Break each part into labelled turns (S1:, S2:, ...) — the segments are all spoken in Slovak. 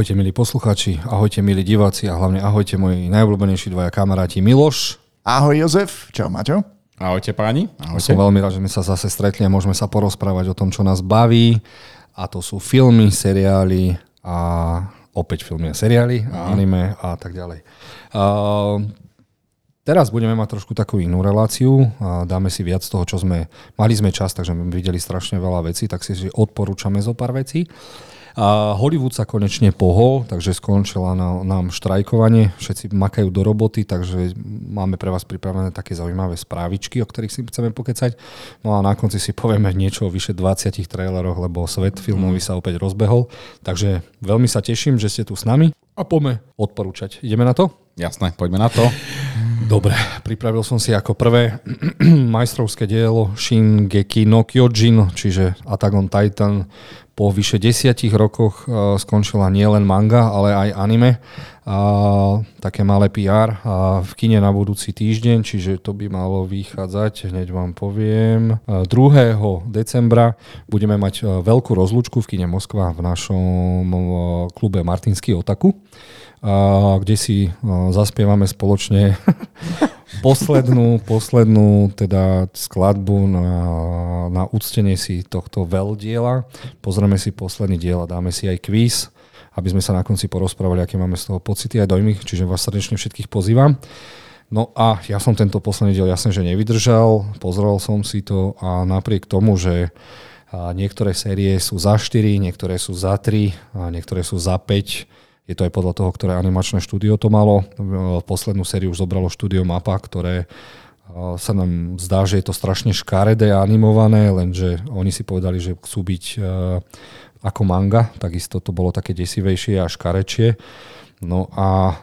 S1: Ahojte milí posluchači, ahojte milí diváci a hlavne ahojte moji najobľúbenejší dvaja kamaráti Miloš.
S2: Ahoj Jozef, čau Maťo.
S3: Ahojte páni.
S1: Ahojte. Som veľmi rád, že sme sa zase stretli a môžeme sa porozprávať o tom, čo nás baví. A to sú filmy, seriály a opäť filmy a seriály a anime a tak ďalej. Uh, Teraz budeme mať trošku takú inú reláciu, dáme si viac toho, čo sme... Mali sme čas, takže sme videli strašne veľa vecí, tak si odporúčame zo pár vecí. A Hollywood sa konečne pohol, takže skončila na, nám štrajkovanie, všetci makajú do roboty, takže máme pre vás pripravené také zaujímavé správičky, o ktorých si chceme pokecať. No a na konci si povieme niečo o vyše 20 traileroch, lebo svet filmový sa opäť rozbehol. Takže veľmi sa teším, že ste tu s nami a poďme odporúčať. Ideme na to?
S3: Jasné, poďme na to.
S1: Dobre, pripravil som si ako prvé majstrovské dielo Shingeki no Kyojin, čiže Attack on Titan. Po vyše desiatich rokoch uh, skončila nielen manga, ale aj anime. Uh, také malé PR uh, v kine na budúci týždeň, čiže to by malo vychádzať, hneď vám poviem. Uh, 2. decembra budeme mať uh, veľkú rozlúčku v kine Moskva v našom klube Martinsky Otaku kde si zaspievame spoločne poslednú, poslednú teda skladbu na, na úctenie si tohto veľdiela. Pozrieme si posledný diel a dáme si aj kvíz, aby sme sa na konci porozprávali, aké máme z toho pocity a dojmy, čiže vás srdečne všetkých pozývam. No a ja som tento posledný diel jasne, že nevydržal, pozrel som si to a napriek tomu, že niektoré série sú za 4, niektoré sú za 3, a niektoré sú za 5, je to aj podľa toho, ktoré animačné štúdio to malo. Poslednú sériu už zobralo štúdio Mapa, ktoré sa nám zdá, že je to strašne škaredé a animované, lenže oni si povedali, že chcú byť ako manga, takisto to bolo také desivejšie a škarečie. No a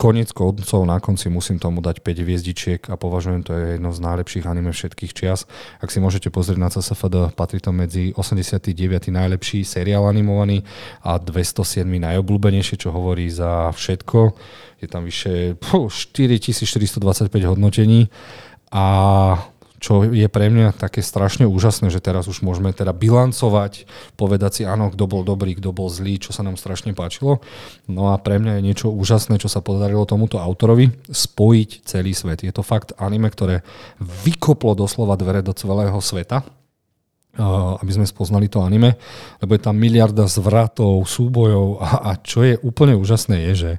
S1: Konec koncov na konci musím tomu dať 5 hviezdičiek a považujem to je jedno z najlepších anime všetkých čias. Ak si môžete pozrieť na CSFD, patrí to medzi 89. najlepší seriál animovaný a 207. najobľúbenejšie, čo hovorí za všetko. Je tam vyše 4425 hodnotení a čo je pre mňa také strašne úžasné, že teraz už môžeme teda bilancovať, povedať si áno, kto bol dobrý, kto bol zlý, čo sa nám strašne páčilo. No a pre mňa je niečo úžasné, čo sa podarilo tomuto autorovi, spojiť celý svet. Je to fakt anime, ktoré vykoplo doslova dvere do celého sveta, aby sme spoznali to anime, lebo je tam miliarda zvratov, súbojov a, a čo je úplne úžasné je, že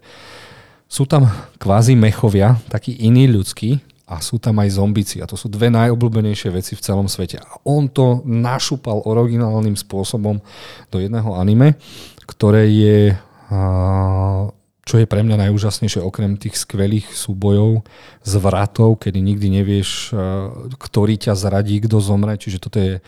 S1: sú tam kvázi mechovia, takí iní ľudskí, a sú tam aj zombici a to sú dve najobľúbenejšie veci v celom svete. A on to našupal originálnym spôsobom do jedného anime, ktoré je, čo je pre mňa najúžasnejšie, okrem tých skvelých súbojov, zvratov, kedy nikdy nevieš, ktorý ťa zradí, kto zomre. Čiže toto je,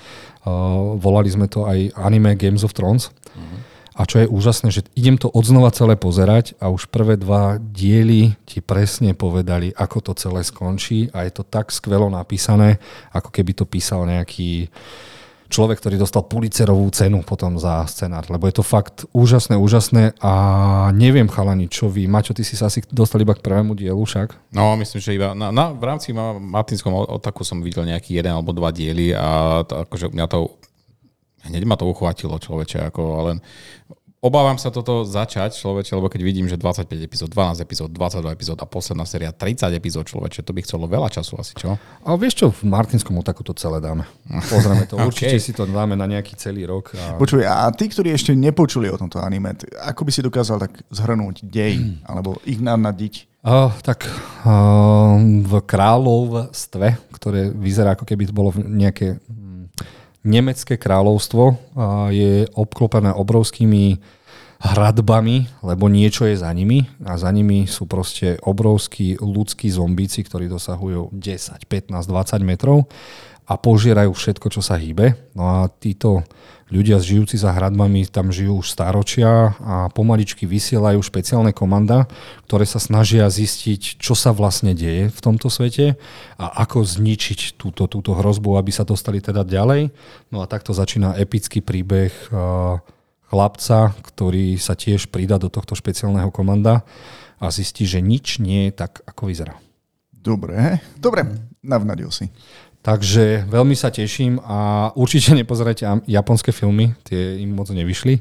S1: volali sme to aj anime Games of Thrones. Mm-hmm a čo je úžasné, že idem to odznova celé pozerať a už prvé dva diely ti presne povedali, ako to celé skončí a je to tak skvelo napísané, ako keby to písal nejaký človek, ktorý dostal Pulitzerovú cenu potom za scenár, lebo je to fakt úžasné, úžasné a neviem chalani, čo vy. Maťo, ty si sa asi dostal iba k prvému dielu však?
S3: No, myslím, že iba na, na, v rámci Martinskom otaku som videl nejaký jeden alebo dva diely a to, akože mňa to hneď ma to uchvátilo človeče, ako len Obávam sa toto začať, človeče, lebo keď vidím, že 25 epizód, 12 epizód, 22 epizód a posledná séria 30 epizód, človeče, to by chcelo veľa času asi, čo?
S1: Ale vieš čo, v Martinskom otaku to celé dáme. Pozrieme to, okay. určite si to dáme na nejaký celý rok.
S2: A... Počuj, a tí, ktorí ešte nepočuli o tomto anime, ako by si dokázal tak zhrnúť dej, hmm. alebo ich nadiť?
S1: Uh, tak uh, v kráľovstve, ktoré vyzerá ako keby bolo nejaké nemecké kráľovstvo je obklopené obrovskými hradbami, lebo niečo je za nimi a za nimi sú proste obrovskí ľudskí zombíci, ktorí dosahujú 10, 15, 20 metrov a požierajú všetko, čo sa hýbe. No a títo ľudia žijúci za hradbami tam žijú už staročia a pomaličky vysielajú špeciálne komanda, ktoré sa snažia zistiť, čo sa vlastne deje v tomto svete a ako zničiť túto, túto hrozbu, aby sa dostali teda ďalej. No a takto začína epický príbeh chlapca, ktorý sa tiež pridá do tohto špeciálneho komanda a zistí, že nič nie je tak, ako vyzerá.
S2: Dobre, dobre, navnadil si.
S1: Takže veľmi sa teším a určite nepozerajte japonské filmy, tie im moc nevyšli,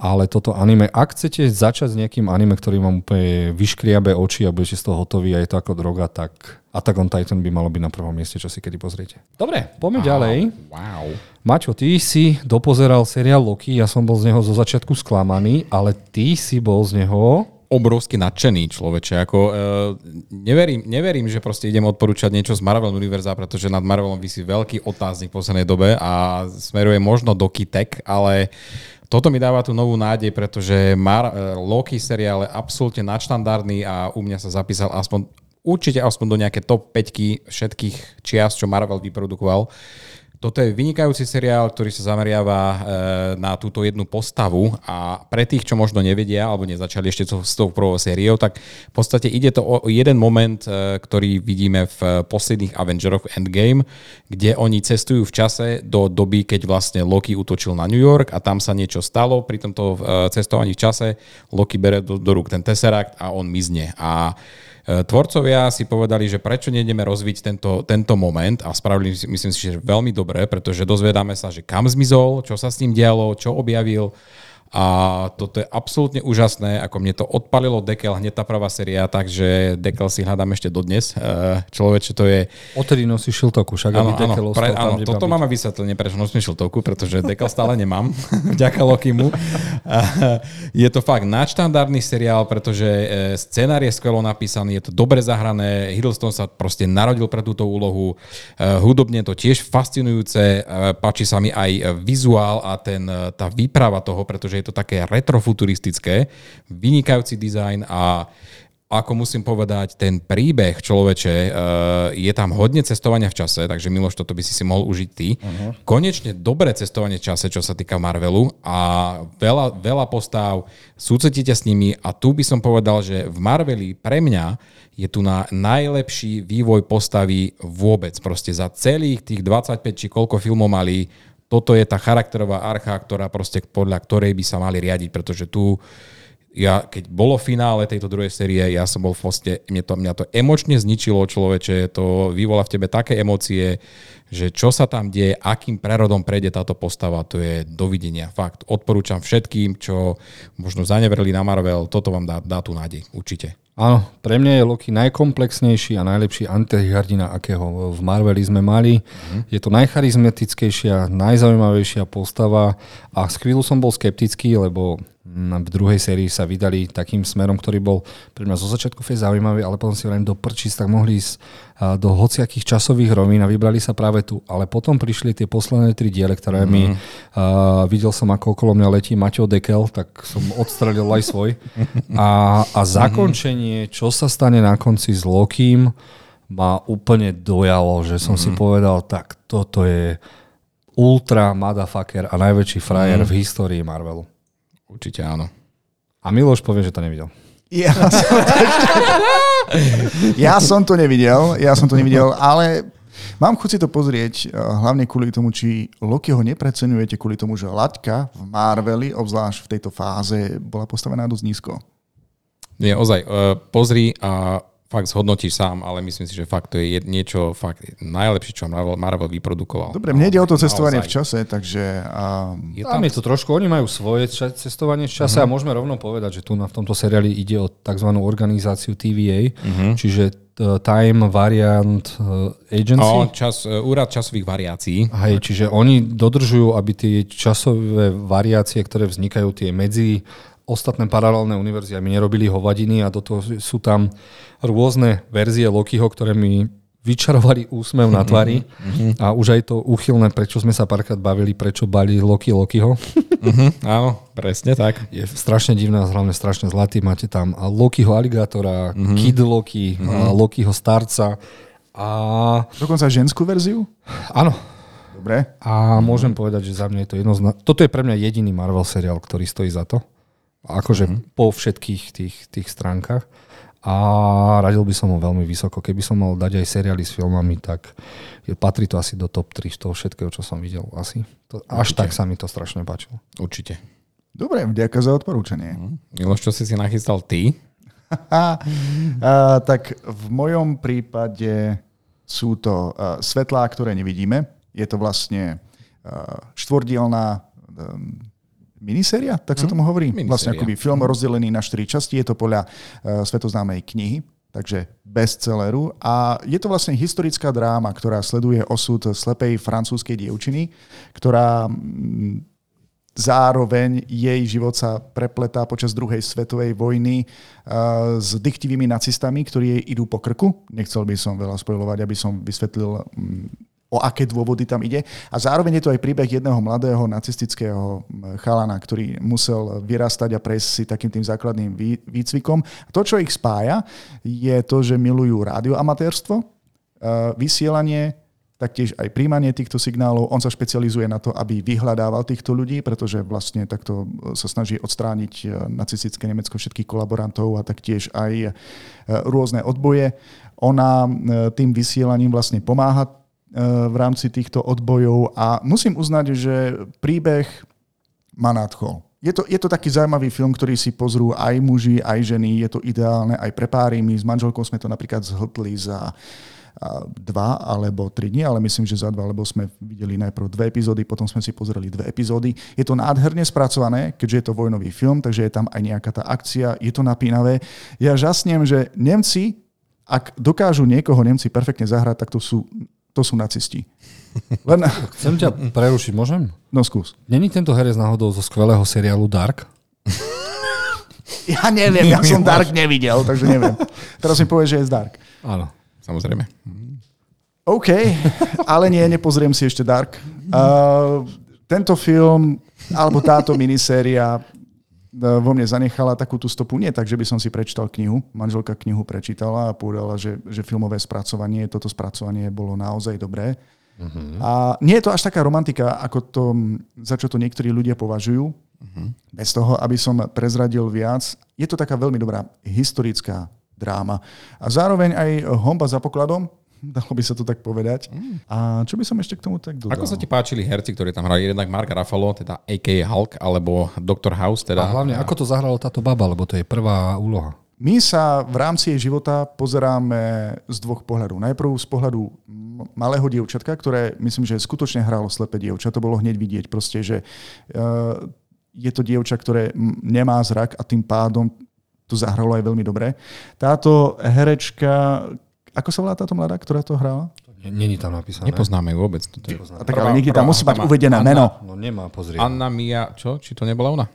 S1: ale toto anime, ak chcete začať s nejakým anime, ktorý vám úplne vyškriabe oči a budete z toho hotoví a je to ako droga, tak Attack on Titan by malo byť na prvom mieste, čo si kedy pozriete. Dobre, poďme ďalej.
S3: Wow.
S1: Maťo, ty si dopozeral seriál Loki, ja som bol z neho zo začiatku sklamaný, ale ty si bol z neho
S3: obrovsky nadšený človeče. Ako, e, neverím, neverím, že proste idem odporúčať niečo z Marvel Univerza, pretože nad Marvelom vysí veľký otáznik v poslednej dobe a smeruje možno do Kitek, ale toto mi dáva tú novú nádej, pretože Mar- e, Loki seriál je absolútne nadštandardný a u mňa sa zapísal aspoň určite aspoň do nejaké top 5 všetkých čias, čo Marvel vyprodukoval. Toto je vynikajúci seriál, ktorý sa zameriava e, na túto jednu postavu a pre tých, čo možno nevedia alebo nezačali ešte s tou prvou sériou, tak v podstate ide to o jeden moment, e, ktorý vidíme v posledných Avengeroch Endgame, kde oni cestujú v čase do doby, keď vlastne Loki útočil na New York a tam sa niečo stalo. Pri tomto e, cestovaní v čase Loki bere do, do rúk ten Tesseract a on mizne. A tvorcovia si povedali, že prečo nejdeme rozviť tento, tento moment a spravili myslím si, že veľmi dobre, pretože dozvedáme sa, že kam zmizol, čo sa s ním dialo, čo objavil a toto je absolútne úžasné, ako mne to odpalilo Dekel, hneď tá prvá séria, takže Dekel si hľadám ešte dodnes. E, Človeče, to je...
S1: Odtedy nosí šiltovku, však
S3: áno, áno, pre, áno, toto máme vysvetlenie, prečo nosím šiltovku, pretože Dekel stále nemám, vďaka Lokimu. Je to fakt nadštandardný seriál, pretože e, scenár je skvelo napísaný, je to dobre zahrané, Hiddleston sa proste narodil pre túto úlohu, e, hudobne to tiež fascinujúce, páči sa mi aj vizuál a ten, tá výprava toho, pretože je to také retrofuturistické, vynikajúci dizajn a ako musím povedať, ten príbeh človeče, uh, je tam hodne cestovania v čase, takže Miloš, toto by si si mohol užiť ty. Uh-huh. Konečne dobré cestovanie v čase, čo sa týka Marvelu a veľa, veľa postav, súcetíte s nimi a tu by som povedal, že v Marveli pre mňa je tu na najlepší vývoj postavy vôbec. Proste za celých tých 25 či koľko filmov mali toto je tá charakterová archa, ktorá proste podľa ktorej by sa mali riadiť, pretože tu ja, keď bolo finále tejto druhej série, ja som bol v poste, mňa to, mňa to emočne zničilo človeče, to vyvolá v tebe také emócie, že čo sa tam deje, akým prerodom prejde táto postava, to je dovidenia. Fakt, odporúčam všetkým, čo možno zanevreli na Marvel, toto vám dá, dá tú nádej, určite.
S1: Áno, pre mňa je Loki najkomplexnejší a najlepší antihrdina, akého v Marveli sme mali. Mm. Je to najcharizmatickejšia, najzaujímavejšia postava a z chvíľu som bol skeptický, lebo v druhej sérii sa vydali takým smerom, ktorý bol pre mňa zo začiatku fej zaujímavý, ale potom si vrajím do prčíc, tak mohli ísť do hociakých časových rovín a vybrali sa práve tu. Ale potom prišli tie posledné tri diele, ktoré mm. mi uh, videl som, ako okolo mňa letí Maťo Dekel, tak som odstrelil aj svoj. A, a zakončenie, čo sa stane na konci s Lokým, ma úplne dojalo, že som mm. si povedal, tak toto je ultra motherfucker a najväčší frajer mm. v histórii Marvelu.
S3: Určite áno.
S1: A Miloš povie, že to nevidel.
S2: Ja som, ja som to nevidel, ja som to nevidel, ale mám chuť si to pozrieť, eh, hlavne kvôli tomu, či Lokiho nepreceňujete kvôli tomu, že laťka v Marveli, obzvlášť v tejto fáze, bola postavená dosť nízko.
S3: Nie, ozaj, uh, pozri a fakt zhodnotíš sám, ale myslím si, že fakt to je niečo fakt najlepšie, čo Marvel, Marvel vyprodukoval.
S2: Dobre, mne ide o to cestovanie v čase, takže... Um...
S1: Je tam... tam je to trošku, oni majú svoje cestovanie v čase uh-huh. a môžeme rovno povedať, že tu na, v tomto seriáli ide o tzv. organizáciu TVA, uh-huh. Mhm. čiže uh, Time Variant uh, Agency.
S3: O, čas, uh, úrad časových variácií.
S1: Hej, čiže oni dodržujú, aby tie časové variácie, ktoré vznikajú, tie medzi ostatné paralelné univerzy, aby nerobili hovadiny a do toho sú tam rôzne verzie Lokiho, ktoré mi vyčarovali úsmev na tvári mm-hmm. a už aj to úchylné, prečo sme sa párkrát bavili, prečo bali Loki Lokiho.
S3: Mm-hmm, áno, presne tak.
S1: Je strašne divné a hlavne strašne zlatý. Máte tam Lokiho aligátora, mm-hmm. Kid Loki, mm-hmm. Lokiho starca a...
S2: Dokonca ženskú verziu?
S1: Áno.
S2: Dobre.
S1: A môžem povedať, že za mňa je to jedno z... Toto je pre mňa jediný Marvel seriál, ktorý stojí za to. Akože mm-hmm. po všetkých tých, tých stránkach. A radil by som ho veľmi vysoko. Keby som mal dať aj seriály s filmami, tak je, patrí to asi do top 3 z toho všetkého, čo som videl. Asi. To, až tak sa mi to strašne páčilo.
S3: Určite.
S2: Dobre, ďakujem za odporúčanie.
S3: Mm. Miloš, čo si si nachystal ty?
S2: a, tak v mojom prípade Sú to uh, svetlá, ktoré nevidíme. Je to vlastne uh, štvordielná um, miniséria, tak sa tomu hovorí.
S3: Miniséria.
S2: Vlastne akoby film rozdelený na štyri časti. Je to podľa uh, svetoznámej knihy, takže bestselleru. A je to vlastne historická dráma, ktorá sleduje osud slepej francúzskej dievčiny, ktorá mm, zároveň jej život sa prepletá počas druhej svetovej vojny uh, s diktivými nacistami, ktorí jej idú po krku. Nechcel by som veľa spojovať, aby som vysvetlil um, o aké dôvody tam ide. A zároveň je to aj príbeh jedného mladého nacistického chalana, ktorý musel vyrastať a prejsť si takým tým základným výcvikom. To, čo ich spája, je to, že milujú rádioamatérstvo, vysielanie, taktiež aj príjmanie týchto signálov. On sa špecializuje na to, aby vyhľadával týchto ľudí, pretože vlastne takto sa snaží odstrániť e, nacistické Nemecko všetkých kolaborantov a taktiež aj e, rôzne odboje. Ona e, tým vysielaním vlastne pomáha v rámci týchto odbojov a musím uznať, že príbeh má nadchol. Je to, je to taký zaujímavý film, ktorý si pozrú aj muži, aj ženy. Je to ideálne aj pre páry. My s manželkou sme to napríklad zhltli za dva alebo tri dni, ale myslím, že za dva, lebo sme videli najprv dve epizódy, potom sme si pozreli dve epizódy. Je to nádherne spracované, keďže je to vojnový film, takže je tam aj nejaká tá akcia, je to napínavé. Ja žasnem, že Nemci, ak dokážu niekoho Nemci perfektne zahrať, tak to sú, to sú nacisti.
S1: Len... Chcem ťa prerušiť, môžem?
S2: No skús.
S1: Není tento herec náhodou zo skvelého seriálu Dark?
S2: Ja neviem, ja som Dark nevidel, takže neviem. Teraz mi povie, že je z Dark.
S3: Áno samozrejme.
S2: OK, ale nie, nepozriem si ešte Dark. Uh, tento film, alebo táto miniséria vo mne zanechala takú tú stopu. Nie tak, že by som si prečítal knihu. Manželka knihu prečítala a povedala, že, že filmové spracovanie, toto spracovanie bolo naozaj dobré. Uh-huh. A nie je to až taká romantika, ako to, za čo to niektorí ľudia považujú. Uh-huh. Bez toho, aby som prezradil viac. Je to taká veľmi dobrá historická dráma. A zároveň aj homba za pokladom, dalo by sa to tak povedať. Mm. A čo by som ešte k tomu tak dodal?
S3: Ako sa ti páčili herci, ktorí tam hrali? Jednak Mark Ruffalo, teda a.k.a. Hulk, alebo Dr. House. Teda.
S1: A hlavne, ako to zahralo táto baba, lebo to je prvá úloha.
S2: My sa v rámci jej života pozeráme z dvoch pohľadov. Najprv z pohľadu malého dievčatka, ktoré myslím, že skutočne hralo slepé dievča. To bolo hneď vidieť proste, že uh, je to dievča, ktoré nemá zrak a tým pádom to zahralo aj veľmi dobre. Táto herečka, ako sa volá táto mladá, ktorá to hrala?
S1: Není tam napísané.
S3: Nepoznáme ju vôbec.
S2: To je... A tak ale niekde tam musí mať uvedené meno.
S1: No nemá, pozrieť.
S3: Anna Mia, čo? Či to nebola ona?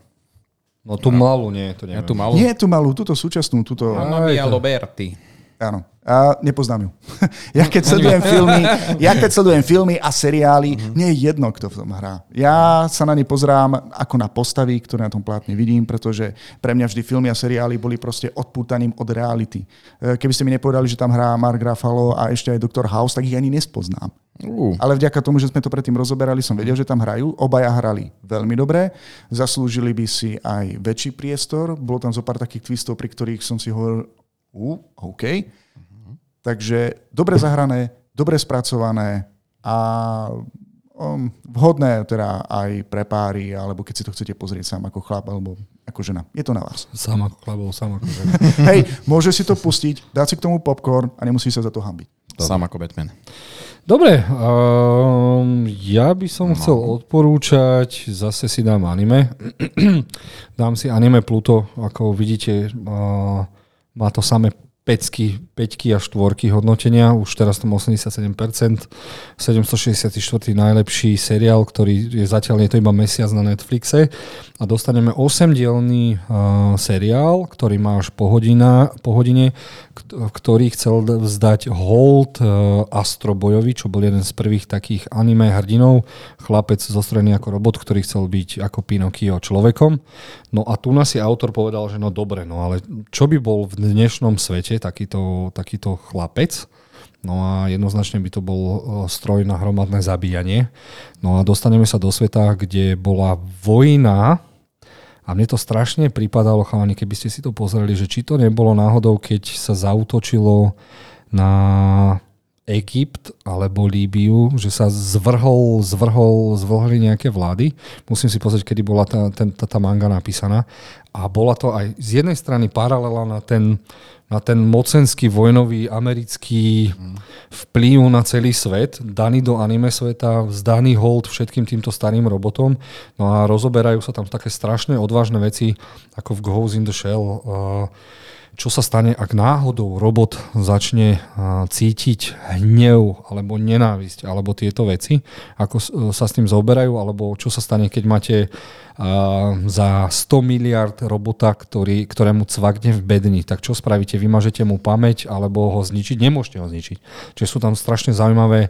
S1: No tú malú nie, to neviem.
S3: Ja, tú malú?
S2: Nie tú malú, túto súčasnú. Túto...
S3: Anna Mia Loberti.
S2: Áno. A nepoznám ju. ja keď sledujem filmy, ja keď sledujem filmy a seriály, mm-hmm. nie je jedno, kto v tom hrá. Ja sa na ne pozerám ako na postavy, ktoré na tom plátne vidím, pretože pre mňa vždy filmy a seriály boli proste odpútaním od reality. E, keby ste mi nepovedali, že tam hrá Mark Ruffalo a ešte aj Dr. House, tak ich ani nespoznám. Uh. Ale vďaka tomu, že sme to predtým rozoberali, som vedel, že tam hrajú. Obaja hrali veľmi dobre. Zaslúžili by si aj väčší priestor. Bolo tam zo pár takých twistov, pri ktorých som si hovoril, uh, OK. Takže dobre zahrané, dobre spracované a um, vhodné teda aj pre páry, alebo keď si to chcete pozrieť sám ako chlap alebo ako žena. Je to na vás.
S1: Sám ako chlap, sám ako žena.
S2: Hej, môže si to pustiť, dať si k tomu popcorn a nemusí sa za to hambiť.
S3: Dobre. Sám ako Batman.
S1: Dobre, um, ja by som no. chcel odporúčať, zase si dám anime. dám si anime Pluto, ako vidíte, uh, má to samé pecky, peťky a štvorky hodnotenia, už teraz tam 87%, 764. najlepší seriál, ktorý je zatiaľ, je to iba mesiac na Netflixe a dostaneme 8-dielný uh, seriál, ktorý má až po, hodina, po hodine, ktorý chcel vzdať hold uh, Astro Bojovi, čo bol jeden z prvých takých anime hrdinov, chlapec zostrojený ako robot, ktorý chcel byť ako Pinokio človekom. No a tu nás si autor povedal, že no dobre, no ale čo by bol v dnešnom svete, takýto, takýto chlapec. No a jednoznačne by to bol e, stroj na hromadné zabíjanie. No a dostaneme sa do sveta, kde bola vojna a mne to strašne pripadalo, chalani, keby ste si to pozreli, že či to nebolo náhodou, keď sa zautočilo na Egypt alebo Líbiu, že sa zvrhol, zvrhol, zvrhli nejaké vlády. Musím si pozrieť, kedy bola tá, ten, tá, tá manga napísaná. A bola to aj z jednej strany paralela na ten, na ten mocenský vojnový americký vplyv na celý svet, daný do anime sveta, zdaný hold všetkým týmto starým robotom. No a rozoberajú sa tam také strašné odvážne veci, ako v Ghost in the Shell. Uh, čo sa stane, ak náhodou robot začne cítiť hnev alebo nenávisť alebo tieto veci, ako sa s tým zaoberajú, alebo čo sa stane, keď máte za 100 miliard robota, ktorý, ktorému cvakne v bedni, tak čo spravíte? Vymažete mu pamäť alebo ho zničiť? Nemôžete ho zničiť. Čiže sú tam strašne zaujímavé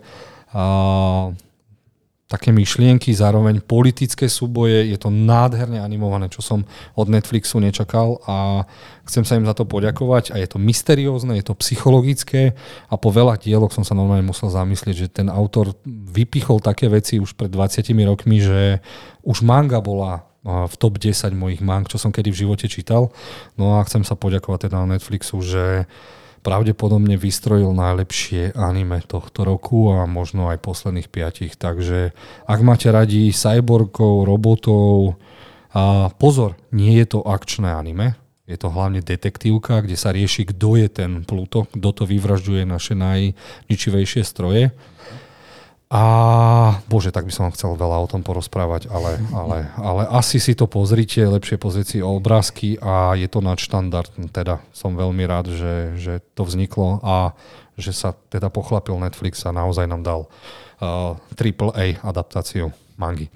S1: také myšlienky, zároveň politické súboje, je to nádherne animované, čo som od Netflixu nečakal a chcem sa im za to poďakovať a je to mysteriózne, je to psychologické a po veľa dieloch som sa normálne musel zamyslieť, že ten autor vypichol také veci už pred 20 rokmi, že už manga bola v top 10 mojich mang, čo som kedy v živote čítal. No a chcem sa poďakovať teda Netflixu, že pravdepodobne vystrojil najlepšie anime tohto roku a možno aj posledných piatich. Takže ak máte radi cyborgov, robotov, a pozor, nie je to akčné anime, je to hlavne detektívka, kde sa rieši, kto je ten Pluto, kto to vyvražďuje naše najničivejšie stroje. A bože, tak by som chcel veľa o tom porozprávať, ale, ale, ale asi si to pozrite, lepšie pozrieť si obrázky a je to nadštandard. Teda som veľmi rád, že, že to vzniklo a že sa teda pochlapil Netflix a naozaj nám dal uh, AAA adaptáciu mangy.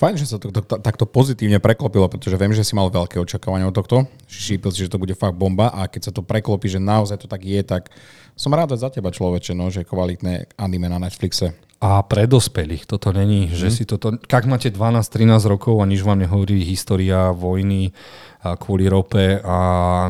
S3: Fajn, že sa to, to, takto pozitívne preklopilo, pretože viem, že si mal veľké očakávania od tohto. Šípil si, že to bude fakt bomba a keď sa to preklopí, že naozaj to tak je, tak som rád za teba človeče, no, že kvalitné anime na Netflixe
S1: a pre dospelých. Toto není, že mhm. si toto... Ak máte 12-13 rokov a nič vám nehovorí história vojny a kvôli rope a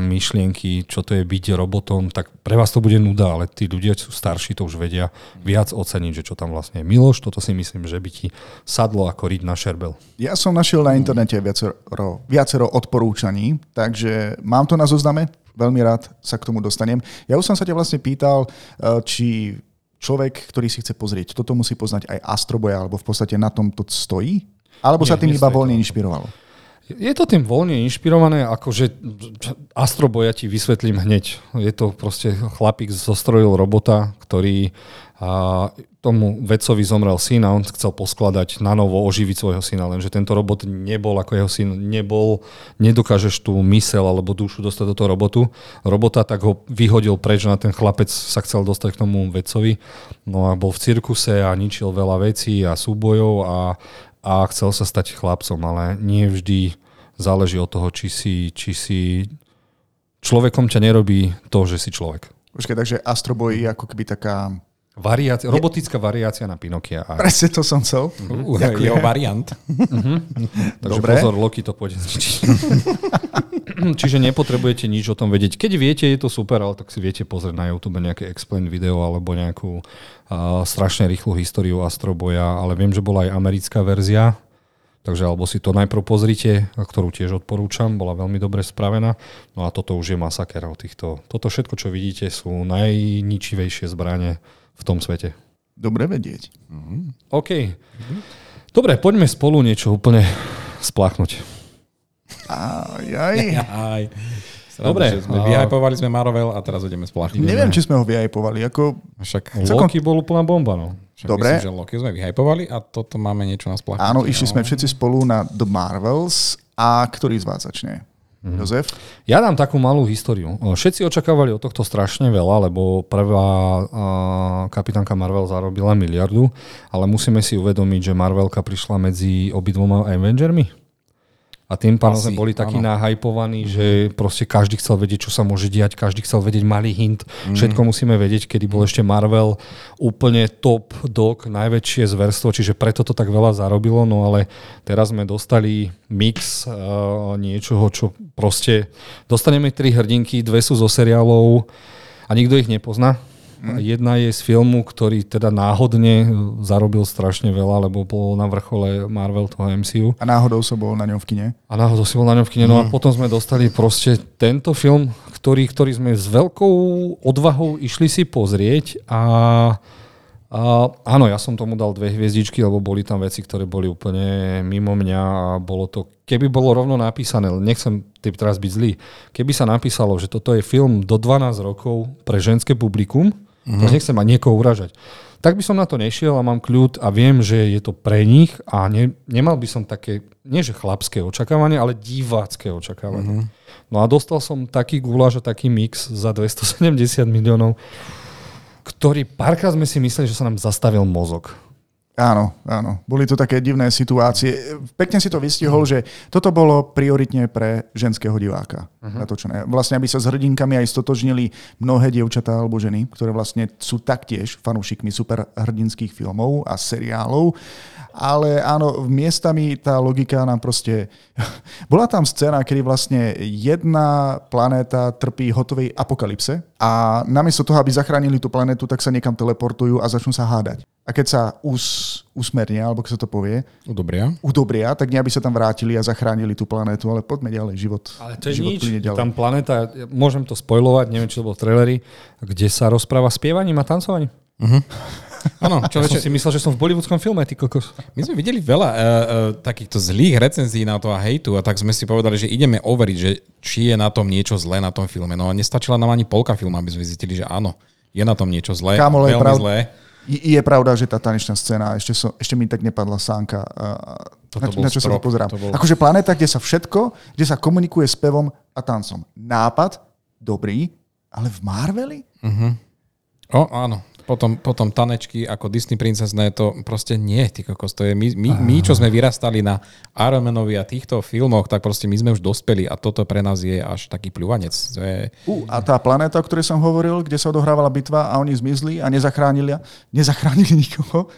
S1: myšlienky, čo to je byť robotom, tak pre vás to bude nuda, ale tí ľudia sú starší, to už vedia viac oceniť, že čo tam vlastne je. Miloš, toto si myslím, že by ti sadlo ako riť na šerbel.
S2: Ja som našiel na internete viacero, viacero odporúčaní, takže mám to na zozname, veľmi rád sa k tomu dostanem. Ja už som sa ťa vlastne pýtal, eh, či človek, ktorý si chce pozrieť, toto musí poznať aj Astroboja, alebo v podstate na tom to stojí? Alebo Nie, sa tým iba voľne inšpirovalo?
S1: Je to tým voľne inšpirované, akože Astroboja ti vysvetlím hneď. Je to proste chlapík zostrojil robota, ktorý a tomu vedcovi zomrel syn a on chcel poskladať na novo, oživiť svojho syna, lenže tento robot nebol ako jeho syn, nebol, nedokážeš tú mysel alebo dušu dostať do toho robotu, robota, tak ho vyhodil preč na ten chlapec sa chcel dostať k tomu vedcovi, no a bol v cirkuse a ničil veľa vecí a súbojov a, a chcel sa stať chlapcom, ale nie vždy záleží od toho, či si, či si človekom ťa nerobí to, že si človek.
S2: Počkaj, takže Astroboj je ako keby taká
S1: Variácia, robotická variácia na Pinokia. A...
S2: Presne to som chcel.
S3: Uh, jeho variant. Uh-huh.
S1: Takže Dobre. pozor, Loki to pôjde zničiť. Čiže nepotrebujete nič o tom vedieť. Keď viete, je to super, ale tak si viete pozrieť na YouTube nejaké explain video alebo nejakú uh, strašne rýchlu históriu Astroboja, ale viem, že bola aj americká verzia, Takže alebo si to najprv pozrite, ktorú tiež odporúčam, bola veľmi dobre spravená. No a toto už je masaker o týchto. Toto všetko, čo vidíte, sú najničivejšie zbranie v tom svete.
S2: Dobre vedieť.
S1: Mm-hmm. OK. Dobre, poďme spolu niečo úplne spláchnuť.
S2: Aj, aj.
S3: aj. Dobre. Že sme vyhypovali sme Marvel a teraz ideme spláchnuť.
S2: Neviem, či sme ho vyhypovali. Ako...
S1: Však Loki bol úplná bomba, no.
S3: Však Dobre. Myslím, že Loki sme vyhypovali a toto máme niečo na spláchnutie.
S2: Áno, išli sme všetci spolu na The Marvels a ktorý z vás začne? Mm-hmm. Jozef?
S1: Ja dám takú malú históriu. Všetci očakávali od tohto strašne veľa, lebo prvá uh, kapitánka Marvel zarobila miliardu, ale musíme si uvedomiť, že Marvelka prišla medzi obidvoma Avengermi. A tým pádom sme boli takí áno. nahajpovaní, že proste každý chcel vedieť, čo sa môže diať, každý chcel vedieť malý hint, mm. všetko musíme vedieť, kedy bol ešte Marvel úplne top dog, najväčšie zverstvo, čiže preto to tak veľa zarobilo, no ale teraz sme dostali mix uh, niečoho, čo proste dostaneme tri hrdinky, dve sú zo seriálov a nikto ich nepozná Jedna je z filmu, ktorý teda náhodne zarobil strašne veľa, lebo bol na vrchole Marvel toho MCU.
S2: A náhodou som bol na ňom v kine.
S1: A náhodou si bol na ňom v kine. No a mhm. potom sme dostali proste tento film, ktorý, ktorý sme s veľkou odvahou išli si pozrieť a a áno, ja som tomu dal dve hviezdičky, lebo boli tam veci, ktoré boli úplne mimo mňa a bolo to, keby bolo rovno napísané, nechcem typ teraz byť zlý, keby sa napísalo, že toto je film do 12 rokov pre ženské publikum, mm-hmm. to nechcem ma niekoho uražať, tak by som na to nešiel a mám kľud a viem, že je to pre nich a ne, nemal by som také, nie že chlapské očakávanie, ale divácké očakávanie. Mm-hmm. No a dostal som taký guláš a taký mix za 270 miliónov, ktorý párkrát sme si mysleli, že sa nám zastavil mozog.
S2: Áno, áno. Boli to také divné situácie. Pekne si to vystihol, že toto bolo prioritne pre ženského diváka uh-huh. natočené. Vlastne, aby sa s hrdinkami aj stotožnili mnohé dievčatá alebo ženy, ktoré vlastne sú taktiež fanúšikmi superhrdinských filmov a seriálov ale áno, miestami tá logika nám proste... Bola tam scéna, kedy vlastne jedna planéta trpí hotovej apokalypse a namiesto toho, aby zachránili tú planetu, tak sa niekam teleportujú a začnú sa hádať. A keď sa us, usmernia, alebo ako sa to povie,
S3: udobria.
S2: udobria, tak nie aby sa tam vrátili a zachránili tú planetu, ale poďme ďalej, život.
S1: Ale to je
S2: život
S1: nič,
S2: ďalej.
S1: tam planéta, môžem to spojovať, neviem, či to bolo v traileri, kde sa rozpráva spievaním a tancovaním. Uh-huh.
S3: Áno,
S1: človeče. Ja som si myslel, že som v bollywoodskom filme, ty kokos.
S3: My sme videli veľa uh, uh, takýchto zlých recenzií na to a hejtu a tak sme si povedali, že ideme overiť, že či je na tom niečo zlé na tom filme. No a nestačila nám ani polka filmu, aby sme zistili, že áno, je na tom niečo zlé,
S2: Kámo,
S3: veľmi
S2: prav...
S3: zlé.
S2: Je, je pravda, že tá tanečná scéna, ešte, so, ešte mi tak nepadla sánka, uh, na, na čo sa to pozerám. To bol... Akože planéta, kde sa všetko, kde sa komunikuje s pevom a tancom. Nápad, dobrý, ale v Marveli?
S3: Uh-huh. O, áno, potom, potom tanečky ako Disney princezné, to proste nie, ty kokos, to je my, my, my, čo sme vyrastali na Ironmanovi a týchto filmoch, tak proste my sme už dospeli a toto pre nás je až taký pľúvanec. Je...
S2: Uh, a tá planéta, o ktorej som hovoril, kde sa odohrávala bitva a oni zmizli a nezachránili, nezachránili nikoho,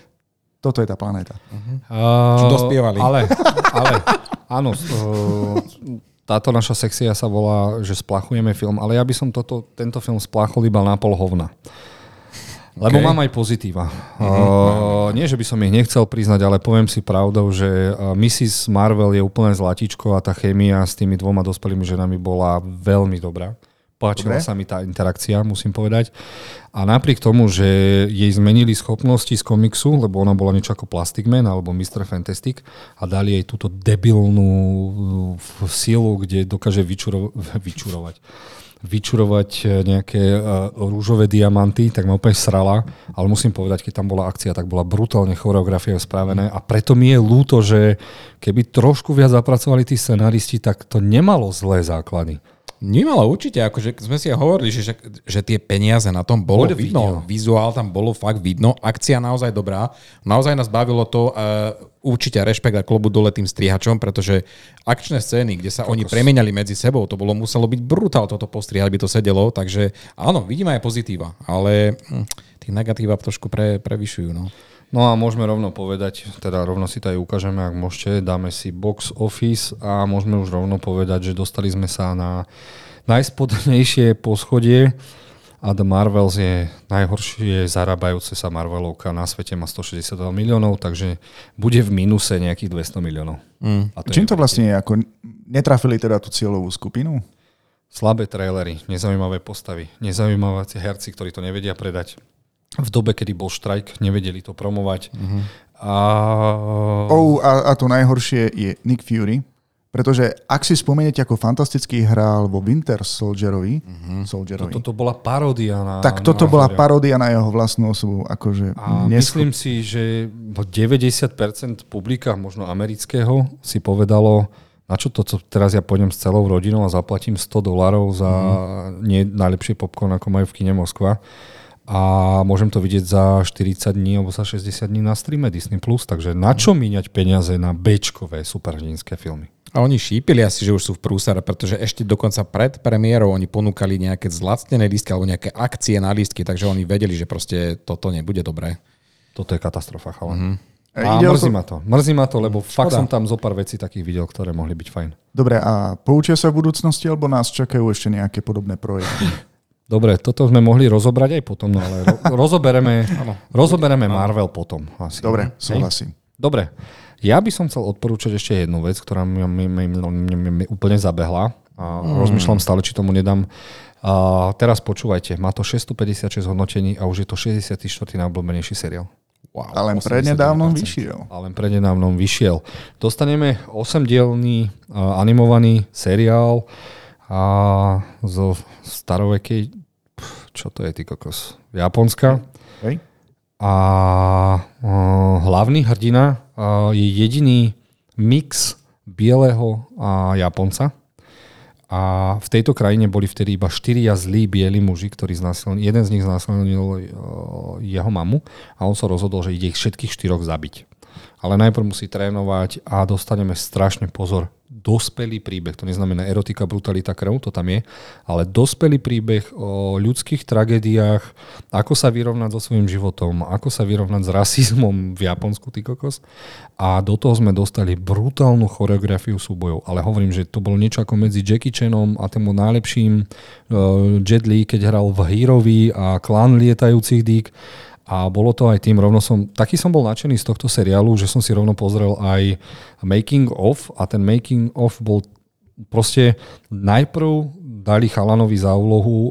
S2: toto je tá planéta.
S3: Uh-huh. Uh, čo dospievali.
S1: Ale, ale áno, uh, táto naša sekcia sa volá, že splachujeme film, ale ja by som toto, tento film splachol iba na pol hovna. Lebo okay. mám aj pozitíva. Mm-hmm. Uh, nie, že by som ich nechcel priznať, ale poviem si pravdou, že uh, Mrs. Marvel je úplne zlatičko a tá chémia s tými dvoma dospelými ženami bola veľmi dobrá. Páčila sa mi tá interakcia, musím povedať. A napriek tomu, že jej zmenili schopnosti z komiksu, lebo ona bola niečo ako Plastic Man alebo Mr. Fantastic a dali jej túto debilnú uh, silu, kde dokáže vyčuro- vyčurovať vyčurovať e, nejaké uh, rúžové diamanty, tak ma úplne srala, ale musím povedať, keď tam bola akcia, tak bola brutálne choreografia spravené a preto mi je ľúto, že keby trošku viac zapracovali tí scenaristi, tak to nemalo zlé základy.
S3: Nemalo určite, akože sme si hovorili, že, že, tie peniaze na tom bolo Bude vidno, vidno, vizuál tam bolo fakt vidno, akcia naozaj dobrá, naozaj nás bavilo to, uh, určite rešpekt a klobu dole tým strihačom, pretože akčné scény, kde sa Kokos. oni premeniali medzi sebou, to bolo muselo byť brutál toto postrihať, aby to sedelo, takže áno, vidíme aj pozitíva, ale hm, tých negatíva trošku pre, prevyšujú. No.
S1: No a môžeme rovno povedať, teda rovno si to aj ukážeme, ak môžete, dáme si box office a môžeme už rovno povedať, že dostali sme sa na najspodnejšie poschodie a The Marvels je najhoršie zarábajúce sa Marvelovka na svete, má 162 miliónov, takže bude v minuse nejakých 200 miliónov.
S2: Mm. A to Čím to vlastne je? Ako netrafili teda tú cieľovú skupinu?
S1: Slabé trailery, nezaujímavé postavy, nezaujímavé herci, ktorí to nevedia predať v dobe, kedy bol štrajk, nevedeli to promovať. Uh-huh. A...
S2: Oh, a, a to najhoršie je Nick Fury, pretože ak si spomeniete, ako fantasticky hral vo Winter Soldierovi, uh-huh. Soldierovi
S1: toto to bola paródia na...
S2: Tak toto na bola paródia na jeho vlastnú osobu. Akože
S1: a neschop... myslím si, že 90% publika, možno amerického, si povedalo, na čo to, co teraz ja pôjdem s celou rodinou a zaplatím 100 dolarov za uh-huh. nie najlepšie popcorn, ako majú v kine Moskva a môžem to vidieť za 40 dní alebo za 60 dní na streame Disney+, takže na čo míňať peniaze na Bčkové superhrdinské filmy?
S3: A oni šípili asi, že už sú v prúsare, pretože ešte dokonca pred premiérou oni ponúkali nejaké zlacnené lístky alebo nejaké akcie na lístky, takže oni vedeli, že proste toto nebude dobré.
S1: Toto je katastrofa, chalan. Mm-hmm. A Ide mrzí to... ma to. Mrzí ma to, lebo Škoda. fakt som tam zo pár vecí takých videl, ktoré mohli byť fajn.
S2: Dobre, a poučia sa v budúcnosti, alebo nás čakajú ešte nejaké podobné projekty?
S1: Dobre, toto sme mohli rozobrať aj potom, no ale ro- rozobereme, rozobereme Marvel potom. Asi.
S2: Dobre, súhlasím.
S1: Dobre, ja by som chcel odporúčať ešte jednu vec, ktorá mi, mi, mi, mi, mi úplne zabehla. A mm. rozmýšľam stále, či tomu nedám. A teraz počúvajte, má to 656 hodnotení a už je to 64. najobľúbenejší seriál.
S2: Wow, a len prednedávnom vyšiel.
S1: A len prednedávnom vyšiel. Dostaneme 8-dielný uh, animovaný seriál a zo starovekej, čo to je, ty kokos, Japonska.
S2: Hej.
S1: A uh, hlavný hrdina uh, je jediný mix bieleho a Japonca. A v tejto krajine boli vtedy iba štyria zlí bieli muži, ktorí znásilnili, jeden z nich znásilnil jeho mamu a on sa rozhodol, že ide ich všetkých štyroch zabiť. Ale najprv musí trénovať a dostaneme strašne pozor. Dospelý príbeh, to neznamená erotika, brutalita, krv, to tam je, ale dospelý príbeh o ľudských tragédiách, ako sa vyrovnať so svojím životom, ako sa vyrovnať s rasizmom v Japonsku, ty kokos. A do toho sme dostali brutálnu choreografiu súbojov, ale hovorím, že to bolo niečo ako medzi Jackie Chanom a tým najlepším uh, Jet Li, keď hral v Herovi a klan lietajúcich dík a bolo to aj tým, rovno som, taký som bol nadšený z tohto seriálu, že som si rovno pozrel aj making of a ten making of bol proste najprv dali chalanovi za úlohu, uh,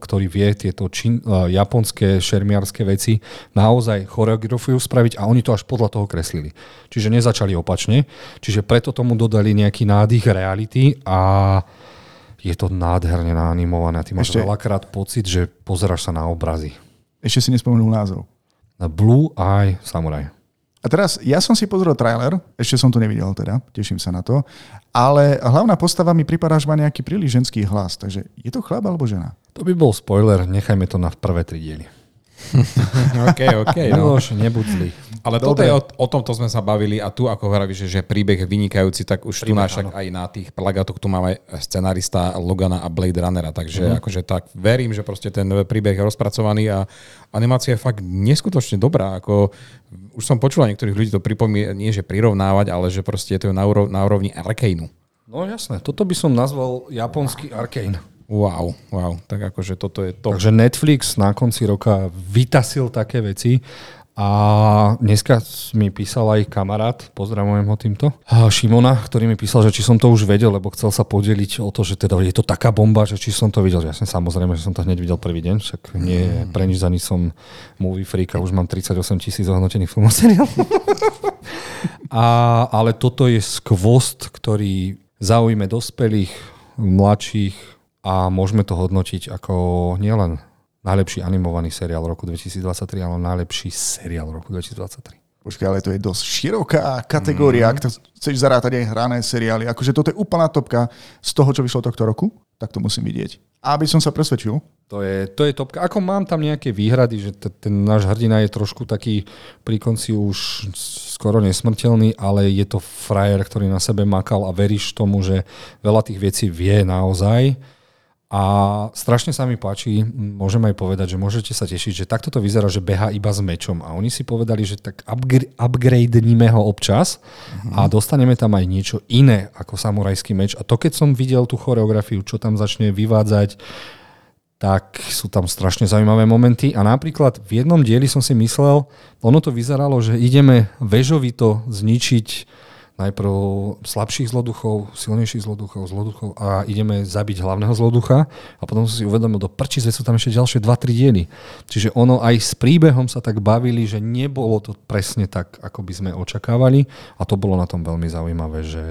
S1: ktorý vie tieto čin, uh, japonské šermiarské veci naozaj choreografiu spraviť a oni to až podľa toho kreslili. Čiže nezačali opačne. Čiže preto tomu dodali nejaký nádych reality a je to nádherne naanimované. Ty máš Ešte... veľakrát pocit, že pozeráš sa na obrazy.
S2: Ešte si nespomenul názov.
S1: Blue Eye Samurai.
S2: A teraz, ja som si pozrel trailer, ešte som to nevidel teda, teším sa na to, ale hlavná postava mi pripadá, že má nejaký príliš ženský hlas, takže je to chlap alebo žena?
S1: To by bol spoiler, nechajme to na prvé tri diely.
S3: OK, OK. No.
S1: Už nebuď zlý.
S3: Ale toto je o, o tomto sme sa bavili a tu, ako hovoríš, že, príbeh vynikajúci, tak už príbeh, tu náš aj na tých plagátoch tu máme scenarista Logana a Blade Runnera, takže uh-huh. akože tak verím, že proste ten príbeh je rozpracovaný a animácia je fakt neskutočne dobrá. Ako, už som počul niektorých ľudí to pripomína, nie že prirovnávať, ale že proste je to na, úrov, na úrovni Arcaneu.
S1: No jasné, toto by som nazval japonský Arcane.
S3: Wow, wow, tak akože toto je to.
S1: Takže Netflix na konci roka vytasil také veci a dneska mi písal aj kamarát, pozdravujem ho týmto, Šimona, ktorý mi písal, že či som to už vedel, lebo chcel sa podeliť o to, že teda je to taká bomba, že či som to videl. Ja som samozrejme, že som to hneď videl prvý deň, však nie mm. pre nič za nič som movie freak a už mám 38 tisíc ohodnotených filmov a, ale toto je skvost, ktorý zaujme dospelých, mladších, a môžeme to hodnotiť ako nielen najlepší animovaný seriál roku 2023, ale najlepší seriál roku 2023.
S2: Počkaj, ale to je dosť široká kategória, mm. ak to chceš zarátať aj hrané seriály. Akože toto je úplná topka z toho, čo vyšlo tohto roku, tak to musím vidieť. Aby som sa presvedčil.
S1: To je, to je topka. Ako mám tam nejaké výhrady, že t- ten náš hrdina je trošku taký pri konci už skoro nesmrteľný, ale je to frajer, ktorý na sebe makal a veríš tomu, že veľa tých vecí vie naozaj a strašne sa mi páči, môžem aj povedať, že môžete sa tešiť, že takto to vyzerá, že beha iba s mečom. A oni si povedali, že tak upgrade, upgradeníme ho občas a dostaneme tam aj niečo iné ako samurajský meč. A to keď som videl tú choreografiu, čo tam začne vyvádzať, tak sú tam strašne zaujímavé momenty. A napríklad v jednom dieli som si myslel, ono to vyzeralo, že ideme vežovito zničiť najprv slabších zloduchov, silnejších zloduchov, zloduchov a ideme zabiť hlavného zloducha a potom som si uvedomil, do prčice sú tam ešte ďalšie 2-3 diely. Čiže ono aj s príbehom sa tak bavili, že nebolo to presne tak, ako by sme očakávali a to bolo na tom veľmi zaujímavé, že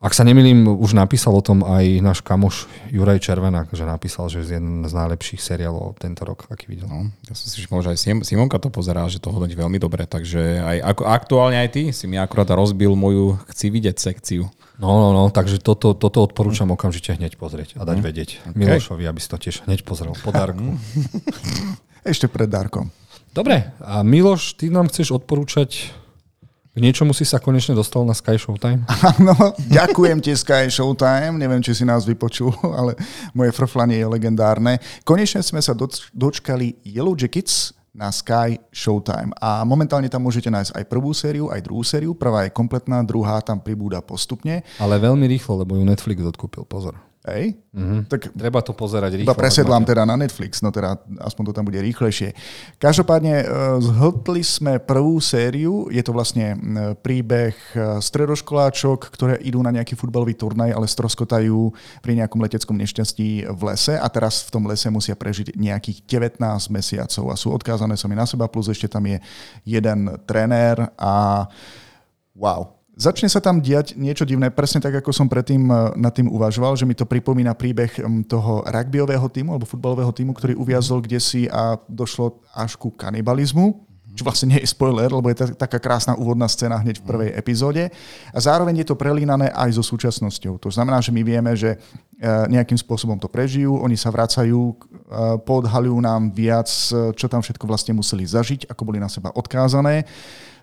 S1: ak sa nemýlim, už napísal o tom aj náš kamoš Juraj Červenák, že napísal, že je jeden z najlepších seriálov tento rok, aký videl.
S3: No, ja som si všimol, že aj Simonka to pozerá, že to hodnotí veľmi dobre, takže aj ako, aktuálne aj ty si mi akurát rozbil moju chci vidieť sekciu.
S1: No, no, no, takže toto, toto odporúčam okamžite hneď pozrieť a dať mhm. vedieť okay. Milošovi, aby si to tiež hneď pozrel po Darku.
S2: Ešte pred Darkom.
S1: Dobre, a Miloš, ty nám chceš odporúčať k niečomu si sa konečne dostal na Sky Showtime?
S2: Áno, ďakujem ti Sky Showtime. Neviem, či si nás vypočul, ale moje frflanie je legendárne. Konečne sme sa dočkali Yellow Jackets na Sky Showtime. A momentálne tam môžete nájsť aj prvú sériu, aj druhú sériu. Prvá je kompletná, druhá tam pribúda postupne.
S1: Ale veľmi rýchlo, lebo ju Netflix odkúpil, pozor.
S2: Hej?
S1: Mhm.
S2: Tak
S1: Treba to pozerať rýchlo.
S2: iba presedlám teda na Netflix, no teda aspoň to tam bude rýchlejšie. Každopádne e, zhltli sme prvú sériu, je to vlastne e, príbeh e, stredoškoláčok, ktoré idú na nejaký futbalový turnaj, ale stroskotajú pri nejakom leteckom nešťastí v lese a teraz v tom lese musia prežiť nejakých 19 mesiacov a sú odkázané sami na seba, plus ešte tam je jeden trenér a wow. Začne sa tam diať niečo divné, presne tak, ako som predtým eh, nad tým uvažoval, že mi to pripomína príbeh mm, toho rugbyového týmu alebo futbalového týmu, ktorý uviazol kde si a došlo až ku kanibalizmu. Čo vlastne nie je spoiler, lebo je ta- taká krásna úvodná scéna hneď v prvej epizóde. A zároveň je to prelínané aj so súčasnosťou. To znamená, že my vieme, že eh, nejakým spôsobom to prežijú, oni sa vracajú, eh, podhalujú nám viac, čo tam všetko vlastne museli zažiť, ako boli na seba odkázané.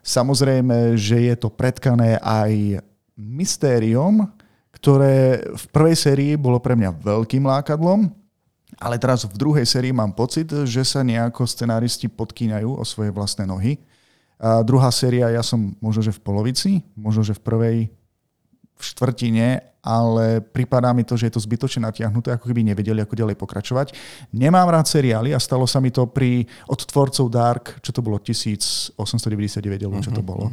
S2: Samozrejme, že je to predkané aj mystériom, ktoré v prvej sérii bolo pre mňa veľkým lákadlom, ale teraz v druhej sérii mám pocit, že sa nejako scenáristi podkýňajú o svoje vlastné nohy. A druhá séria, ja som možno, že v polovici, možno, že v prvej v štvrtine, ale pripadá mi to, že je to zbytočne natiahnuté, ako keby nevedeli, ako ďalej pokračovať. Nemám rád seriály a stalo sa mi to pri od tvorcov Dark, čo to bolo 1899, alebo čo to bolo.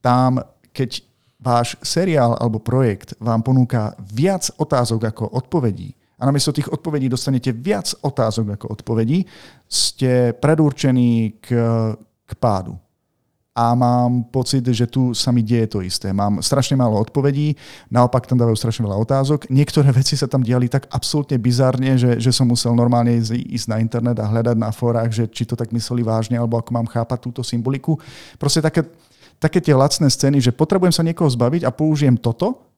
S2: Tam, keď váš seriál alebo projekt vám ponúka viac otázok ako odpovedí, a namiesto tých odpovedí dostanete viac otázok ako odpovedí, ste predurčení k, k pádu a mám pocit, že tu sa mi deje to isté. Mám strašne málo odpovedí, naopak tam dávajú strašne veľa otázok. Niektoré veci sa tam diali tak absolútne bizarne, že, že som musel normálne ísť, ísť na internet a hľadať na fórach, že či to tak mysleli vážne, alebo ako mám chápať túto symboliku. Proste také, také tie lacné scény, že potrebujem sa niekoho zbaviť a použijem toto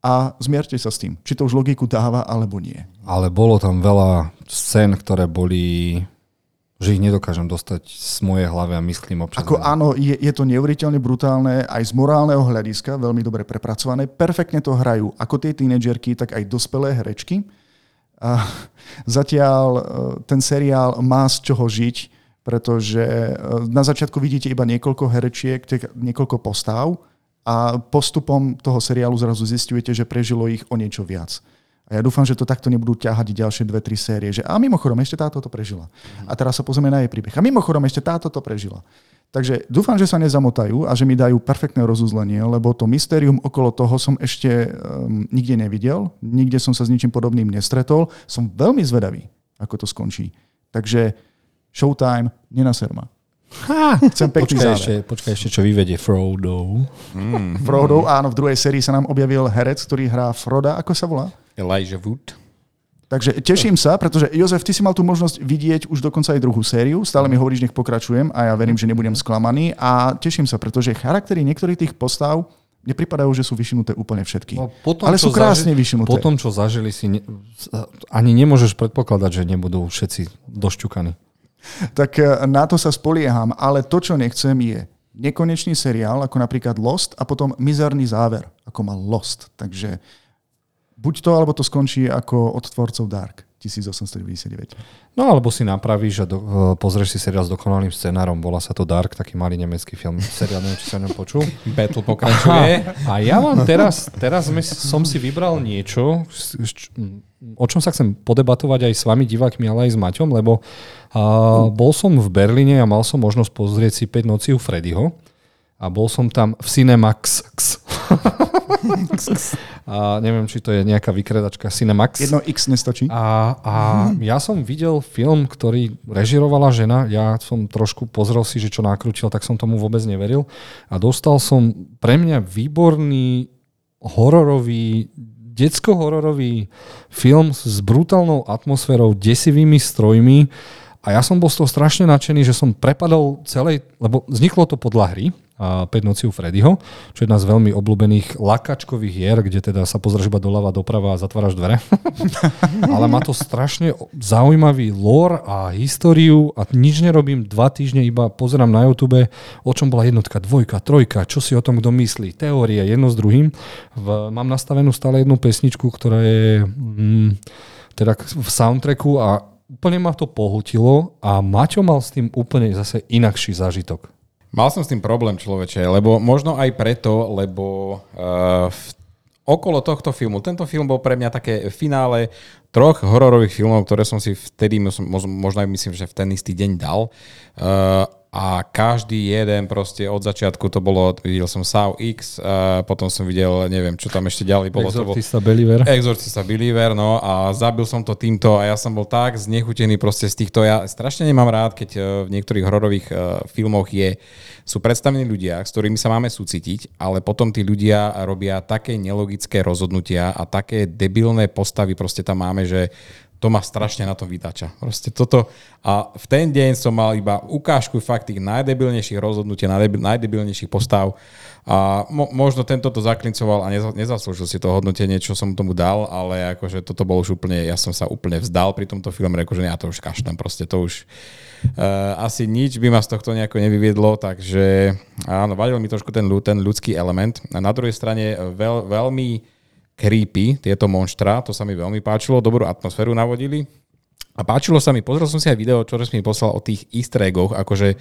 S2: a zmierte sa s tým, či to už logiku dáva alebo nie.
S1: Ale bolo tam veľa scén, ktoré boli že ich nedokážem dostať z mojej hlavy a myslím občas.
S2: Ako áno, je, je to neuveriteľne brutálne aj z morálneho hľadiska, veľmi dobre prepracované. Perfektne to hrajú ako tie tínedžerky, tak aj dospelé herečky. A zatiaľ e, ten seriál má z čoho žiť, pretože e, na začiatku vidíte iba niekoľko herečiek, niekoľko postáv a postupom toho seriálu zrazu zistujete, že prežilo ich o niečo viac. A ja dúfam, že to takto nebudú ťahať ďalšie dve, tri série. Že, a mimochodom, ešte táto to prežila. A teraz sa pozrieme na jej príbeh. A mimochodom, ešte táto to prežila. Takže dúfam, že sa nezamotajú a že mi dajú perfektné rozuzlenie, lebo to mystérium okolo toho som ešte um, nikde nevidel, nikde som sa s ničím podobným nestretol. Som veľmi zvedavý, ako to skončí. Takže Showtime, nenaser ma. Chcem pekný
S1: Počkaj
S2: záver.
S1: ešte, počkaj ešte, čo vyvedie Frodo.
S2: Frodo, áno, v druhej sérii sa nám objavil herec, ktorý hrá Froda, ako sa volá?
S3: Elijah Wood.
S2: Takže teším sa, pretože Jozef, ty si mal tú možnosť vidieť už dokonca aj druhú sériu, stále mi hovoríš, nech pokračujem a ja verím, že nebudem sklamaný a teším sa, pretože charaktery niektorých tých postav mne pripadajú, že sú vyšinuté úplne všetky.
S1: No, potom,
S2: Ale sú krásne
S1: zaži-
S2: vyšinuté.
S1: Potom, čo zažili si, ne, ani nemôžeš predpokladať, že nebudú všetci došťukaní.
S2: Tak e, na to sa spolieham, ale to, čo nechcem, je nekonečný seriál, ako napríklad Lost a potom mizerný záver, ako mal Lost. Takže buď to, alebo to skončí ako od tvorcov Dark 1899.
S1: No alebo si napravíš a do, e, pozrieš si seriál s dokonalým scenárom. Volá sa to Dark, taký malý nemecký film. Seriál, neviem, či sa o ňom počul.
S3: Battle pokračuje.
S1: A ja mám teraz, teraz som si vybral niečo, o čom sa chcem podebatovať aj s vami divákmi, ale aj s Maťom, lebo a, bol som v Berlíne a mal som možnosť pozrieť si 5 nocí u Freddyho a bol som tam v Cinemax. a neviem, či to je nejaká vykredačka Cinemax.
S2: Jedno X nestačí.
S1: A, a ja som videl film, ktorý režirovala žena. Ja som trošku pozrel si, že čo nakrútil, tak som tomu vôbec neveril. A dostal som pre mňa výborný hororový, detsko-hororový film s brutálnou atmosférou, desivými strojmi. A ja som bol z toho strašne nadšený, že som prepadol celej, lebo vzniklo to podľa hry, a 5 noci u Freddyho, čo je jedna z veľmi obľúbených lakačkových hier, kde teda sa pozrieš iba doľava, doprava a zatváraš dvere. Ale má to strašne zaujímavý lore a históriu a nič nerobím dva týždne, iba pozerám na YouTube, o čom bola jednotka, dvojka, trojka, čo si o tom kto myslí, teórie, jedno s druhým. V, mám nastavenú stále jednu pesničku, ktorá je mm, teda v soundtracku a úplne ma to pohutilo a Maťo mal s tým úplne zase inakší zážitok.
S3: Mal som s tým problém človeče, lebo možno aj preto, lebo uh, v, okolo tohto filmu. Tento film bol pre mňa také finále troch hororových filmov, ktoré som si vtedy, možno aj myslím, že v ten istý deň dal. Uh, a každý jeden proste od začiatku to bolo, videl som Saw X, a potom som videl, neviem, čo tam ešte ďalej bolo.
S1: Exorcista Believer.
S3: Exorcista Believer, no a zabil som to týmto a ja som bol tak znechutený proste z týchto, ja strašne nemám rád, keď e, v niektorých hororových uh, filmoch je, sú predstavení ľudia, s ktorými sa máme súcitiť, ale potom tí ľudia robia také nelogické rozhodnutia a také debilné postavy proste tam máme, že to ma strašne na to vytača. Proste toto. A v ten deň som mal iba ukážku fakt tých najdebilnejších rozhodnutí, najdebilnejších postav. A mo, možno tento to zaklincoval a neza, nezaslúžil si to hodnotenie, čo som tomu dal, ale akože toto bolo už úplne, ja som sa úplne vzdal pri tomto filme, že ja to už kaštem, proste to už uh, asi nič by ma z tohto nejako nevyviedlo, takže áno, vadil mi trošku ten, ten ľudský element. A na druhej strane veľ, veľmi creepy, tieto monštra, to sa mi veľmi páčilo, dobrú atmosféru navodili. A páčilo sa mi, pozrel som si aj video, čo si mi poslal o tých easter eggoch, akože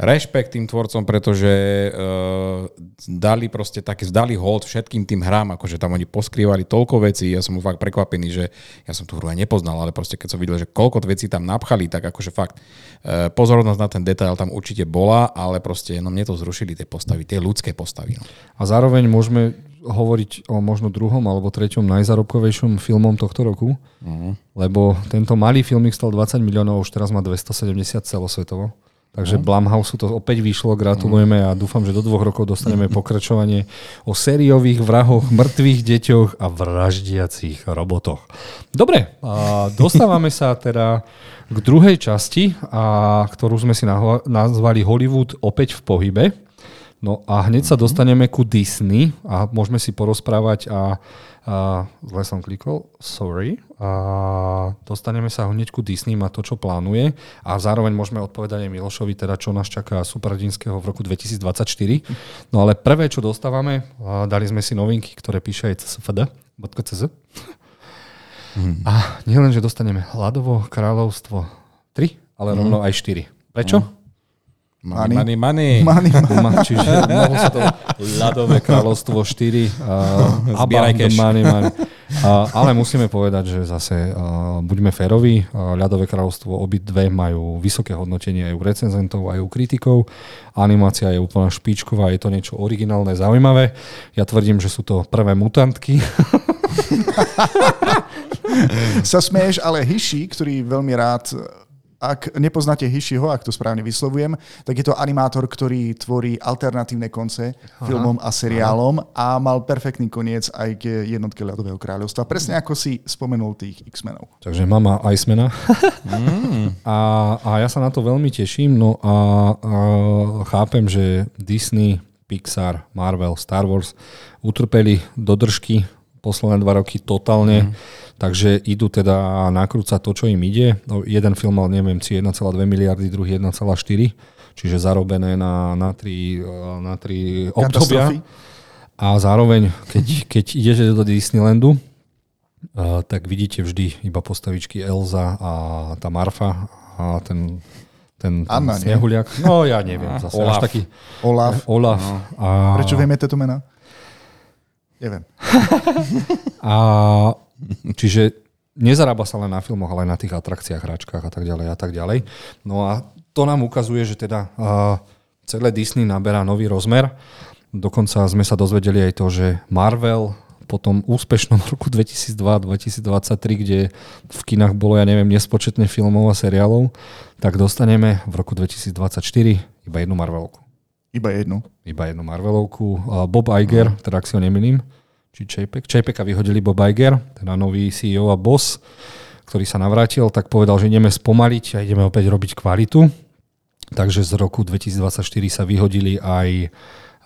S3: rešpekt tým tvorcom, pretože uh, dali proste také, zdali hold všetkým tým hrám, akože tam oni poskrývali toľko vecí, ja som fakt prekvapený, že ja som tú hru aj nepoznal, ale proste keď som videl, že koľko vecí tam napchali, tak akože fakt uh, pozornosť na ten detail tam určite bola, ale proste no mne to zrušili tie postavy, tie ľudské postavy. No.
S1: A zároveň môžeme hovoriť o možno druhom alebo treťom najzarobkovejšom filmom tohto roku, uh-huh. lebo tento malý filmik stal 20 miliónov, už teraz má 270 celosvetovo. Takže uh-huh. Blumhouse to opäť vyšlo, gratulujeme a dúfam, že do dvoch rokov dostaneme pokračovanie o sériových vrahoch, mŕtvych deťoch a vraždiacich robotoch. Dobre, a dostávame sa teda k druhej časti, a, ktorú sme si nazvali Hollywood opäť v pohybe. No a hneď sa dostaneme ku Disney a môžeme si porozprávať a, a zle som klikol, sorry. A dostaneme sa hneď ku Disney a to, čo plánuje a zároveň môžeme odpovedať aj Milošovi, teda čo nás čaká Superhrdinského v roku 2024. No ale prvé, čo dostávame, dali sme si novinky, ktoré píše aj csfd.cz. Hmm. A nielen, že dostaneme Hladovo kráľovstvo 3, ale rovno aj 4. Prečo? Hmm.
S3: Money, money, money.
S2: money, money.
S1: Čiže mohlo sa to ľadové kráľovstvo 4. Uh, Zbieraj cash. Money, money. Uh, ale musíme povedať, že zase uh, buďme féroví. Uh, ľadové kráľovstvo obidve majú vysoké hodnotenie aj u recenzentov, aj u kritikov. Animácia je úplne špičková, je to niečo originálne, zaujímavé. Ja tvrdím, že sú to prvé mutantky.
S2: sa smieš, ale Hishi, ktorý veľmi rád ak nepoznáte Hishiho, ak to správne vyslovujem, tak je to animátor, ktorý tvorí alternatívne konce Aha. filmom a seriálom Aha. a mal perfektný koniec aj k jednotke ľadového kráľovstva. Presne ako si spomenul tých X-menov.
S1: Takže mama Icemana. mm. a, a ja sa na to veľmi teším. No a, a chápem, že Disney, Pixar, Marvel, Star Wars utrpeli dodržky posledné dva roky totálne. Mm Takže idú teda nakrúcať to, čo im ide. No, jeden film mal, neviem, si 1,2 miliardy, druhý 1,4, čiže zarobené na, na tri, na tri obdobia. A zároveň, keď, keď idete do Disneylandu, uh, tak vidíte vždy iba postavičky Elza a tá Marfa a ten ten, ten Anna, snehuliak. Nie? No ja neviem. Zase
S3: Olaf.
S1: Až taký,
S2: Olaf.
S1: Olaf. No.
S2: A... Prečo vieme tieto mená? Neviem.
S1: a Čiže nezarába sa len na filmoch, ale aj na tých atrakciách, hračkách a tak ďalej a tak ďalej. No a to nám ukazuje, že teda uh, celé Disney naberá nový rozmer. Dokonca sme sa dozvedeli aj to, že Marvel po tom úspešnom roku 2002-2023, kde v kinách bolo, ja neviem, nespočetne filmov a seriálov, tak dostaneme v roku 2024 iba jednu Marvelovku.
S2: Iba jednu?
S1: Iba jednu Marvelovku. Bob Iger, teda ak si ho nemýlim, či Čejpek. Čejpeka vyhodili Bob Iger, teda nový CEO a boss, ktorý sa navrátil, tak povedal, že ideme spomaliť a ideme opäť robiť kvalitu. Takže z roku 2024 sa vyhodili aj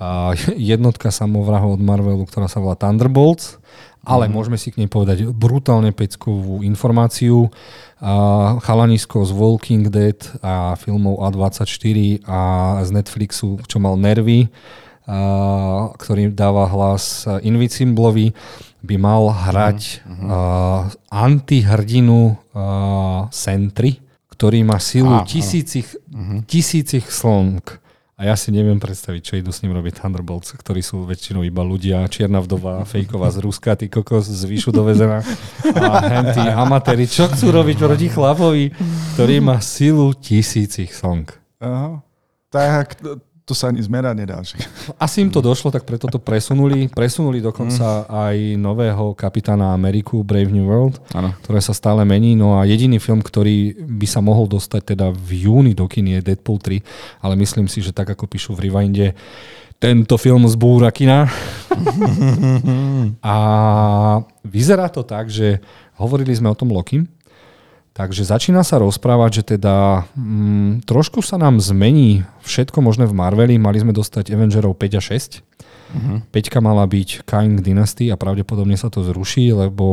S1: jednotka samovrahov od Marvelu, ktorá sa volá Thunderbolts, ale mm. môžeme si k nej povedať brutálne peckovú informáciu. chalanisko z Walking Dead a filmov A24 a z Netflixu, čo mal nervy, ktorý dáva hlas Invinciblovi, by mal hrať uh-huh. uh, antihrdinu uh, Sentry, ktorý má silu ah, tisícich, uh-huh. tisícich slnk A ja si neviem predstaviť, čo idú s ním robiť Thunderbolts, ktorí sú väčšinou iba ľudia, čierna vdova, fejková z Ruska, ty kokos z výšu dovezená. A henty amatéri, čo chcú robiť proti chlapovi, ktorý má silu tisícich song.
S2: Aha. Tak to sa ani zmerať nedá.
S1: Asi im to došlo, tak preto to presunuli. Presunuli dokonca mm. aj nového kapitána Ameriku, Brave New World, ano. ktoré sa stále mení. No a jediný film, ktorý by sa mohol dostať teda v júni do kin je Deadpool 3, ale myslím si, že tak ako píšu v Rewinde, tento film zbúra kina. a vyzerá to tak, že hovorili sme o tom Loki, Takže začína sa rozprávať, že teda mm, trošku sa nám zmení všetko možné v Marveli. Mali sme dostať Avengerov 5 a 6. Uh-huh. Peťka mala byť Kang Dynasty a pravdepodobne sa to zruší, lebo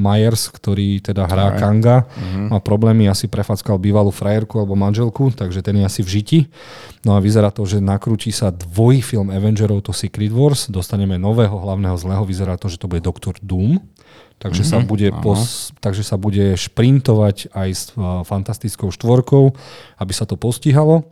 S1: Myers, ktorý teda hrá Aj. Kanga, uh-huh. má problémy, asi prefackal bývalú frajerku alebo manželku, takže ten je asi v žiti. No a vyzerá to, že nakrúti sa dvojfilm Avengerov, to Secret Wars, dostaneme nového hlavného zlého, vyzerá to, že to bude Doktor Doom. Takže, mm-hmm, sa mhm. bude pos, takže sa bude šprintovať aj s uh, fantastickou štvorkou, aby sa to postihalo.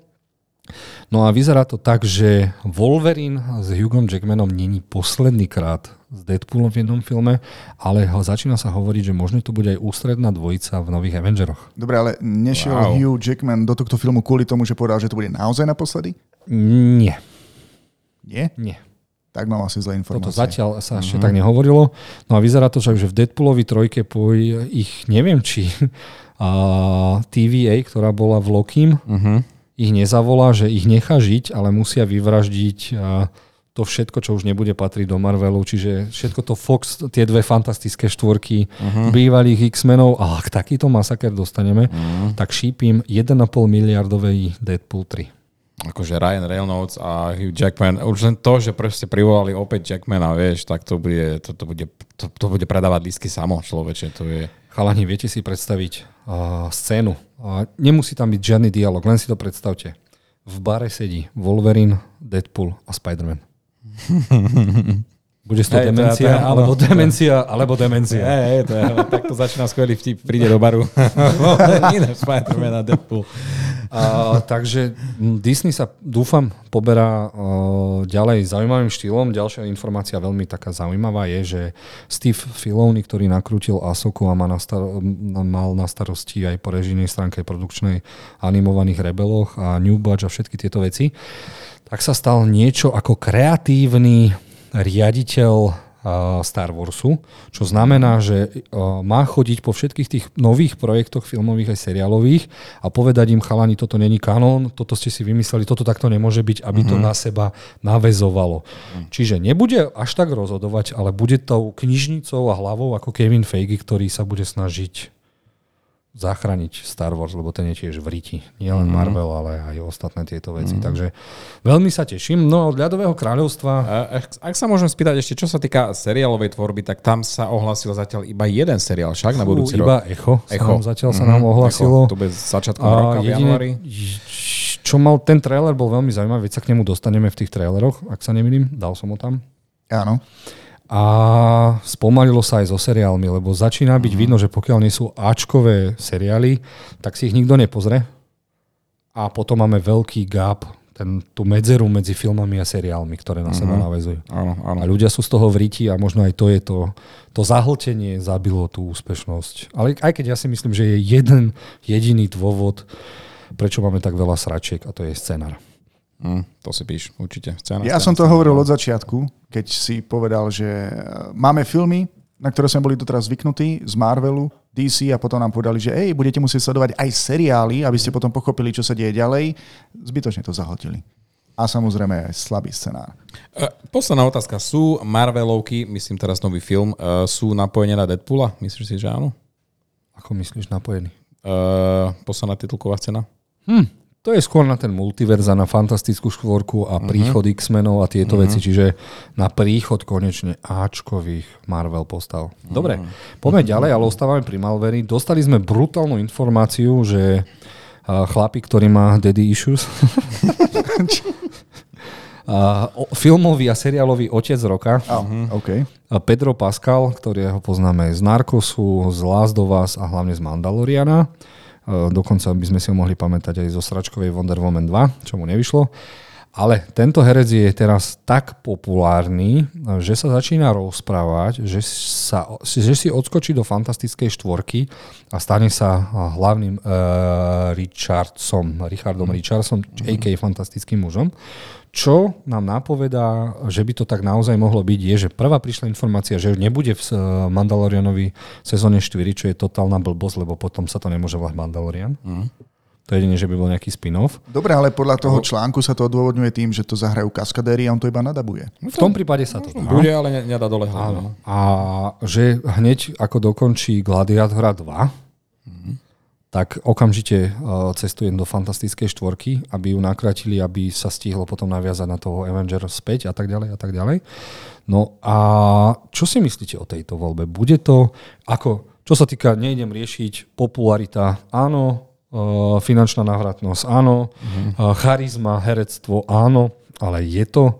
S1: No a vyzerá to tak, že Wolverine s Hugom Jackmanom není posledný krát s Deadpoolom v jednom filme, ale ho, začína sa hovoriť, že možno to bude aj ústredná dvojica v nových Avengeroch.
S2: Dobre, ale nešiel wow. Hugh Jackman do tohto filmu kvôli tomu, že povedal, že to bude naozaj naposledy?
S1: Nie.
S2: Nie?
S1: Nie.
S2: Tak mám asi zlé informácie.
S1: Toto zatiaľ sa ešte mm-hmm. tak nehovorilo. No a vyzerá to, že v Deadpoolovi trojke po ich, neviem či a TVA, ktorá bola v Lokim, mm-hmm. ich nezavolá, že ich nechá žiť, ale musia vyvraždiť to všetko, čo už nebude patriť do Marvelu, čiže všetko to Fox, tie dve fantastické štvorky uh-huh. bývalých X-menov, a ak takýto masaker dostaneme, uh-huh. tak šípim 1,5 miliardovej Deadpool 3
S3: akože Ryan Reynolds a Hugh Jackman, už len to, že proste privolali opäť Jackmana, vieš, tak to bude, to, to bude, to, to bude predávať lístky samo, človeče, to je...
S1: Chalani, viete si predstaviť uh, scénu. Uh, nemusí tam byť žiadny dialog, len si to predstavte. V bare sedí Wolverine, Deadpool a Spider-Man. Bude to hey, demencia, to, to, alebo demencia, alebo demencia.
S3: Hej, hey, to je, takto začína skvelý vtip, príde do baru. Iné Spider-Man a Deadpool.
S1: A, takže Disney sa, dúfam, poberá uh, ďalej zaujímavým štýlom. Ďalšia informácia veľmi taká zaujímavá je, že Steve Filoni, ktorý nakrútil Asoku a má na star- mal na starosti aj po režijnej stránke produkčnej animovaných rebeloch a New Budge a všetky tieto veci, tak sa stal niečo ako kreatívny riaditeľ Star Warsu, čo znamená, že má chodiť po všetkých tých nových projektoch filmových aj seriálových a povedať im, chalani, toto není kanón, toto ste si vymysleli, toto takto nemôže byť, aby to mm-hmm. na seba navezovalo. Mm. Čiže nebude až tak rozhodovať, ale bude tou knižnicou a hlavou ako Kevin Feige, ktorý sa bude snažiť zachrániť Star Wars, lebo ten je tiež v riti. Nie len mm-hmm. Marvel, ale aj ostatné tieto veci. Mm-hmm. Takže veľmi sa teším. No od ľadového kráľovstva...
S3: Ak, ak sa môžem spýtať ešte, čo sa týka seriálovej tvorby, tak tam sa ohlasil zatiaľ iba jeden seriál, však na budúci
S1: Fú, iba
S3: rok.
S1: Echo. Echo. Sa zatiaľ mm-hmm. sa nám ohlasilo. Echo.
S3: To bude začiatkom a roka jedine, v januári.
S1: Čo mal ten trailer, bol veľmi zaujímavý, veď sa k nemu dostaneme v tých traileroch, ak sa nemýlim. Dal som ho tam.
S2: Áno.
S1: A spomalilo sa aj so seriálmi, lebo začína byť uh-huh. vidno, že pokiaľ nie sú Ačkové seriály, tak si ich nikto nepozrie. A potom máme veľký gap, ten, tú medzeru medzi filmami a seriálmi, ktoré na uh-huh. seba navezujú.
S3: Áno, áno.
S1: A ľudia sú z toho v ríti a možno aj to je to, to zahltenie zabilo tú úspešnosť. Ale aj keď ja si myslím, že je jeden jediný dôvod, prečo máme tak veľa sračiek a to je scenár.
S3: Mm, to si píš, určite.
S2: Scéna, ja scéna, som to scéna. hovoril od začiatku, keď si povedal, že e, máme filmy, na ktoré sme boli doteraz zvyknutí z Marvelu, DC a potom nám povedali, že ej, budete musieť sledovať aj seriály, aby ste potom pochopili, čo sa deje ďalej. Zbytočne to zahltili. A samozrejme aj slabý scenár.
S3: E, posledná otázka. Sú Marvelovky, myslím teraz nový film, e, sú napojené na Deadpoola? Myslíš si, že áno?
S1: Ako myslíš napojený?
S3: Uh, posledná titulková scéna?
S1: Hm, to je skôr na ten multiverza, na fantastickú štvorku a uh-huh. príchod X-menov a tieto uh-huh. veci, čiže na príchod konečne Ačkových Marvel postav. Uh-huh. Dobre, poďme uh-huh. ďalej, ale ostávame pri Malveri. Dostali sme brutálnu informáciu, že chlapi, ktorý má daddy issues, Uh, filmový a seriálový otec roka.
S2: Oh, okay.
S1: Pedro Pascal, ktorého poznáme z Narcosu, z Last of Us a hlavne z Mandaloriana dokonca by sme si ho mohli pamätať aj zo sračkovej Wonder Woman 2, čo mu nevyšlo. Ale tento herec je teraz tak populárny, že sa začína rozprávať, že, sa, že si odskočí do fantastickej štvorky a stane sa hlavným uh, Richardsom, Richardom mm. Richardsom, mm. a.k.a. fantastickým mužom. Čo nám napovedá, že by to tak naozaj mohlo byť, je, že prvá prišla informácia, že nebude v Mandalorianovi sezóne 4, čo je totálna blbosť, lebo potom sa to nemôže volať Mandalorian. Mm. To je jedine, že by bol nejaký spin-off.
S2: Dobre, ale podľa toho článku sa to odôvodňuje tým, že to zahrajú kaskadéry a on to iba nadabuje.
S1: V tom prípade sa to dá.
S3: Bude, ale nedá dole Áno.
S1: A že hneď ako dokončí Gladiatora 2, mm-hmm. Tak okamžite uh, cestujem do fantastickej štvorky, aby ju nakratili, aby sa stihlo potom naviazať na toho Avenger späť a tak ďalej a tak ďalej. No a čo si myslíte o tejto voľbe? Bude to ako, čo sa týka, nejdem riešiť popularita, áno, Eh, finančná návratnosť, áno, uh-huh. charizma, herectvo, áno, ale je to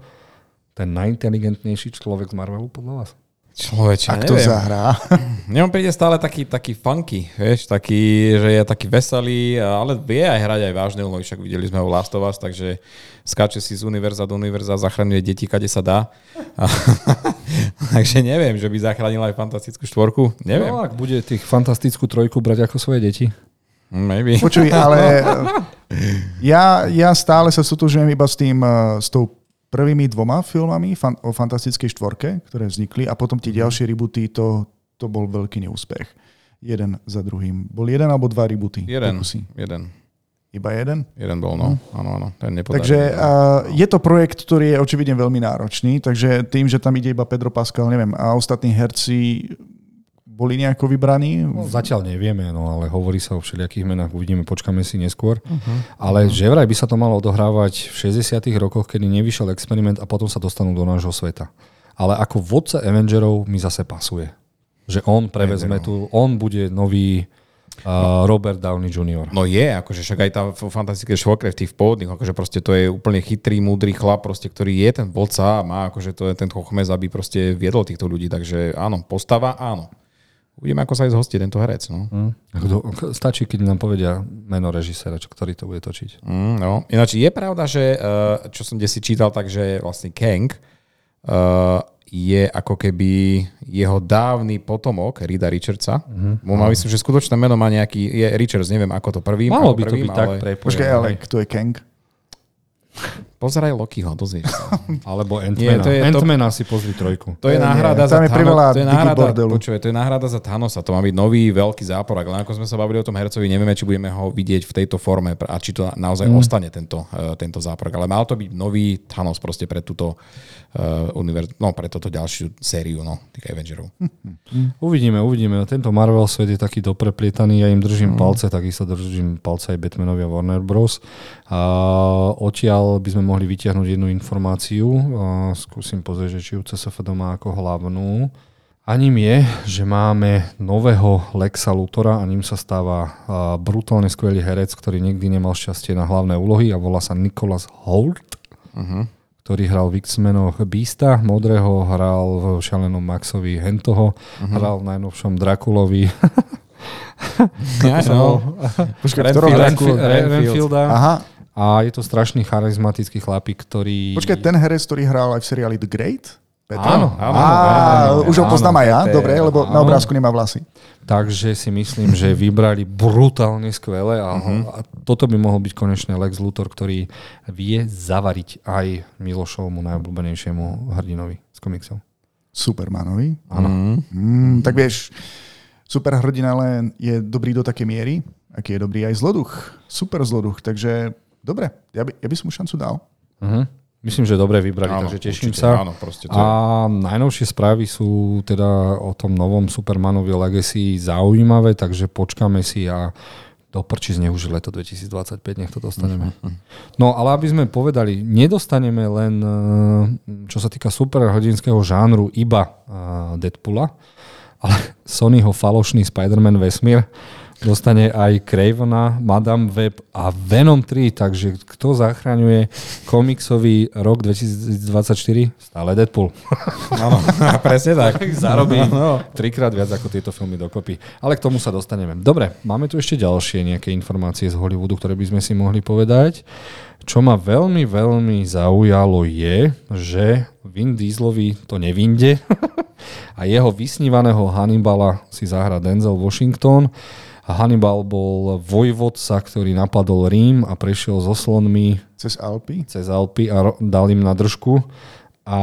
S1: ten najinteligentnejší človek z Marvelu podľa vás?
S3: Človeče,
S2: Ak to zahrá.
S3: Mne on príde stále taký, taký funky, vieš, taký, že je taký veselý, ale vie aj hrať aj vážne úlohy, však videli sme ho v Last of Us, takže skáče si z univerza do univerza, zachraňuje deti, kade sa dá. A, takže neviem, že by zachránil aj fantastickú štvorku, neviem.
S1: No, ak bude tých fantastickú trojku brať ako svoje deti.
S3: Maybe.
S2: Počuj, ale ja, ja stále sa stotožujem iba s tým, eh, s tou prvými dvoma filmami fan, o fantastickej štvorke, ktoré vznikli a potom tie ďalšie rebooty, to, to bol veľký neúspech. Jeden za druhým. Bol jeden alebo dva rebooty?
S3: Jeden. Pokusy. Jeden.
S2: Iba jeden?
S3: Jeden bol, no. Hm. Áno, áno. Ten
S2: takže uh, je to projekt, ktorý je očividne veľmi náročný, takže tým, že tam ide iba Pedro Pascal, neviem, a ostatní herci boli nejako vybraní?
S1: No, zatiaľ nevieme, no, ale hovorí sa o všelijakých menách, uvidíme, počkáme si neskôr. Uh-huh. Ale uh-huh. že vraj by sa to malo odohrávať v 60 rokoch, kedy nevyšiel experiment a potom sa dostanú do nášho sveta. Ale ako vodca Avengerov mi zase pasuje. Že on prevezme tu, on bude nový uh, Robert Downey Jr.
S3: No je, akože však aj tá fantastické švokre v tých pôvodných, akože proste to je úplne chytrý, múdry chlap, proste, ktorý je ten vodca a má akože to je ten chochmez, aby proste viedol týchto ľudí, takže áno, postava áno. Uvidíme, ako sa aj zhostí tento herec. No. Mm.
S1: Stačí, keď nám povedia meno režiséra, čo, ktorý to bude točiť.
S3: Mm, no. Ináč je pravda, že uh, čo som si čítal, takže vlastne Kang uh, je ako keby jeho dávny potomok Rida Richardsa. Mm-hmm. Má myslím, že skutočné meno má nejaký, je Richards, neviem ako to prvý.
S1: Malo by
S3: prvým,
S1: to byť ale... tak
S2: Počkaj, ale kto je Kang?
S3: Pozeraj Lokiho, dozvieš sa.
S1: Alebo Ant-Mana. Ant-Mana si pozri trojku.
S3: To je náhrada za Thanos. To je náhrada, počuvaj, to je náhrada za Thanosa. To má byť nový veľký záporak. Len ako sme sa bavili o tom hercovi, nevieme, či budeme ho vidieť v tejto forme a či to naozaj mm. ostane tento, uh, tento záporak. Ale mal to byť nový Thanos proste pre túto uh, univerz- no, pre toto ďalšiu sériu no, tých Avengerov.
S1: Mm. Uvidíme, uvidíme. Tento Marvel svet je taký dopreplietaný. Ja im držím mm. palce, takisto držím palce aj Batmanovi a Warner Bros. A odtiaľ by sme mohli vytiahnuť jednu informáciu. Skúsim pozrieť, či ju CSF má ako hlavnú. A ním je, že máme nového Lexa Lutora a ním sa stáva brutálne skvelý herec, ktorý nikdy nemal šťastie na hlavné úlohy a volá sa Nicholas Holt, uh-huh. ktorý hral v X-menoch Beasta, modrého, hral v Šalenom Maxovi Hentoho, uh-huh. hral v najnovšom Drakulovi.
S3: ja, no.
S1: Počkaj, Renfielda. Aha, a je to strašný charizmatický chlapík, ktorý...
S2: Počkaj, ten herec, ktorý hral aj v seriáli The Great?
S1: Petra? Áno,
S2: áno, Á, áno, už ho poznám aj ja, dobre, lebo áno. na obrázku nemá vlasy.
S1: Takže si myslím, že vybrali brutálne skvelé a, uh-huh. a toto by mohol byť konečne Lex Luthor, ktorý vie zavariť aj Milošovmu najobľúbenejšiemu hrdinovi z komiksov.
S2: Supermanovi?
S1: Áno.
S2: Mm. Mm, tak vieš, super hrdina len je dobrý do také miery, aký je dobrý aj zloduch. Super zloduch, takže Dobre, ja by, ja by som mu šancu dal.
S1: Uh-huh. Myslím, že dobre vybrali, áno, takže teším určite, sa.
S3: Áno, proste
S1: to... A najnovšie správy sú teda o tom novom Supermanovi Legacy zaujímavé, takže počkáme si a do prči zneužil leto 2025, nech to dostaneme. Uh-huh. No ale aby sme povedali, nedostaneme len, eh, čo sa týka superhrdinského žánru, iba eh, Deadpoola, ale Sonyho falošný Spider-Man vesmír dostane aj Cravena, Madame Web a Venom 3, takže kto zachraňuje komiksový rok 2024? Stále Deadpool.
S3: Áno, presne tak.
S1: Zarobí no. trikrát viac ako tieto filmy dokopy. Ale k tomu sa dostaneme. Dobre, máme tu ešte ďalšie nejaké informácie z Hollywoodu, ktoré by sme si mohli povedať. Čo ma veľmi, veľmi zaujalo je, že Vin Dieselovi to nevinde a jeho vysnívaného Hannibala si zahra Denzel Washington. A Hannibal bol vojvodca, ktorý napadol Rím a prešiel so slonmi
S2: cez Alpy,
S1: cez Alpy a dal im na držku. A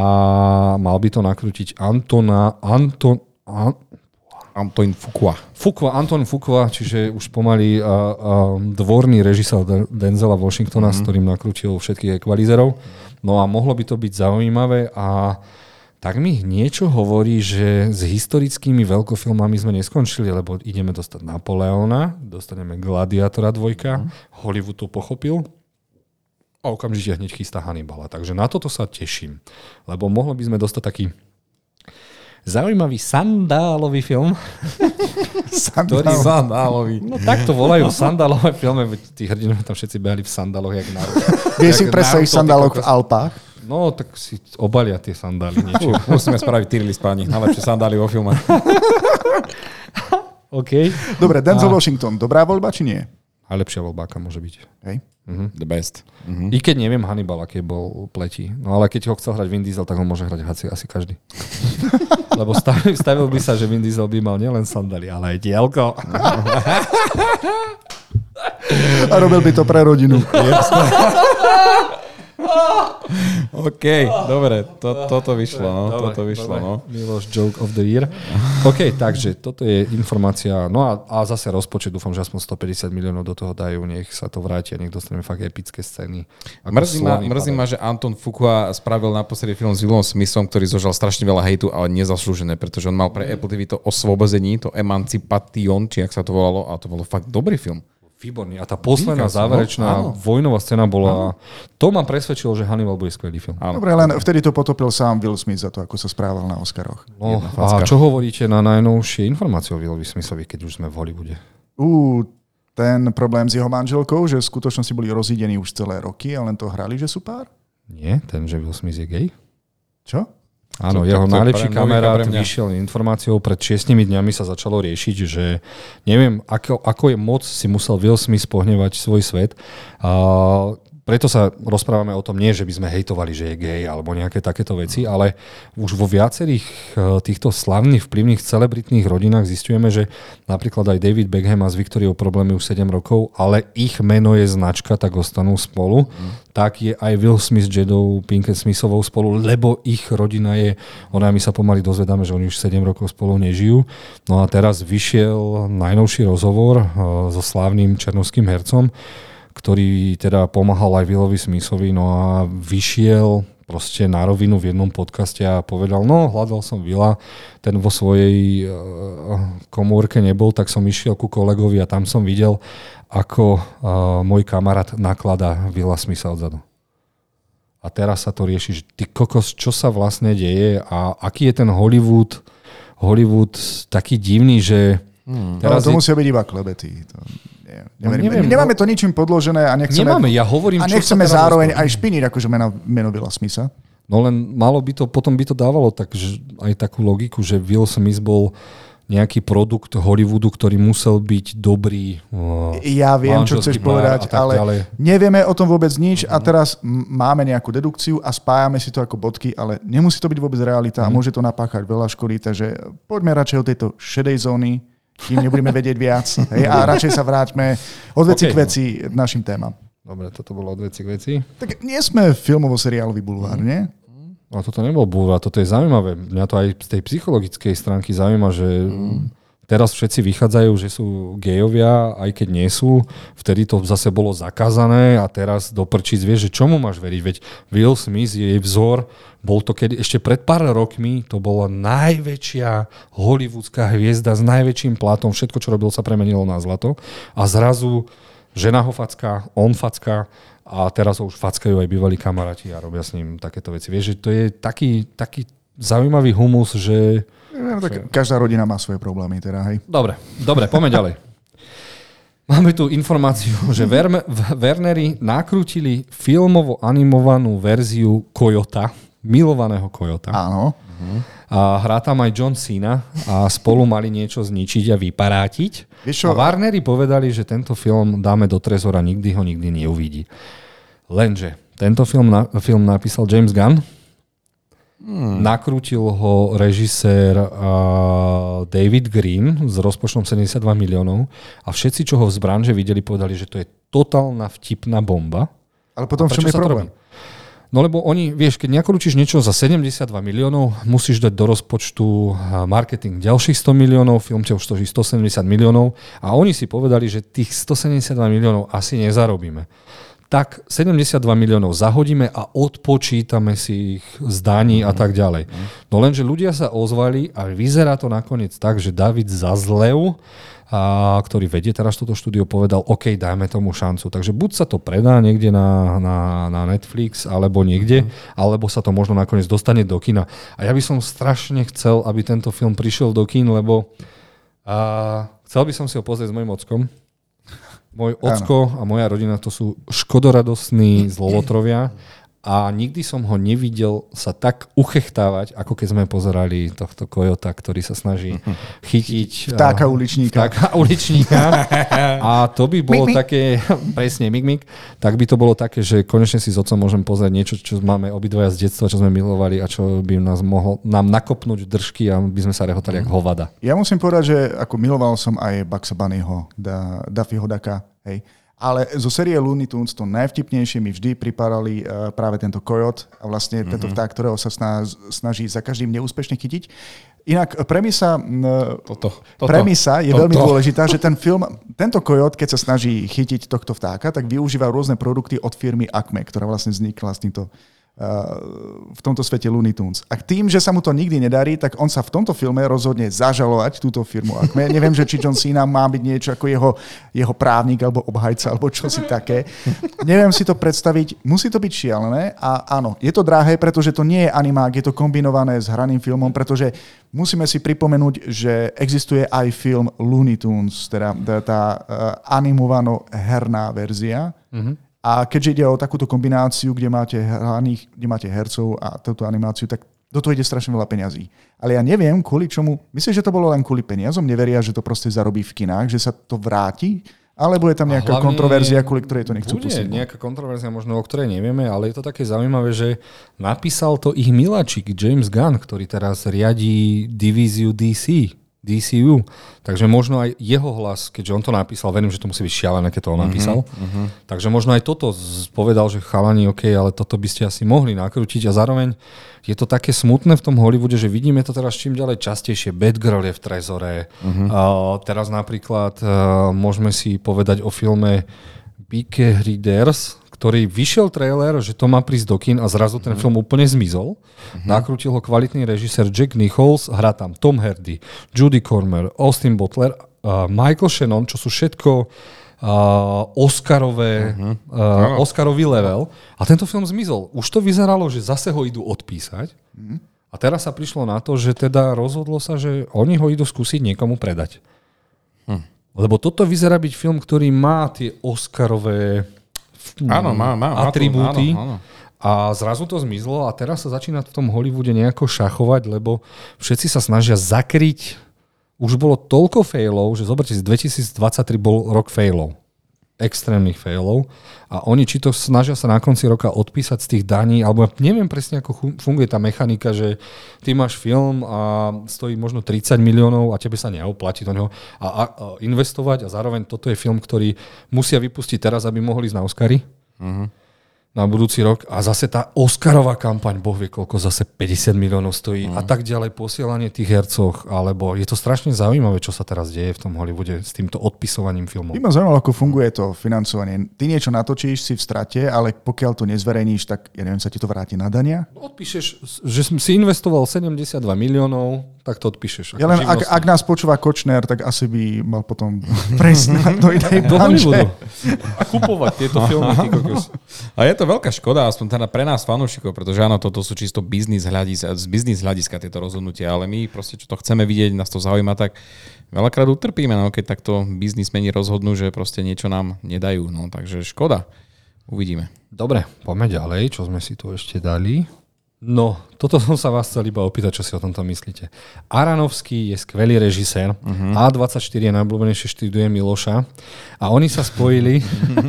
S1: mal by to nakrútiť Antona, Anton, An,
S3: Antoine Fuqua.
S1: Fuqua, Anton Fuqua, čiže už pomaly a, a, dvorný režisér Denzela Washingtona, mm-hmm. s ktorým nakrútil všetkých ekvalizerov. No a mohlo by to byť zaujímavé a tak mi niečo hovorí, že s historickými veľkofilmami sme neskončili, lebo ideme dostať Napoleona, dostaneme Gladiatora dvojka, mm. Hollywood to pochopil a okamžite hneď chystá Hannibala. Takže na toto sa teším, lebo mohli by sme dostať taký zaujímavý sandálový film.
S3: Sandál. sandálový.
S1: No tak to volajú sandálové filmy, tí hrdinovia tam všetci behali v sandáloch, jak na
S2: Vieš si predstaviť sandáloch v Alpách?
S1: No, tak si obalia tie sandály niečo.
S3: Uh, musíme spraviť tier list, páni. Najlepšie sandály vo filme.
S1: OK.
S2: Dobre, Denzel A... Washington, dobrá voľba, či nie?
S1: Najlepšia voľba, aká môže byť.
S2: Hej.
S3: Uh-huh. The best.
S1: Uh-huh. I keď neviem Hannibal, aký bol pleti. No ale keď ho chcel hrať Vin Diesel, tak ho môže hrať asi, asi každý. Lebo stavil, stavil by sa, že Vin Diesel by mal nielen sandály, ale aj dielko.
S2: A robil by to pre rodinu.
S3: OK, dobre, to, toto vyšlo, no, dobre, toto vyšlo, dobre. no.
S1: Miloš joke of the year. OK, takže toto je informácia, no a, a zase rozpočet, dúfam, že aspoň 150 miliónov do toho dajú, nech sa to vráti a nech dostaneme fakt epické scény.
S3: Mrzí ma, mrzí ma, že Anton Fuqua spravil naposledy film s Willom Smithom, ktorý zožal strašne veľa hejtu, ale nezaslúžené, pretože on mal pre Apple TV to osvobození, to Emancipation, či ak sa to volalo, a to bolo fakt dobrý film.
S1: Výborný. A tá posledná Výkaz, záverečná no, vojnová scéna bola... Áno. To ma presvedčilo, že Hannibal bude skvelý film.
S2: Áno. Dobre, len vtedy to potopil sám Will Smith za to, ako sa správal na Oscaroch.
S1: No, a čo hovoríte na najnovšie informácie o Willovi Smithovi, keď už sme v Hollywoode?
S2: Uh, ten problém s jeho manželkou, že v skutočnosti boli rozídení už celé roky a len to hrali, že sú pár?
S1: Nie, ten, že Will Smith je gay.
S2: Čo?
S1: Áno, jeho to, najlepší kamerát vyšiel informáciou, pred šiestimi dňami sa začalo riešiť, že neviem, ako, ako je moc si musel Will Smith pohnevať svoj svet. A preto sa rozprávame o tom nie, že by sme hejtovali, že je gay alebo nejaké takéto veci, ale už vo viacerých e, týchto slavných, vplyvných, celebritných rodinách zistujeme, že napríklad aj David Beckham má s Viktoriou problémy už 7 rokov, ale ich meno je značka, tak ostanú spolu. Mm. Tak je aj Will Smith s Jedou Pinkett Smithovou spolu, lebo ich rodina je, ona my sa pomaly dozvedáme, že oni už 7 rokov spolu nežijú. No a teraz vyšiel najnovší rozhovor e, so slávnym černovským hercom, ktorý teda pomáhal aj Willovi Smithovi, no a vyšiel proste na rovinu v jednom podcaste a povedal, no hľadal som Vila, ten vo svojej uh, komórke nebol, tak som išiel ku kolegovi a tam som videl, ako uh, môj kamarát nakladá Vila Smitha odzadu. A teraz sa to rieši, že ty kokos, čo sa vlastne deje a aký je ten Hollywood, Hollywood taký divný, že...
S2: Hmm. Teraz no, to je... musia byť iba klebety. To... No, neviem, nemáme no- to ničím podložené a nechceme,
S1: nemáme, ja hovorím,
S2: a nechceme zároveň aj špiniť akože meno, meno Willa Smitha.
S1: No len malo by to, potom by to dávalo tak, že aj takú logiku, že Will Smith bol nejaký produkt Hollywoodu, ktorý musel byť dobrý.
S2: Ja viem, čo chceš povedať, ale ďalej. nevieme o tom vôbec nič a teraz máme nejakú dedukciu a spájame si to ako bodky, ale nemusí to byť vôbec realita a mhm. môže to napáchať veľa škody, takže poďme radšej od tejto šedej zóny kým nebudeme vedieť viac. Hej, a radšej sa vráťme od veci okay. k veci našim témam.
S1: Dobre, toto bolo od veci k veci.
S2: Tak nie sme filmovo-seriálový bulvár, mm. nie?
S1: No toto nebol bulvár, toto je zaujímavé. Mňa to aj z tej psychologickej stránky zaujíma, že mm. Teraz všetci vychádzajú, že sú gejovia, aj keď nie sú. Vtedy to zase bolo zakázané a teraz do prčíc vieš, že čomu máš veriť? Veď Will Smith je vzor bol to kedy, ešte pred pár rokmi, to bola najväčšia hollywoodská hviezda s najväčším platom, všetko, čo robil, sa premenilo na zlato. A zrazu žena ho facká, on facká a teraz ho už fackajú aj bývalí kamaráti a robia s ním takéto veci. Vieš, že to je taký, taký zaujímavý humus, že...
S2: No, tak každá rodina má svoje problémy, teda, hej.
S1: Dobre, dobre, poďme ďalej. Máme tu informáciu, že Verme, Werneri nakrútili filmovo animovanú verziu Kojota, milovaného Kojota.
S2: Áno.
S1: A hrá tam aj John Cena a spolu mali niečo zničiť a vyparátiť.
S2: Vieš čo?
S1: A Warneri povedali, že tento film dáme do trezora, nikdy ho nikdy neuvidí. Lenže tento film, na, film napísal James Gunn, Hmm. Nakrútil ho režisér uh, David Green s rozpočtom 72 miliónov a všetci, čo ho z branže videli, povedali, že to je totálna vtipná bomba.
S2: Ale potom v čom je problém?
S1: No lebo oni, vieš, keď nakrúčiš niečo za 72 miliónov, musíš dať do rozpočtu marketing ďalších 100 miliónov, film ťa už stojí 170 miliónov a oni si povedali, že tých 172 miliónov asi nezarobíme tak 72 miliónov zahodíme a odpočítame si ich z daní a tak ďalej. No lenže ľudia sa ozvali a vyzerá to nakoniec tak, že David Zazlev, a, ktorý vedie teraz toto štúdio, povedal, OK, dajme tomu šancu. Takže buď sa to predá niekde na, na, na Netflix, alebo niekde, alebo sa to možno nakoniec dostane do kina. A ja by som strašne chcel, aby tento film prišiel do kín, lebo a, chcel by som si ho pozrieť s mojim ockom, môj ocko a moja rodina to sú škodoradosní zlovotrovia a nikdy som ho nevidel sa tak uchechtávať, ako keď sme pozerali tohto kojota, ktorý sa snaží chytiť...
S2: Vtáka uličníka.
S1: Vtáka uličníka. A to by bolo mik, také, presne, mik, mik, tak by to bolo také, že konečne si s otcom môžem pozrieť niečo, čo máme obidvaja z detstva, čo sme milovali a čo by nás mohlo nám nakopnúť držky a by sme sa rehotali mm. ako hovada.
S2: Ja musím povedať, že ako miloval som aj Bugs Bunnyho, da, Daffy Hodaka, hej. Ale zo série Looney Tunes to najvtipnejšie mi vždy pripadali uh, práve tento kojot a vlastne mm-hmm. tento vták, ktorého sa snaž, snaží za každým neúspešne chytiť. Inak premisa,
S3: toto, toto,
S2: premisa je
S3: toto.
S2: veľmi dôležitá, že ten film, tento kojot, keď sa snaží chytiť tohto vtáka, tak využíva rôzne produkty od firmy Acme, ktorá vlastne vznikla s týmto v tomto svete Looney Tunes. A tým, že sa mu to nikdy nedarí, tak on sa v tomto filme rozhodne zažalovať túto firmu. Ja neviem, že či John Cena má byť niečo ako jeho, jeho právnik alebo obhajca alebo čo si také. Neviem si to predstaviť. Musí to byť šialené a áno, je to drahé, pretože to nie je animák, je to kombinované s hraným filmom, pretože musíme si pripomenúť, že existuje aj film Looney Tunes, teda tá, tá uh, animovaná herná verzia. Mm-hmm a keďže ide o takúto kombináciu, kde máte, hraných, kde máte hercov a túto animáciu, tak do toho ide strašne veľa peňazí. Ale ja neviem, kvôli čomu. Myslím, že to bolo len kvôli peniazom. Neveria, že to proste zarobí v kinách, že sa to vráti. Alebo je tam nejaká kontroverzia, kvôli ktorej to nechcú
S1: bude
S2: pustiť.
S1: Nejaká kontroverzia, možno o ktorej nevieme, ale je to také zaujímavé, že napísal to ich miláčik James Gunn, ktorý teraz riadí divíziu DC. DCU. Takže možno aj jeho hlas, keďže on to napísal, verím, že to musí byť šialené, keď to on mhm, napísal. Uh-huh. Takže možno aj toto povedal, že chalani, OK, ale toto by ste asi mohli nakrútiť a zároveň je to také smutné v tom Hollywoode, že vidíme to teraz čím ďalej častejšie. Girl je v Trezore. Uh-huh. Uh, teraz napríklad uh, môžeme si povedať o filme Bike Readers, ktorý vyšiel trailer, že to má prísť do kin a zrazu ten mm-hmm. film úplne zmizol. Mm-hmm. Nakrútil ho kvalitný režisér Jack Nichols, hrá tam Tom Hardy, Judy Cormer, Austin Butler, uh, Michael Shannon, čo sú všetko uh, Oscarové, uh-huh. uh, Oscarový level. A tento film zmizol. Už to vyzeralo, že zase ho idú odpísať. Uh-huh. A teraz sa prišlo na to, že teda rozhodlo sa, že oni ho idú skúsiť niekomu predať. Uh-huh. Lebo toto vyzerá byť film, ktorý má tie Oscarové
S3: áno, má, má,
S1: atribúty.
S3: Áno, áno.
S1: A zrazu to zmizlo a teraz sa začína v tom Hollywoode nejako šachovať, lebo všetci sa snažia zakryť. Už bolo toľko failov, že zoberte si, 2023 bol rok failov extrémnych failov a oni či to snažia sa na konci roka odpísať z tých daní, alebo neviem presne, ako funguje tá mechanika, že ty máš film a stojí možno 30 miliónov a tebe sa neoplatí do neho a, a, a investovať a zároveň toto je film, ktorý musia vypustiť teraz, aby mohli ísť na Oscary. Uh-huh na budúci rok a zase tá Oscarová kampaň, boh vie koľko, zase 50 miliónov stojí mm. a tak ďalej, posielanie tých hercoch, alebo je to strašne zaujímavé, čo sa teraz deje v tom Hollywoode s týmto odpisovaním filmov.
S2: By ma zaujímalo, ako funguje to financovanie. Ty niečo natočíš, si v strate, ale pokiaľ to nezverejníš, tak ja neviem, sa ti to vráti na dania?
S1: Odpíšeš, že som si investoval 72 miliónov, tak to odpíšeš.
S2: Ja len, ak, ak nás počúva Kočner, tak asi by mal potom prejsť na do inej
S1: Do. Hollywoodu. A kupovať tieto filmy. Ty kokos.
S3: A je to veľká škoda, aspoň teda pre nás fanúšikov, pretože áno, toto sú čisto biznis hľadiska, z biznis hľadiska tieto rozhodnutia, ale my proste, čo to chceme vidieť, nás to zaujíma, tak veľakrát utrpíme, no, keď takto biznismeni rozhodnú, že proste niečo nám nedajú. No, takže škoda. Uvidíme.
S1: Dobre, poďme ďalej, čo sme si tu ešte dali. No, toto som sa vás chcel iba opýtať, čo si o tomto myslíte. Aranovský je skvelý režisér, uh-huh. A24 je najobľúbenejšie štúdie Miloša a oni sa spojili,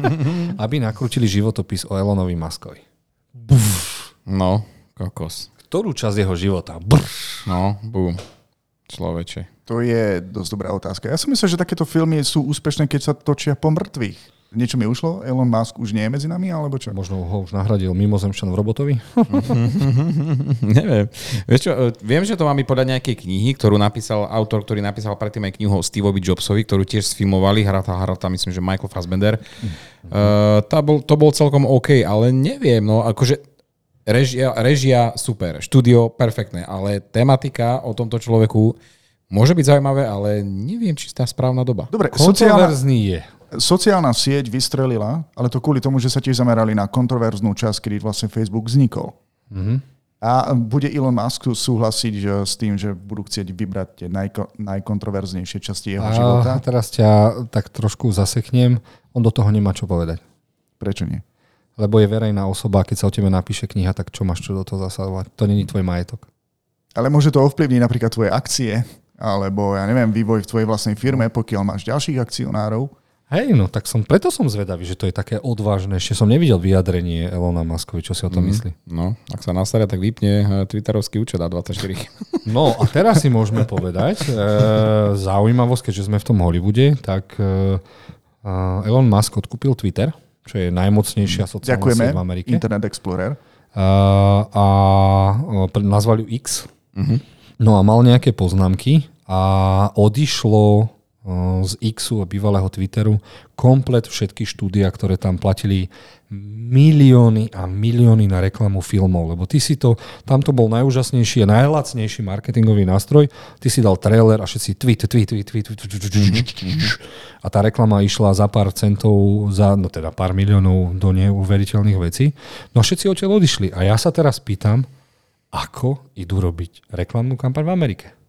S1: aby nakrútili životopis o Elonovi Maskovi.
S3: No, kokos.
S1: Ktorú časť jeho života? Brr.
S3: No, bum. Človeče.
S2: To je dosť dobrá otázka. Ja si myslím, že takéto filmy sú úspešné, keď sa točia po mŕtvych. Niečo mi ušlo? Elon Musk už nie je medzi nami, alebo čo?
S1: Možno ho už nahradil mimozemšťan v robotovi?
S3: Neviem. Vieš čo, e, viem, že to máme podľa nejakej knihy, ktorú napísal autor, ktorý napísal predtým aj knihu o Steveovi Jobsovi, ktorú tiež sfilmovali, hrá tá, hrá tá myslím, že Michael Fassbender. Uh, tá bol, to bol celkom OK, ale neviem, no akože režia, režia super, štúdio perfektné, ale tematika o tomto človeku môže byť zaujímavé, ale neviem, či tá správna doba.
S2: Dobre, sociálna,
S1: Kontroverzný je.
S2: Sociálna sieť vystrelila, ale to kvôli tomu, že sa tiež zamerali na kontroverznú časť, kedy vlastne Facebook vznikol.
S1: Mhm.
S2: A bude Elon Musk súhlasiť že, s tým, že budú chcieť vybrať tie najko, najkontroverznejšie časti jeho
S1: A
S2: života?
S1: teraz ťa tak trošku zaseknem. On do toho nemá čo povedať.
S2: Prečo nie?
S1: Lebo je verejná osoba, keď sa o tebe napíše kniha, tak čo máš čo do toho zasahovať? To není tvoj majetok.
S2: Ale môže to ovplyvniť napríklad tvoje akcie, alebo ja neviem, vývoj v tvojej vlastnej firme, pokiaľ máš ďalších akcionárov.
S1: Hej, no tak som, preto som zvedavý, že to je také odvážne. Ešte som nevidel vyjadrenie Elona Muskovi, čo si o tom myslí.
S3: No, ak sa nastaria, tak vypne e, twitterovský účet A24.
S1: No a teraz si môžeme povedať, e, zaujímavosť, keďže sme v tom Hollywoode, tak e, Elon Musk odkúpil Twitter, čo je najmocnejšia sociálna
S2: Ďakujeme,
S1: sieť v Amerike.
S2: Internet Explorer.
S1: a, a nazvali ju X. No a mal nejaké poznámky a odišlo z Xu a bývalého Twitteru komplet všetky štúdia, ktoré tam platili milióny a milióny na reklamu filmov, lebo ty si to, tam to bol najúžasnejší a najlacnejší marketingový nástroj, ty si dal trailer a všetci tweet, tweet, tweet, tweet, tweet, tweet, tweet, tweet a tá reklama išla za pár centov, za, no teda pár miliónov do neuveriteľných vecí. No a všetci odtiaľ odišli. A ja sa teraz pýtam, ako idú robiť reklamnú kampaň v Amerike.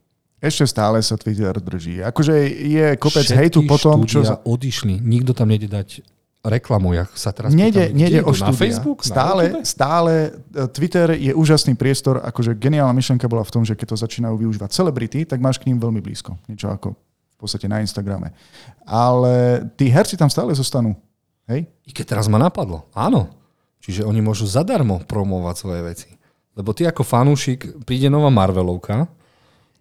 S2: Ešte stále sa Twitter drží. Akože je kopec hejtu po tom, čo... Za...
S1: odišli. Nikto tam nejde dať reklamu. Ja sa teraz
S2: Nejde,
S1: pýtam,
S2: nejde
S1: kde
S2: o?
S1: Na. Facebook? Na
S2: Stále,
S1: YouTube?
S2: stále e, Twitter je úžasný priestor, akože geniálna myšlenka bola v tom, že keď to začínajú využívať celebrity, tak máš k ním veľmi blízko. Niečo ako v podstate na Instagrame. Ale tí herci tam stále zostanú. Hej?
S1: I keď teraz ma napadlo. Áno. Čiže oni môžu zadarmo promovať svoje veci. Lebo ty ako fanúšik, príde nová Marvelovka,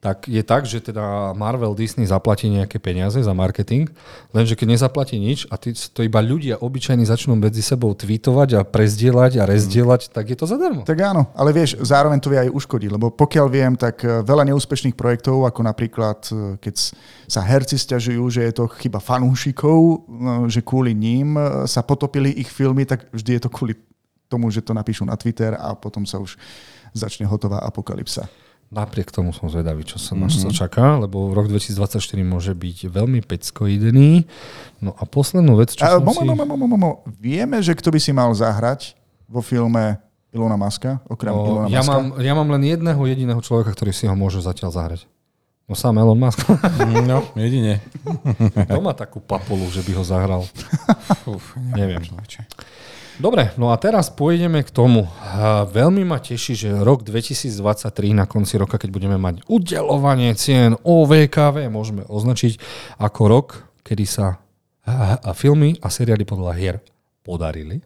S1: tak je tak, že teda Marvel Disney zaplatí nejaké peniaze za marketing, lenže keď nezaplatí nič a ty, to iba ľudia obyčajní začnú medzi sebou tweetovať a prezdieľať a rezdieľať, tak je to zadarmo.
S2: Tak áno, ale vieš, zároveň to vie aj uškodiť, lebo pokiaľ viem, tak e, veľa neúspešných projektov, ako napríklad, e, keď sa herci stiažujú, že je to chyba fanúšikov, no, že kvôli ním sa potopili ich filmy, tak vždy je to kvôli tomu, že to napíšu na Twitter a potom sa už začne hotová apokalypsa.
S1: Napriek tomu som zvedavý, čo sa nás mm-hmm. čaká, lebo rok 2024 môže byť veľmi peckoidený. No a poslednú vec, čo
S2: A,
S1: som
S2: momo,
S1: si...
S2: momo, momo, momo. Vieme, že kto by si mal zahrať vo filme Ilona Maska, okrem
S1: O,
S2: Ilona
S1: ja,
S2: Maska?
S1: mám, ja mám len jedného jediného človeka, ktorý si ho môže zatiaľ zahrať. No sám Elon Musk.
S3: No, jedine.
S1: To má takú papolu, že by ho zahral.
S3: Uf,
S1: Neviem.
S3: človeče.
S1: Dobre, no a teraz pôjdeme k tomu. Veľmi ma teší, že rok 2023 na konci roka, keď budeme mať udelovanie cien OVKV, môžeme označiť ako rok, kedy sa a, filmy a seriály podľa hier podarili,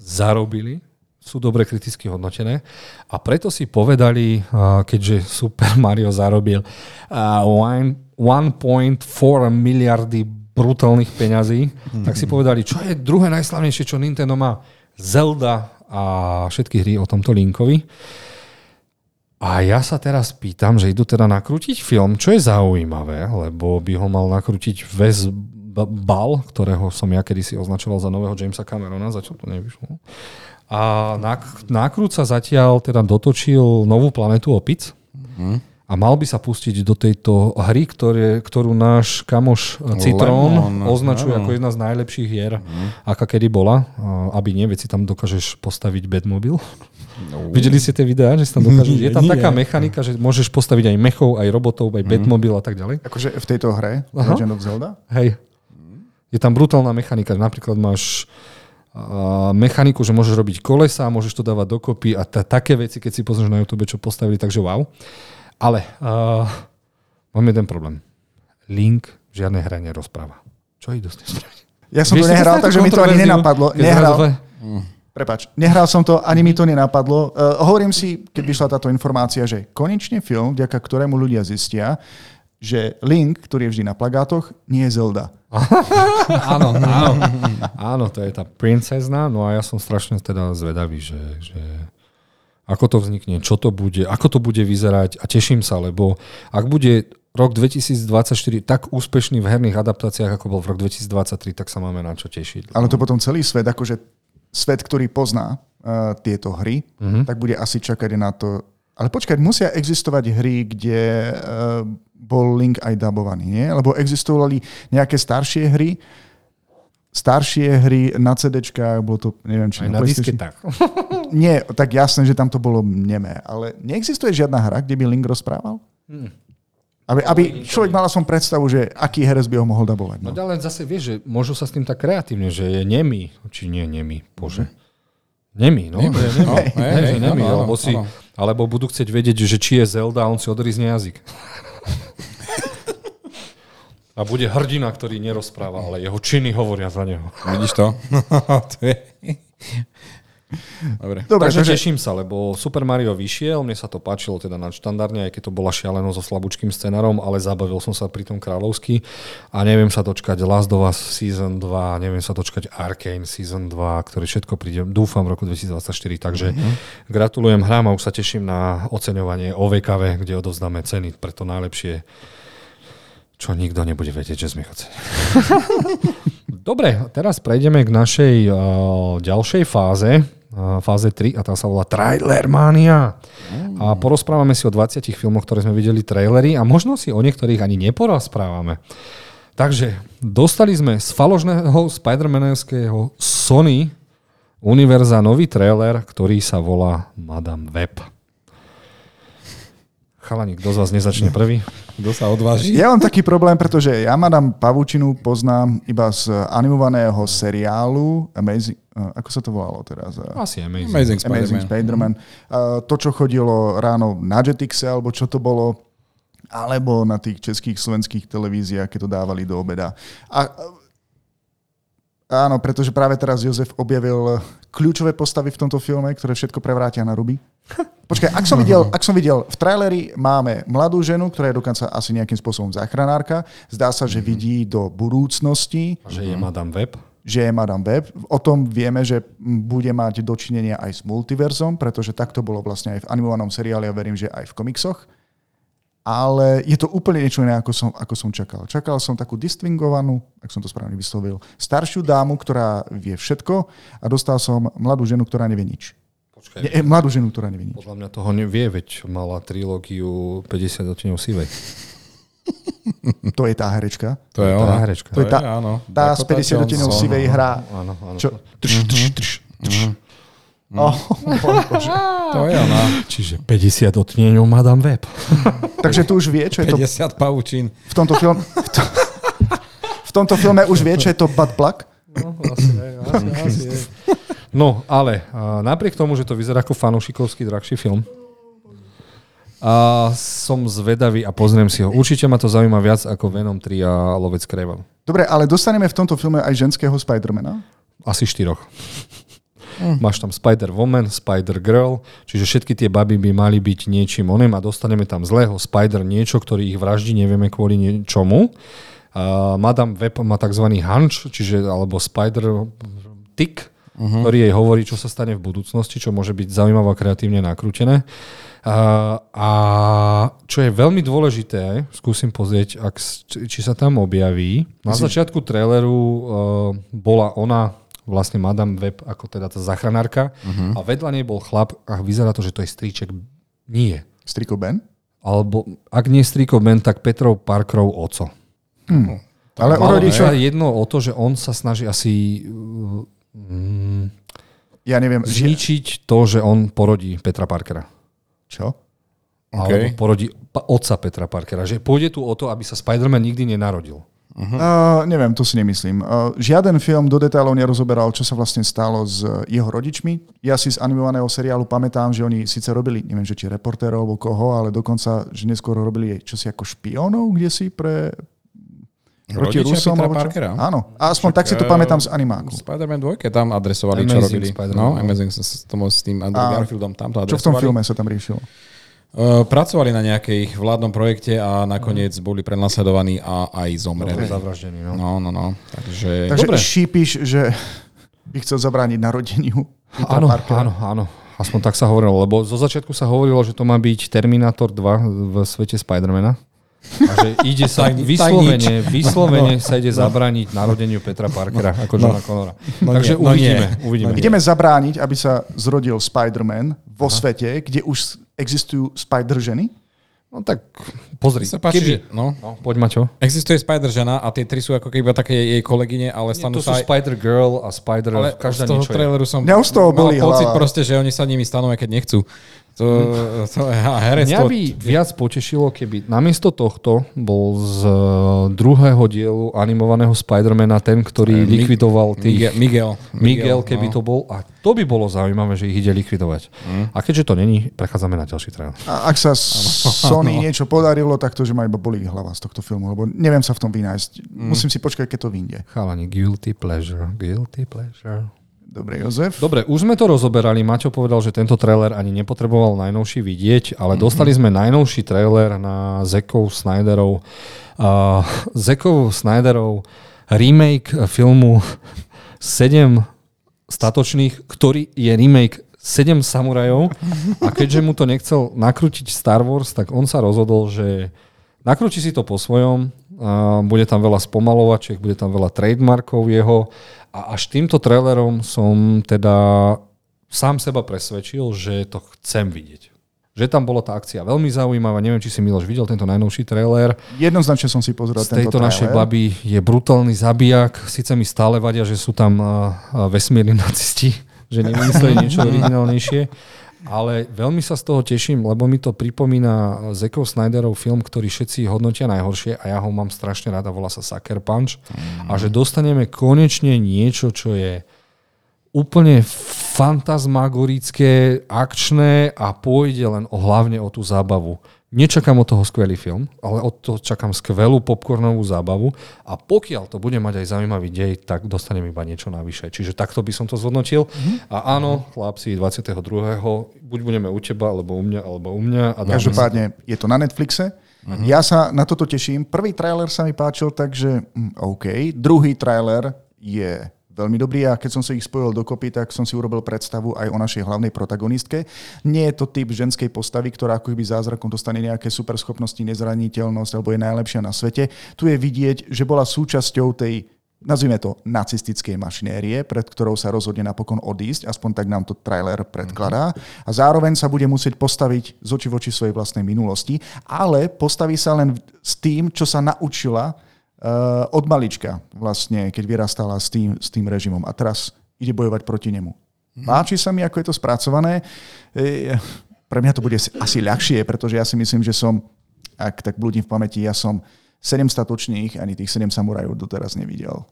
S1: zarobili, sú dobre kriticky hodnotené a preto si povedali, keďže Super Mario zarobil a, one- 1.4 miliardy brutálnych peňazí, tak si povedali, čo je druhé najslavnejšie, čo Nintendo má? Zelda a všetky hry o tomto Linkovi. A ja sa teraz pýtam, že idú teda nakrútiť film, čo je zaujímavé, lebo by ho mal nakrútiť Wes B- Ball, ktorého som ja kedysi označoval za nového Jamesa Camerona, zatiaľ to nevyšlo. A nak- nakrúca zatiaľ teda dotočil novú planetu opic a mal by sa pustiť do tejto hry, ktoré, ktorú náš kamoš Citrón
S3: Lemon,
S1: označuje ako jedna z najlepších hier, aká kedy bola. Aby nie, veď si tam dokážeš postaviť Batmobil.
S3: No.
S1: Videli ste tie videá, že si tam dokážeš... Je tam
S3: Nie.
S1: taká mechanika, že môžeš postaviť aj mechov, aj robotov, aj Batmobil a tak ďalej.
S2: Akože v tejto hre
S1: Aha.
S2: Legend of Zelda?
S1: Hej. Je tam brutálna mechanika. Napríklad máš a, mechaniku, že môžeš robiť kolesa, môžeš to dávať dokopy a ta, také veci, keď si pozrieš na YouTube, čo postavili, takže wow. Ale uh, mám jeden problém. Link v žiadnej hre nerozpráva. Čo idú s tým spraviť?
S2: Ja som
S1: Vieš
S2: to nehral, takže mi to ani nenapadlo. Nehral, prepač, nehral som to, ani mi to nenapadlo. Uh, hovorím si, keď vyšla táto informácia, že konečne film, vďaka ktorému ľudia zistia, že Link, ktorý je vždy na plagátoch, nie je Zelda.
S1: Áno, áno. Áno, to je tá princezna, no a ja som strašne teda zvedavý, že, že ako to vznikne, čo to bude, ako to bude vyzerať a teším sa, lebo ak bude rok 2024 tak úspešný v herných adaptáciách, ako bol v rok 2023, tak sa máme na čo tešiť.
S2: Ale to potom celý svet, akože svet, ktorý pozná uh, tieto hry,
S1: Mhm.
S2: tak bude asi čakať na to. Ale počkať, musia existovať hry, kde uh, bol Link aj dabovaný, nie? Lebo existovali nejaké staršie hry, staršie hry na CDčkách, bolo to, neviem, či
S1: Aj na disketách.
S2: Nie, tak jasné, že tam to bolo nemé, ale neexistuje žiadna hra, kde by Link rozprával?
S1: Hmm.
S2: Aby, aby človek mal som predstavu, že aký herec by ho mohol dabovať.
S1: No
S2: No.
S1: ale zase vieš, že môžu sa s tým tak kreatívne, že je nemý, či nie nemý, bože. Nemý, no.
S3: Nemý. No, hej,
S1: Hej, nemý,
S3: áno,
S1: alebo, si,
S3: áno.
S1: alebo budú chcieť vedieť, že či je Zelda a on si odrizne jazyk. A bude hrdina, ktorý nerozpráva, ale jeho činy hovoria za neho.
S3: Vidíš to? to je... Dobre.
S2: Dobre,
S1: takže,
S2: takže,
S1: teším sa, lebo Super Mario vyšiel, mne sa to páčilo teda nadštandardne, aj keď to bola šialenosť so slabúčkým scenárom, ale zabavil som sa pri tom kráľovsky a neviem sa dočkať Last of Us Season 2, neviem sa dočkať Arcane Season 2, ktorý všetko príde, dúfam, v roku 2024, takže mm-hmm. gratulujem hrám a už sa teším na oceňovanie OVKV, kde odovzdáme ceny pre to najlepšie, čo nikto nebude vedieť, že sme ocenili. Dobre, teraz prejdeme k našej uh, ďalšej fáze, uh, fáze 3 a tá sa volá Trailermania. A porozprávame si o 20 filmoch, ktoré sme videli trailery a možno si o niektorých ani neporozprávame. Takže dostali sme z faložného Spider-Manovského Sony univerza nový trailer, ktorý sa volá Madame Web. Chalani, kto z vás nezačne prvý?
S3: Kto sa odváži?
S2: Ja mám taký problém, pretože ja Madame Pavučinu poznám iba z animovaného seriálu Amazing, uh, ako sa to volalo teraz? Uh,
S1: Asi Amazing.
S3: Amazing
S2: Amazing
S3: Spider-Man.
S2: Spider-Man. Uh, to, čo chodilo ráno na Jetixe, alebo čo to bolo, alebo na tých českých, slovenských televíziách, keď to dávali do obeda. A, áno, pretože práve teraz Jozef objavil kľúčové postavy v tomto filme, ktoré všetko prevrátia na ruby. Počkaj, ak som, videl, ak som videl, v traileri máme mladú ženu, ktorá je dokonca asi nejakým spôsobom záchranárka. Zdá sa, že vidí do budúcnosti,
S1: že je Madame Web.
S2: že je Madame Web. O tom vieme, že bude mať dočinenia aj s multiverzom, pretože takto bolo vlastne aj v animovanom seriáli a verím, že aj v komiksoch. Ale je to úplne niečo iné, ako som, ako som čakal. Čakal som takú distingovanú, ak som to správne vyslovil, staršiu dámu, ktorá vie všetko a dostal som mladú ženu, ktorá nevie nič.
S1: Počkaj,
S2: Nie, eh, mladú ženu, ktorá nevie nič.
S1: Podľa mňa toho nevie, veď mala trilógiu 50 odtieňov sivej.
S2: To je tá herečka.
S3: To je
S1: Tá
S3: ona.
S1: herečka.
S2: To je tá-
S3: áno.
S2: Tá z
S3: Dakota
S2: 50 odtieňov sivej hrá.
S1: Áno, áno.
S2: Čo? Trš, trš, trš, trš. Oh, bože.
S3: To je ona.
S1: Čiže 50 odtieňov Madame Web.
S2: Takže tu už vie, čo je to
S3: 50 pavučín.
S2: v tomto filme. V, to, v tomto filme už vie, čo je to butt plug.
S1: No, asi, asi, asi, no ale napriek tomu, že to vyzerá ako fanúšikovský drahší film, a som zvedavý a pozriem si ho. Určite ma to zaujíma viac ako Venom 3 a Lovec Krevel.
S2: Dobre, ale dostaneme v tomto filme aj ženského Spidermana.
S1: Asi štyroch. Máš tam Spider-Woman, Spider-Girl, čiže všetky tie baby by mali byť niečím onem a dostaneme tam zlého Spider niečo, ktorý ich vraždí, nevieme kvôli niečomu. Uh, Madame Web má tzv. hunch, čiže alebo Spider tick, uh-huh. ktorý jej hovorí, čo sa stane v budúcnosti, čo môže byť zaujímavé a kreatívne nakrútené. Uh, a čo je veľmi dôležité, skúsim pozrieť, ak, či sa tam objaví. Na začiatku traileru uh, bola ona vlastne Madame Web ako teda tá zachránárka uh-huh. a vedľa nej bol chlap a vyzerá to, že to je striček. Nie.
S2: Striko Ben.
S1: alebo ak nie strýkov Ben, tak Petrov Parkerov oco.
S2: Ale o
S1: sa jedno o to, že on sa snaží asi mm,
S2: ja neviem,
S1: zničiť to, že on porodí Petra Parkera.
S2: čo?
S3: OK.
S1: Alebo porodí otca Petra Parkera. Že pôjde tu o to, aby sa Spider-Man nikdy nenarodil.
S2: Uh-huh. Uh, neviem, to si nemyslím. Uh, žiaden film do detailov nerozoberal, čo sa vlastne stalo s jeho rodičmi. Ja si z animovaného seriálu pamätám, že oni síce robili, neviem, že či reportérov alebo koho, ale dokonca, že neskôr robili čosi ako špiónov, kde si pre proti
S3: Rodičia
S2: Rusom.
S3: Petra
S2: čo?
S3: Parkera?
S2: Áno, a aspoň
S3: Však,
S2: tak si to
S3: eh,
S2: pamätám z animáku.
S3: Spider-Man 2 tam adresovali, čo
S1: Amazing
S3: robili.
S1: Spider-Man,
S3: No,
S1: no.
S3: Amazing s, s, tomu, s tým Andrew
S2: A
S3: Garfieldom tam to
S2: Čo v tom
S3: adresovali.
S2: filme sa tam riešilo?
S3: Uh, pracovali na nejakej vládnom projekte a nakoniec boli prenasledovaní a aj zomreli.
S1: Zavraždený, no.
S3: No, no, no. Takže...
S2: Takže
S1: Dobre.
S2: šípiš, že by chcel zabrániť narodeniu
S1: Áno, áno, áno. Aspoň tak sa hovorilo, lebo zo začiatku sa hovorilo, že to má byť Terminator 2 v svete Spidermana. A že ide sa vyslovene, vyslovene sa ide zabrániť narodeniu Petra Parkera ako Johna Connora.
S3: No
S1: Takže
S3: no
S1: uvidíme.
S3: nie.
S1: uvidíme.
S3: No.
S2: Ideme zabrániť, aby sa zrodil Spider-Man vo svete, kde už existujú Spider-ženy.
S1: No tak pozri,
S3: Sa páči,
S1: keby...
S3: že, no,
S1: No, poď Maťo.
S3: existuje Spider-žena a tie tri sú ako keby také jej kolegyne, ale
S1: Nie,
S3: stanú
S1: sú
S3: sa aj...
S1: Spider-Girl a Spider...
S3: Ale
S1: každá
S3: z toho
S1: niečo je.
S3: traileru som
S2: Mňa už z toho bolí
S3: pocit proste, že oni sa nimi stanú, aj keď nechcú. To, to a
S1: Mňa by viac potešilo, keby namiesto tohto bol z eh, druhého dielu animovaného Spidermana ten, ktorý
S3: Mi-
S1: likvidoval tých...
S3: Miguel.
S1: Miguel,
S3: Miguel,
S1: keby
S3: no.
S1: to bol. A to by bolo zaujímavé, že ich ide likvidovať. A keďže to není, prechádzame na ďalší trailer.
S2: A ak sa Sony niečo podarilo, tak to, že ma iba bolí hlava z tohto filmu, lebo neviem sa v tom vynájsť. Musím si počkať, keď to vyjde.
S1: Chalani, guilty pleasure, guilty pleasure.
S2: Dobre, Jozef.
S1: Dobre, už sme to rozoberali. Maťo povedal, že tento trailer ani nepotreboval najnovší vidieť, ale dostali sme najnovší trailer na Zekov Snyderov. Uh, Zekov Snyderov remake filmu 7 statočných, ktorý je remake 7 samurajov a keďže mu to nechcel nakrútiť Star Wars, tak on sa rozhodol, že nakrúti si to po svojom, bude tam veľa spomalovačiek, bude tam veľa trademarkov jeho a až týmto trailerom som teda sám seba presvedčil, že to chcem vidieť. Že tam bola tá akcia veľmi zaujímavá. Neviem, či si Miloš videl tento najnovší trailer.
S2: Jednoznačne som si pozrel
S1: Z
S2: tento
S1: tejto našej baby je brutálny zabijak. Sice mi stále vadia, že sú tam vesmírni nacisti, že nevymysleli niečo originálnejšie. Ale veľmi sa z toho teším, lebo mi to pripomína Zekov Snyderov film, ktorý všetci hodnotia najhoršie a ja ho mám strašne rada, volá sa Sucker Punch. A že dostaneme konečne niečo, čo je úplne fantasmagorické, akčné a pôjde len o, hlavne o tú zábavu. Nečakám od toho skvelý film, ale od toho čakám skvelú popcornovú zábavu a pokiaľ to bude mať aj zaujímavý dej, tak dostanem iba niečo navyše. Čiže takto by som to zhodnotil. A áno, chlapci, 22. buď budeme u teba, alebo u mňa, alebo u mňa. A
S2: Každopádne je to na Netflixe. Uh-huh. Ja sa na toto teším. Prvý trailer sa mi páčil, takže hm, OK. Druhý trailer je veľmi dobrý a keď som si ich spojil dokopy, tak som si urobil predstavu aj o našej hlavnej protagonistke. Nie je to typ ženskej postavy, ktorá ako keby zázrakom dostane nejaké superschopnosti, nezraniteľnosť alebo je najlepšia na svete. Tu je vidieť, že bola súčasťou tej nazvime to nacistickej mašinérie, pred ktorou sa rozhodne napokon odísť, aspoň tak nám to trailer predkladá. A zároveň sa bude musieť postaviť z oči voči svojej vlastnej minulosti, ale postaví sa len s tým, čo sa naučila od malička, vlastne, keď vyrastala s tým, s tým režimom. A teraz ide bojovať proti nemu. Páči sa mi, ako je to spracované. E, pre mňa to bude asi ľahšie, pretože ja si myslím, že som, ak tak blúdim v pamäti, ja som sedem statočných, ani tých sedem samurajov doteraz nevidel.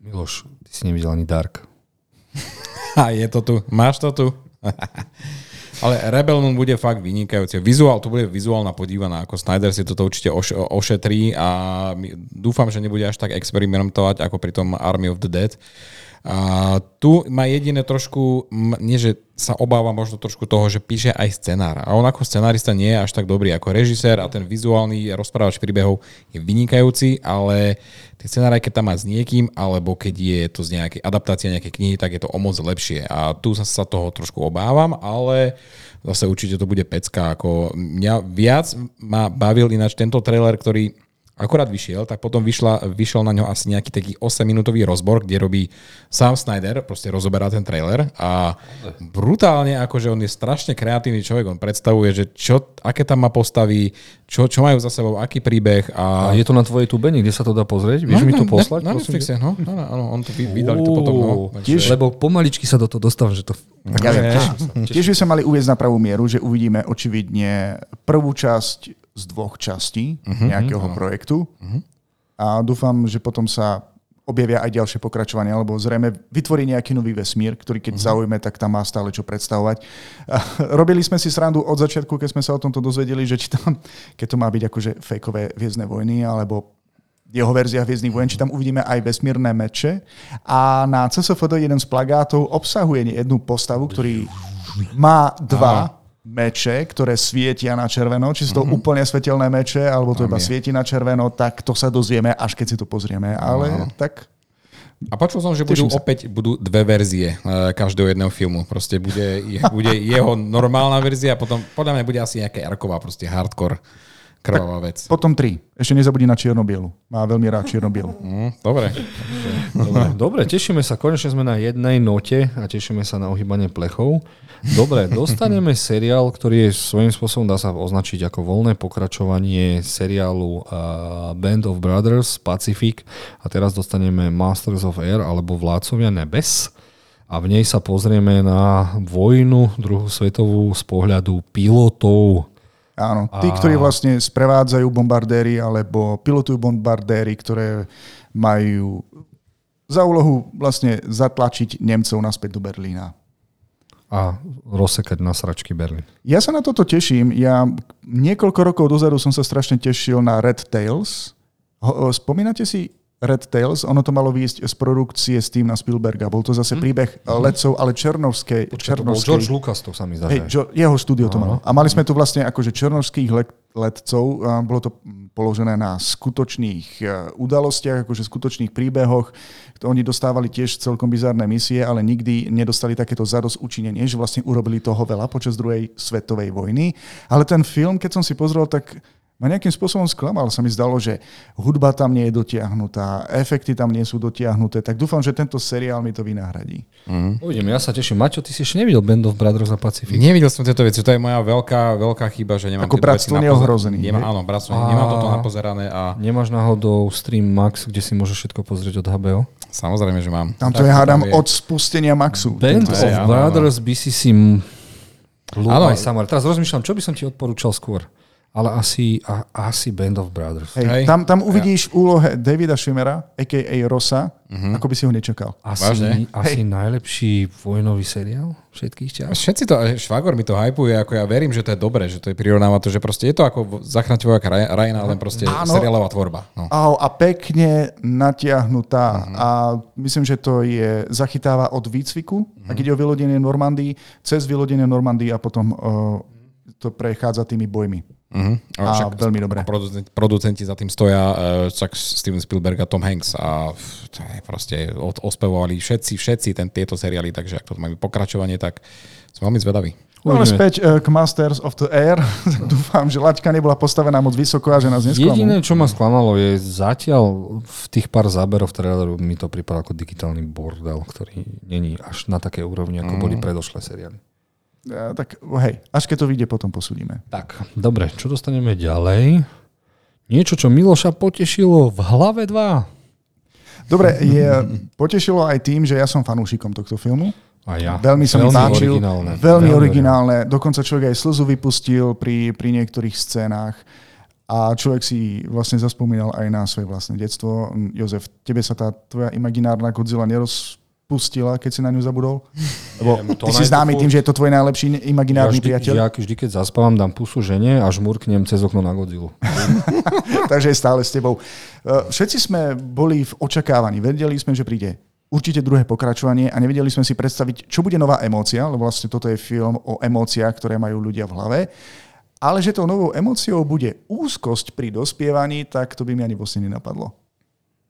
S1: Miloš, ty si nevidel ani Dark.
S3: A je to tu. Máš to tu. Ale Rebel Moon bude fakt vynikajúci. Vizuál, to bude vizuálna podívaná, ako Snyder si toto určite oš, ošetrí a dúfam, že nebude až tak experimentovať ako pri tom Army of the Dead. A tu má jediné trošku, nie že sa obáva možno trošku toho, že píše aj scenár. A on ako scenárista nie je až tak dobrý ako režisér a ten vizuálny rozprávač príbehov je vynikajúci, ale tie scenáre, keď tam má s niekým, alebo keď je to z nejakej adaptácie nejakej knihy, tak je to o moc lepšie. A tu sa toho trošku obávam, ale zase určite to bude pecka. Ako mňa viac ma bavil ináč tento trailer, ktorý akorát vyšiel, tak potom vyšla, vyšiel na ňo asi nejaký taký 8-minútový rozbor, kde robí Sam Snyder, proste rozoberá ten trailer a brutálne, akože on je strašne kreatívny človek, on predstavuje, že čo, aké tam má postavy, čo, čo majú za sebou, aký príbeh
S1: a...
S3: a
S1: je to na tvojej tube, kde sa to dá pozrieť? Vieš mi to poslať?
S3: Na, na Netflixe, no, no, no, áno, on to vy- vydali to potom, no. Takže-
S1: Lebo pomaličky sa do toho dostávam, že to...
S2: Ja tiež, tiež by sme mali uviezť na pravú mieru, že uvidíme očividne prvú časť z dvoch častí nejakého projektu. A dúfam, že potom sa objavia aj ďalšie pokračovania, alebo zrejme vytvorí nejaký nový vesmír, ktorý keď zaujme, tak tam má stále čo predstavovať. Robili sme si srandu od začiatku, keď sme sa o tomto dozvedeli, že či tam, keď to má byť akože fejkové Viezdne vojny, alebo jeho verzia Hviezdnych vojen, či tam uvidíme aj vesmírne meče. A na CSFD jeden z plagátov obsahuje jednu postavu, ktorý má dva meče, ktoré svietia na červeno. Či sú to úplne svetelné meče, alebo to
S3: Tam
S2: iba
S3: je.
S2: svieti na červeno, tak to sa dozvieme, až keď si to pozrieme. Ale tak
S3: A počul som, že
S2: Teším
S3: budú
S2: sa.
S3: opäť budú dve verzie eh, každého jedného filmu. Proste bude, je, bude jeho normálna verzia a potom podľa mňa bude asi nejaká Jarková, proste hardcore krvavá vec.
S2: potom tri. Ešte nezabudni na čierno-bielu. Má veľmi rád čierno-bielu.
S3: Mm, dobre.
S1: Dobre, dobre, tešíme sa. Konečne sme na jednej note a tešíme sa na ohýbanie plechov. Dobre, dostaneme seriál, ktorý je svojím spôsobom dá sa označiť ako voľné pokračovanie seriálu uh, Band of Brothers Pacific a teraz dostaneme Masters of Air alebo Vládcovia nebes a v nej sa pozrieme na vojnu druhú svetovú z pohľadu pilotov.
S2: Áno, tí, ktorí vlastne sprevádzajú bombardéry alebo pilotujú bombardéry, ktoré majú za úlohu vlastne zatlačiť Nemcov naspäť do Berlína.
S1: a rozsekať na sračky Berlin.
S2: Ja sa na toto teším. Ja niekoľko rokov dozadu som sa strašne tešil na Red Tails. Spomínate si Red Tails? Ono to malo výjsť z produkcie Stevena Spielberga. Bol to zase príbeh letcov, ale černovskej.
S1: Počkaj, to bol
S2: černovskej
S1: George Lucas, to sa mi zdá.
S2: Hej, jo, jeho štúdio to malo. A mali sme tu vlastne akože černovských. A bolo to položené na skutočných e, udalostiach, akože skutočných príbehoch. Oni dostávali tiež celkom bizarné misie, ale nikdy nedostali takéto zados učinenie, že vlastne urobili toho veľa počas druhej svetovej vojny. Ale ten film, keď som si pozrel, tak ma nejakým spôsobom sklamal. Sa mi zdalo, že hudba tam nie je dotiahnutá, efekty tam nie sú dotiahnuté, tak dúfam, že tento seriál mi to vynahradí.
S1: Uvidíme, ja sa teším. Maťo, ty si ešte nevidel Band of Brothers a Pacific?
S3: Nevidel som tieto veci, to je moja veľká, veľká chyba, že nemám
S2: Ako bratstvo
S3: Nemám,
S2: hej?
S3: áno, bratstvo,
S1: A-
S3: nemám toto napozerané a
S1: Nemáš náhodou Stream Max, kde si môžeš všetko pozrieť od HBO?
S3: samozrejme, že mám.
S2: Tam to je, hádam, od spustenia Maxu.
S1: Band of Brothers by si si... Teraz rozmýšľam, čo by som ti odporúčal skôr. Ale asi, a, asi Band of Brothers.
S2: Hej,
S3: Hej.
S2: Tam, tam uvidíš v úlohe Davida Schwimmera, a.k.a. Rosa, ako by si ho nečakal.
S1: Asi,
S3: Vážne?
S1: asi najlepší vojnový seriál všetkých čas.
S3: Všetci to, Švagor mi to hypuje, ako ja verím, že to je dobré, že to je prirovnáva to, že proste je to ako zachrániť vojaka Ryana, len proste
S2: Áno.
S3: seriálová tvorba. No.
S2: Aho, a pekne natiahnutá. A myslím, že to je zachytáva od výcviku, ak ide o vylodenie Normandii, cez vylodenie Normandii a potom uh, to prechádza tými bojmi.
S3: Uh-huh.
S2: A veľmi dobré.
S3: Producenti, producenti za tým stoja, uh, Chuck Steven Spielberg a Tom Hanks a to je proste od, ospevovali všetci, všetci ten, tieto seriály, takže ak to máme pokračovanie, tak som veľmi zvedavý.
S2: No ale
S1: Uvidíme.
S2: späť uh, k Masters of the Air. Dúfam, že laťka nebola postavená moc vysoko a že nás nesklamú.
S1: Jediné, čo ma sklamalo, je zatiaľ v tých pár záberov traileru mi to pripadalo ako digitálny bordel, ktorý není až na také úrovni, ako boli predošlé seriály.
S2: Tak hej, až keď to vyjde, potom posúdime.
S1: Tak, dobre, čo dostaneme ďalej? Niečo, čo Miloša potešilo v hlave 2.
S2: Dobre, je, potešilo aj tým, že ja som fanúšikom tohto filmu.
S1: A ja.
S2: Veľmi sa mi páčil.
S1: originálne.
S2: Veľmi originálne. Dokonca človek aj slzu vypustil pri, pri niektorých scénách. A človek si vlastne zaspomínal aj na svoje vlastné detstvo. Jozef, tebe sa tá tvoja imaginárna Godzilla nerozpustila, keď si na ňu zabudol? Lebo
S1: to
S2: ty si známy tým, že je to tvoj najlepší
S1: Ja
S2: imaginárny
S1: vždy,
S2: priateľ.
S1: ja vždy, keď zaspávam, dám pusu žene a žmurknem cez okno na Godzillu.
S2: takže je stále s tebou. Uh, Všetci sme boli v očakávaní. Vedeli sme, že príde určite druhé pokračovanie a nevedeli sme si predstaviť, čo bude nová emócia, lebo vlastne toto je film o emóciách, ktoré majú ľudia v hlave. Ale že tou novou emóciou bude úzkosť pri dospievaní, tak to by mi ani vlastne nenapadlo.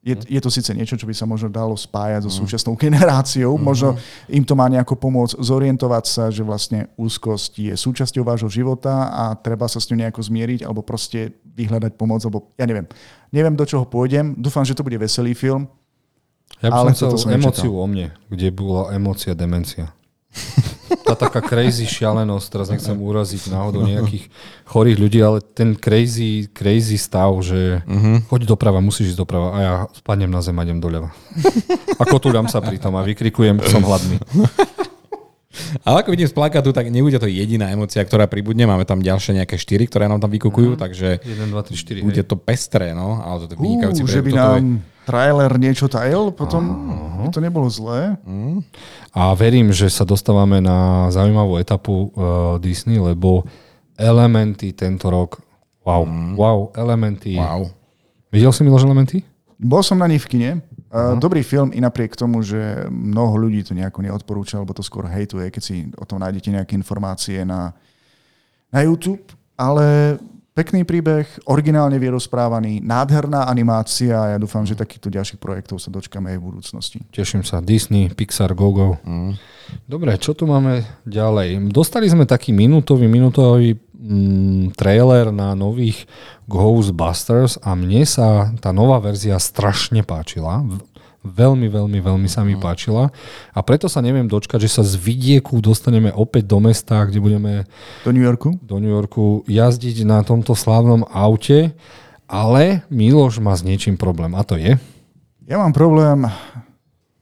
S2: Je, je to síce niečo, čo by sa možno dalo spájať so súčasnou generáciou, možno im to má nejako pomôcť zorientovať sa, že vlastne úzkosť je súčasťou vášho života a treba sa s ňou nejako zmieriť alebo proste vyhľadať pomoc, alebo ja neviem. Neviem, do čoho pôjdem. Dúfam, že to bude veselý film.
S1: Ja by
S2: Ale
S1: som chcel
S2: som nečakal.
S1: emóciu o mne, kde bola emócia demencia. Tá taká crazy šialenosť, teraz nechcem uraziť náhodou nejakých chorých ľudí, ale ten crazy, crazy stav, že uh-huh. choď doprava, musíš ísť doprava a ja spadnem na zem a idem doľava. A kotúľam sa pri tom a vykrikujem, som hladný.
S3: Ale ako vidím z plakátu, tak nebude to jediná emocia, ktorá pribudne. Máme tam ďalšie nejaké štyri, ktoré nám tam vykukujú, takže
S1: 1, 2, 3, 4.
S3: bude to pestré, no. Ale to je vynikajúci
S2: Ú, že by nám
S3: je-
S2: trailer niečo tajil, potom by to nebolo zlé.
S1: A verím, že sa dostávame na zaujímavú etapu uh, Disney, lebo elementy tento rok, wow, wow, elementy.
S3: Wow.
S1: Videl si Miloš elementy?
S2: Bol som na nich v kine. Uh, dobrý film i napriek tomu, že mnoho ľudí to nejako neodporúča, alebo to skôr hejtuje, keď si o tom nájdete nejaké informácie na, na YouTube. Ale pekný príbeh, originálne vyrozprávaný, nádherná animácia a ja dúfam, že takýchto ďalších projektov sa dočkáme aj v budúcnosti.
S1: Teším sa. Disney, Pixar, GoGo. Mm. Dobre, čo tu máme ďalej? Dostali sme taký minútový, minútový mm, trailer na nových Ghostbusters a mne sa tá nová verzia strašne páčila. Veľmi, veľmi, veľmi sa mi páčila. A preto sa neviem dočkať, že sa z vidieku dostaneme opäť do mesta, kde budeme
S2: Do New Yorku?
S1: do New Yorku jazdiť na tomto slávnom aute, ale Miloš má s niečím problém a to je?
S2: Ja mám problém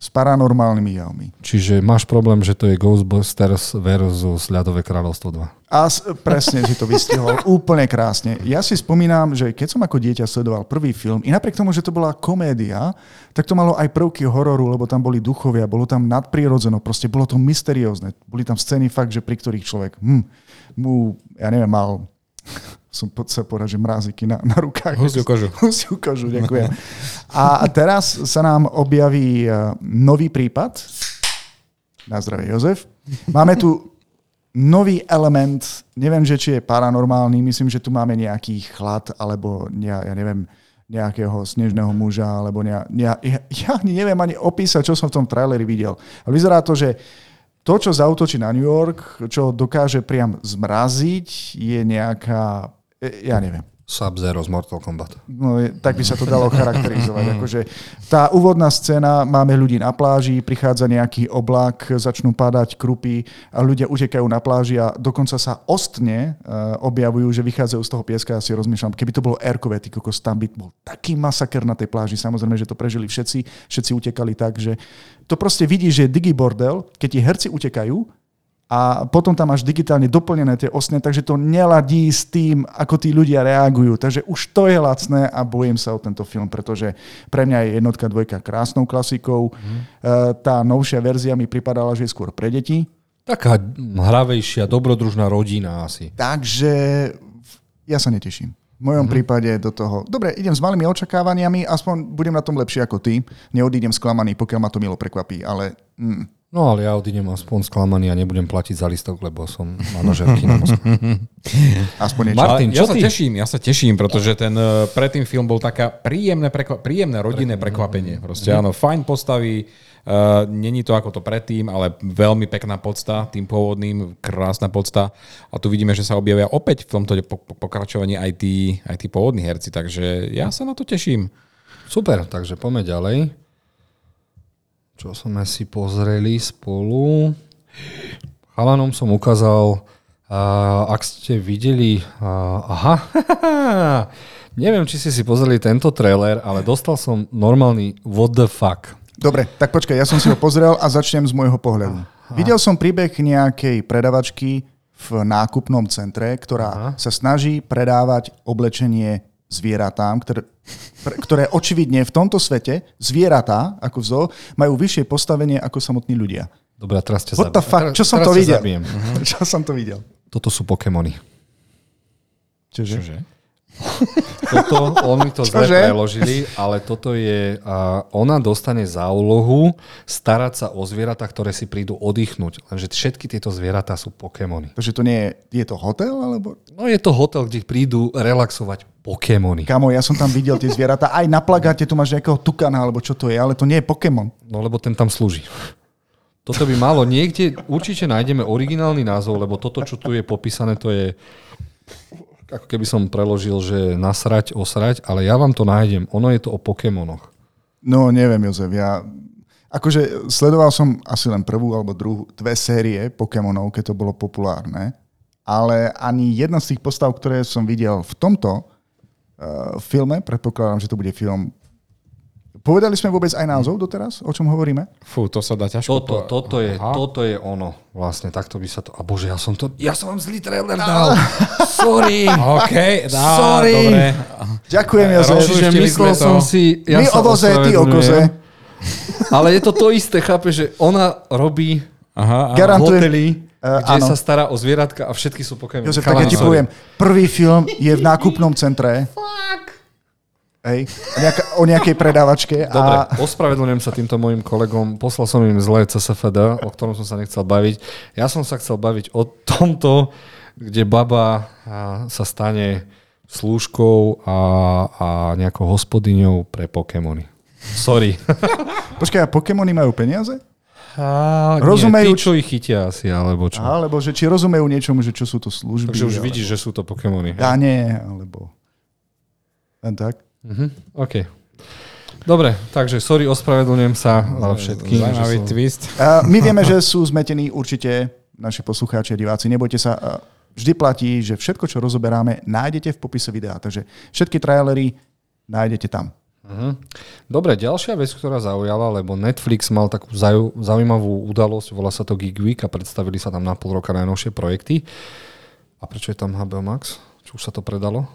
S2: s paranormálnymi javmi.
S1: Čiže máš problém, že to je Ghostbusters versus Ľadové kráľovstvo 2.
S2: A s- presne si to vystihol úplne krásne. Ja si spomínam, že keď som ako dieťa sledoval prvý film, i napriek tomu, že to bola komédia, tak to malo aj prvky hororu, lebo tam boli duchovia, bolo tam nadprirodzeno, proste bolo to mysteriózne. Boli tam scény fakt, že pri ktorých človek hm, mu, ja neviem, mal som po- sa povedať, že mráziky na, na rukách.
S3: Husiu kožu.
S2: Husiu kožu, ďakujem. A teraz sa nám objaví eh, nový prípad. Na zdravie, Jozef. Máme tu nový element, neviem, že či je paranormálny, myslím, že tu máme nejaký chlad, alebo ja, ja neviem, nejakého snežného muža, alebo ne, ne, ja, ja neviem ani opísať, čo som v tom traileri videl. Ale vyzerá to, že to, čo zautočí na New York, čo dokáže priam zmraziť, je nejaká, e, ja neviem,
S1: Sub-Zero z Mortal Kombat.
S2: No, tak by sa to dalo charakterizovať. Akože tá úvodná scéna, máme ľudí na pláži, prichádza nejaký oblak, začnú padať krupy a ľudia utekajú na pláži a dokonca sa ostne uh, objavujú, že vychádzajú z toho pieska a si rozmýšľam, keby to bolo Erkové, ty kokos, tam by bol taký masaker na tej pláži. Samozrejme, že to prežili všetci, všetci utekali tak, že to proste vidí, že je digibordel, keď ti herci utekajú, a potom tam máš digitálne doplnené tie osne, takže to neladí s tým, ako tí ľudia reagujú. Takže už to je lacné a bojím sa o tento film, pretože pre mňa je jednotka, dvojka krásnou klasikou. Mm. Tá novšia verzia mi pripadala, že je skôr pre deti.
S1: Taká hravejšia, dobrodružná rodina asi.
S2: Takže ja sa neteším. V mojom mm-hmm. prípade do toho... Dobre, idem s malými očakávaniami, aspoň budem na tom lepšie ako ty. Neodídem sklamaný, pokiaľ ma to milo prekvapí, ale... Mm,
S1: No ale ja odídem aspoň sklamaný a nebudem platiť za listok, lebo som manažerky na mozku.
S2: aspoň niečo.
S1: Martin,
S3: Ale ja
S1: čo
S3: sa
S1: ty?
S3: teším, ja sa teším, pretože ten eh, predtým film bol taká príjemné, prekva- príjemné rodinné prekvapenie. Proste áno, fajn postavy, uh, není to ako to predtým, ale veľmi pekná podsta tým pôvodným, krásna podsta. A tu vidíme, že sa objavia opäť v tomto po- po- pokračovaní aj tí, aj tí pôvodní herci, takže ja sa na to teším.
S1: Super, takže poďme ďalej. Čo sme si pozreli spolu. Chalanom som ukázal, uh, ak ste videli, uh, aha, neviem, či ste si pozreli tento trailer, ale dostal som normálny what the fuck.
S2: Dobre, tak počkaj, ja som si ho pozrel a začnem z môjho pohľadu. Videl som príbeh nejakej predavačky v nákupnom centre, ktorá
S1: Aha.
S2: sa snaží predávať oblečenie zvieratám, ktoré, pre, ktoré očividne v tomto svete zvieratá, ako v zoo, majú vyššie postavenie ako samotní ľudia.
S1: Dobre, a teraz ťa
S2: What
S1: zabijem.
S2: Čo som
S1: teraz
S2: to videl? Čo som to videl?
S1: Toto sú Pokémony.
S2: Čože?
S3: Čože?
S1: Toto, oni to zle preložili, ale toto je, a ona dostane za úlohu starať sa o zvieratá, ktoré si prídu oddychnúť. Lenže všetky tieto zvieratá sú Pokémony.
S2: Takže to nie je, je to hotel, alebo...
S1: No je to hotel, kde prídu relaxovať Pokémony.
S2: Kamo, ja som tam videl tie zvieratá. Aj na plagáte tu máš nejakého tukana, alebo čo to je, ale to nie je Pokémon.
S1: No lebo ten tam slúži. Toto by malo niekde, určite nájdeme originálny názov, lebo toto, čo tu je popísané, to je ako keby som preložil, že nasrať, osrať, ale ja vám to nájdem. Ono je to o Pokémonoch.
S2: No, neviem, Jozef, ja... Akože sledoval som asi len prvú alebo druhú, dve série Pokémonov, keď to bolo populárne, ale ani jedna z tých postav, ktoré som videl v tomto uh, filme, predpokladám, že to bude film... Povedali sme vôbec aj názov doteraz, o čom hovoríme?
S3: Fú, to sa dá ťažko...
S1: Toto,
S3: po-
S1: toto, je,
S3: Aha.
S1: toto je ono. Vlastne takto by sa to... A bože, ja som to... Ja som vám zlý trailer dal. Sorry.
S3: OK, dá,
S1: Sorry.
S3: dobre.
S2: Ďakujem.
S3: Rozumiem.
S1: Čiže myslel som si... Ja
S2: My o voze, ty o koze.
S1: Ale je to to isté, chápe, že ona robí
S3: Aha, aha.
S2: Garantujem.
S1: hotely,
S2: Eh,
S1: kde
S2: áno.
S1: sa stará o zvieratka a všetky sú Pokémon.
S2: Jozef, tak ja ti poviem, prvý film je v nákupnom centre. Hej, o, nejaká, o nejakej predávačke.
S1: Dobre,
S2: A
S1: ospravedlňujem sa týmto mojim kolegom. Poslal som im zlé CSFD, o ktorom som sa nechcel baviť. Ja som sa chcel baviť o tomto, kde baba sa stane slúžkou a, a nejakou hospodyňou pre Pokémony. Sorry.
S2: počkaj, a Pokémony majú peniaze?
S1: A,
S2: Rozumejú-
S1: Nie, tí, čo ich chytia asi, alebo čo.
S2: Alebo že či rozumejú niečomu, že čo sú to služby.
S1: Takže už
S2: ale-
S1: vidíš, že sú to Pokémony.
S2: Ja nie, alebo... Len tak.
S1: Mhm, OK. Dobre, takže sorry, ospravedlňujem sa ale všetkým.
S3: Zaujímavý
S1: som-
S3: twist.
S2: A my vieme, že sú zmetení určite naši poslucháči a diváci. Nebojte sa, vždy platí, že všetko, čo rozoberáme, nájdete v popise videa. Takže všetky trailery nájdete tam.
S1: Mhm. Dobre, ďalšia vec, ktorá zaujala, lebo Netflix mal takú zau, zaujímavú udalosť, volá sa to Geek Week a predstavili sa tam na pol roka najnovšie projekty. A prečo je tam HBO Max? Či už sa to predalo?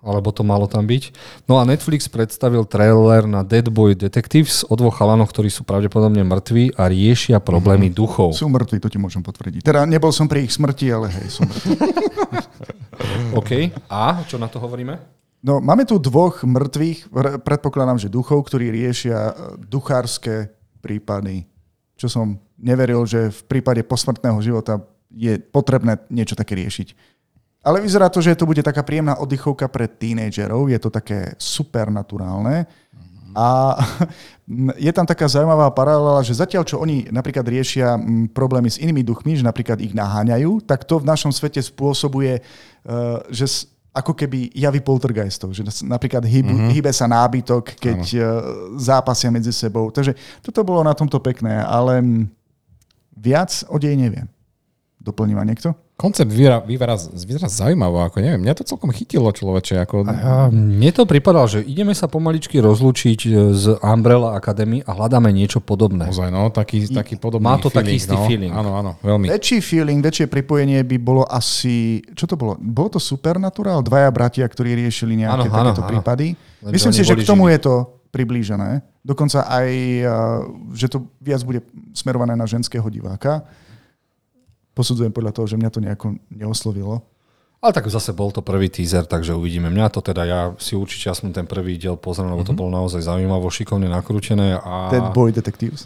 S1: Alebo to malo tam byť? No a Netflix predstavil trailer na Dead Boy Detectives o dvoch chalanoch, ktorí sú pravdepodobne mŕtvi a riešia problémy duchov.
S2: Sú mŕtvi, to ti môžem potvrdiť. Teda nebol som pri ich smrti, ale hej, som mŕtvy.
S1: OK. A čo na to hovoríme?
S2: No, máme tu dvoch mŕtvych, predpokladám, že duchov, ktorí riešia e, duchárske prípady. Čo som neveril, že v prípade posmrtného života je potrebné niečo také riešiť. Ale vyzerá to, že to bude taká príjemná oddychovka pre tínejdžerov. Je to také supernaturálne. A je tam taká zaujímavá paralela, že zatiaľ, čo oni napríklad riešia problémy s inými duchmi, že napríklad ich naháňajú, tak to v našom svete spôsobuje, eh, že ako keby javy poltergeistov, že napríklad hýbu, mm-hmm. hýbe sa nábytok, keď uh, zápasia medzi sebou. Takže toto bolo na tomto pekné, ale viac o dej neviem. Doplní ma niekto?
S3: Koncept vyzerá, vyzerá, vyzerá zaujímavo, ako neviem, mňa to celkom chytilo človeče, ako...
S1: A mne to pripadalo, že ideme sa pomaličky rozlúčiť e, z Umbrella Academy a hľadáme niečo podobné.
S3: Ozaj, no, taký, taký podobný
S1: Má to taký
S3: feeling,
S1: istý
S3: no.
S1: feeling.
S3: Áno, áno, veľmi.
S2: Väčší feeling, väčšie pripojenie by bolo asi... Čo to bolo? Bolo to Supernatural? Dvaja bratia, ktorí riešili nejaké
S1: Áno, áno,
S2: takéto
S1: áno.
S2: prípady.
S1: Lenže
S2: Myslím si, že k tomu
S1: živí.
S2: je to priblížené. Dokonca aj, a, že to viac bude smerované na ženského diváka. Posudzujem podľa toho, že mňa to nejako neoslovilo.
S1: Ale tak zase bol to prvý teaser, takže uvidíme. Mňa to teda, ja si určite aspoň ten prvý diel pozriem, lebo to bolo naozaj zaujímavo, šikovne nakrútené. A...
S2: Dead Boy Detectives.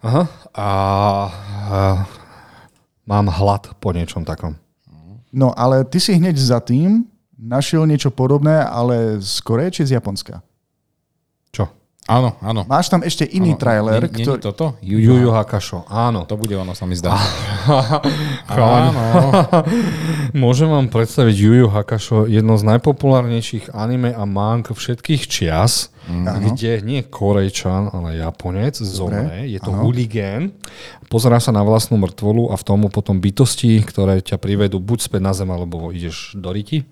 S1: Aha. A... a mám hlad po niečom takom.
S2: No, ale ty si hneď za tým našiel niečo podobné, ale z Koreje či z Japonska?
S1: Čo?
S3: Áno, áno.
S2: Máš tam ešte iný
S3: Áno,
S2: trailer,
S3: nie- nie
S2: ktorý...
S3: je toto?
S1: Yu Yu Hakusho, áno.
S3: To bude ono, sa mi zdá. Áno.
S1: Môžem vám predstaviť Yu Yu Hakusho, jedno z najpopulárnejších anime a mang všetkých čias,
S2: Áno.
S1: kde nie Korejčan, ale Japonec zomre. Je to
S2: áno.
S1: huligán. Pozerá sa na vlastnú mŕtvolu a v tomu potom bytosti, ktoré ťa privedú buď späť na zem, alebo ideš do riti.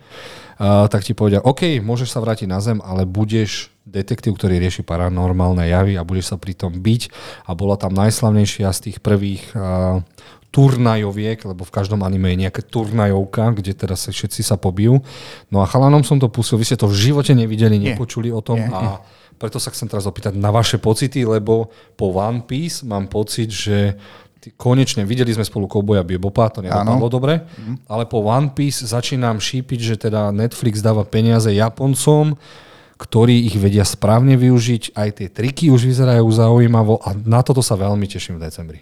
S1: Tak ti povedia, OK, môžeš sa vrátiť na zem, ale budeš detektív, ktorý rieši paranormálne javy a budeš sa pri tom byť. A bola tam najslavnejšia z tých prvých uh, turnajoviek, lebo v každom anime je nejaká turnajovka, kde teraz sa všetci sa pobijú. No a chalanom som to pustil, vy ste to v živote nevideli, nepočuli o tom a preto sa chcem teraz opýtať na vaše pocity, lebo po One Piece mám pocit, že konečne videli sme spolu Kouboja Bebopa, to nedopadlo dobre, ale po One Piece začínam šípiť, že teda Netflix dáva peniaze Japoncom, ktorí ich vedia správne využiť, aj tie triky už vyzerajú zaujímavo a na toto sa veľmi teším v decembri.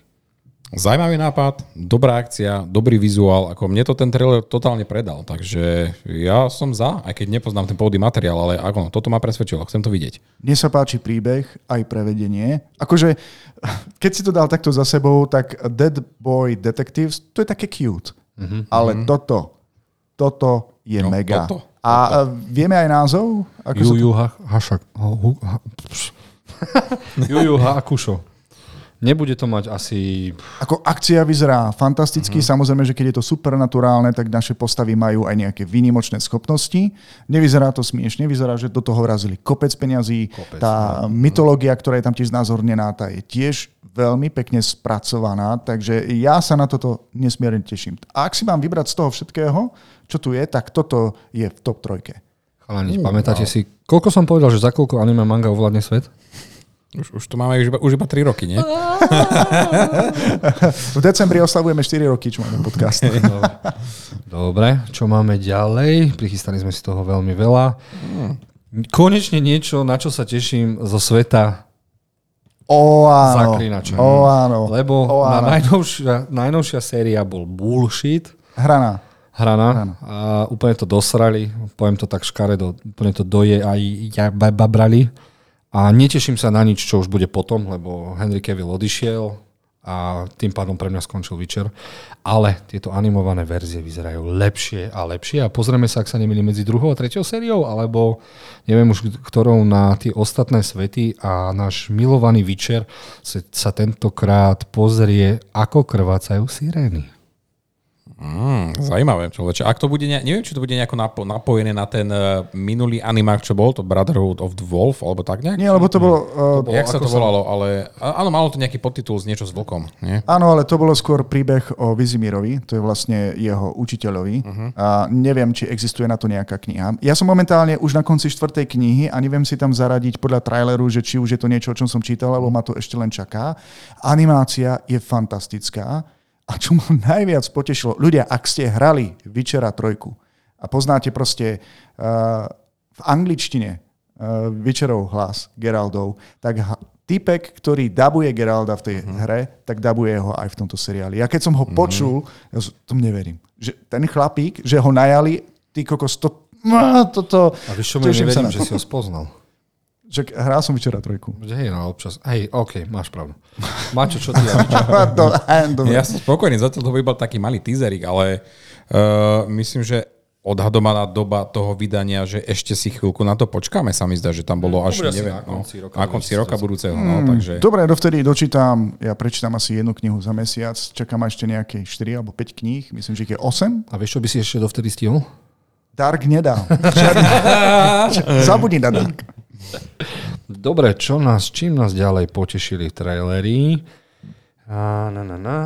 S3: Zajímavý nápad, dobrá akcia, dobrý vizuál, ako mne to ten trailer totálne predal, takže ja som za, aj keď nepoznám ten pôvodný materiál, ale ako, toto ma presvedčilo, chcem to vidieť.
S2: Mne sa páči príbeh, aj prevedenie. Akože, keď si to dal takto za sebou, tak Dead Boy Detectives, to je také cute. Mm-hmm. Ale toto, toto je
S3: No,
S2: mega.
S3: toto,
S2: A e, vieme aj názov? Ako
S1: Yu
S2: to...
S1: Ha- Hašak. ha- Yu Hakusho. Nebude to mať asi...
S2: Ako akcia vyzerá fantasticky, mm-hmm. samozrejme, že keď je to supernaturálne, tak naše postavy majú aj nejaké výnimočné schopnosti. Nevyzerá to smiešne, vyzerá, že do toho vrazili kopec peňazí.
S1: Kopec,
S2: tá mytológia, ktorá je tam tiež znázornená, tá je tiež veľmi pekne spracovaná, takže ja sa na toto nesmierne teším. A ak si mám vybrať z toho všetkého, čo tu je, tak toto je v top trojke.
S1: Chalani, pamätáte si, koľko som povedal, že za koľko anime manga ovládne svet?
S3: Už, už to máme už iba, už iba 3 roky, nie?
S2: V decembri oslavujeme 4 roky, čo máme podcast.
S1: Dobre, čo máme ďalej? Prichystali sme si toho veľmi veľa. Konečne niečo, na čo sa teším zo sveta
S2: O áno. O áno.
S1: Lebo
S2: o,
S1: na
S2: áno.
S1: najnovšia, najnovšia séria bol Bullshit,
S2: Hraná.
S1: Hrana a úplne to dosrali, poviem to tak škaredo, úplne to doje aj ja- ba- babrali a neteším sa na nič, čo už bude potom, lebo Henry Cavill odišiel a tým pádom pre mňa skončil Witcher. Ale tieto animované verzie vyzerajú lepšie a lepšie a pozrieme sa, ak sa nemýlim, medzi druhou a treťou sériou, alebo neviem už ktorou na tie ostatné svety a náš milovaný sa, sa tentokrát pozrie, ako krvácajú sirény.
S3: Mm, zajímavé, človeče. Ak to bude, ne, neviem, či to bude nejako napo- napojené na ten uh, minulý animák, čo bol, to Brotherhood of the Wolf, alebo tak nejak?
S2: Nie, lebo to bolo... Uh,
S3: Jak sa to volalo, ale á- áno, malo to nejaký podtitul z niečo s vlkom, nie?
S2: Áno, ale to bolo skôr príbeh o Vizimirovi, to je vlastne jeho učiteľovi. Uh-huh. A neviem, či existuje na to nejaká kniha. Ja som momentálne už na konci štvrtej knihy a neviem si tam zaradiť podľa traileru, že či už je to niečo, o čom som čítal, alebo ma to ešte len čaká. Animácia je fantastická. A čo ma najviac potešilo, ľudia, ak ste hrali Witchera 3 a poznáte proste uh, v angličtine uh, Witcherov hlas, Geraldov, tak ha- typek, ktorý dabuje Geralda v tej uh-huh. hre, tak dabuje ho aj v tomto seriáli. Ja keď som ho uh-huh. počul, ja tomu neverím. Že ten chlapík, že ho najali, ty kokos, to, no, toto...
S1: A vieš čo,
S2: sa
S1: neverím,
S2: na
S1: že si ho spoznal.
S2: Že hral som Witchera 3.
S1: Hej, no občas. Hej, OK, máš pravdu. Mačo, čo ty ja
S2: dobre.
S3: Som spokojný, zatiaľ to by bol taký malý teaserik, ale uh, myslím, že odhadovaná doba toho vydania, že ešte si chvíľku na to počkáme, sa mi zdá, že tam bolo až,
S1: bude asi
S3: neviem,
S1: na konci
S3: no,
S1: roka
S3: na konci roka
S1: 2020.
S3: budúceho, no, takže...
S2: Dobre, dovtedy dočítam, ja prečítam asi jednu knihu za mesiac, čakám ešte nejaké 4 alebo 5 kníh, myslím, že ich je 8.
S1: A vieš, čo by si ešte dovtedy stihol?
S2: Dark nedal. Zabudni na Dark.
S1: Dobre, čo nás, čím nás ďalej potešili v traileri? A, na, na, na.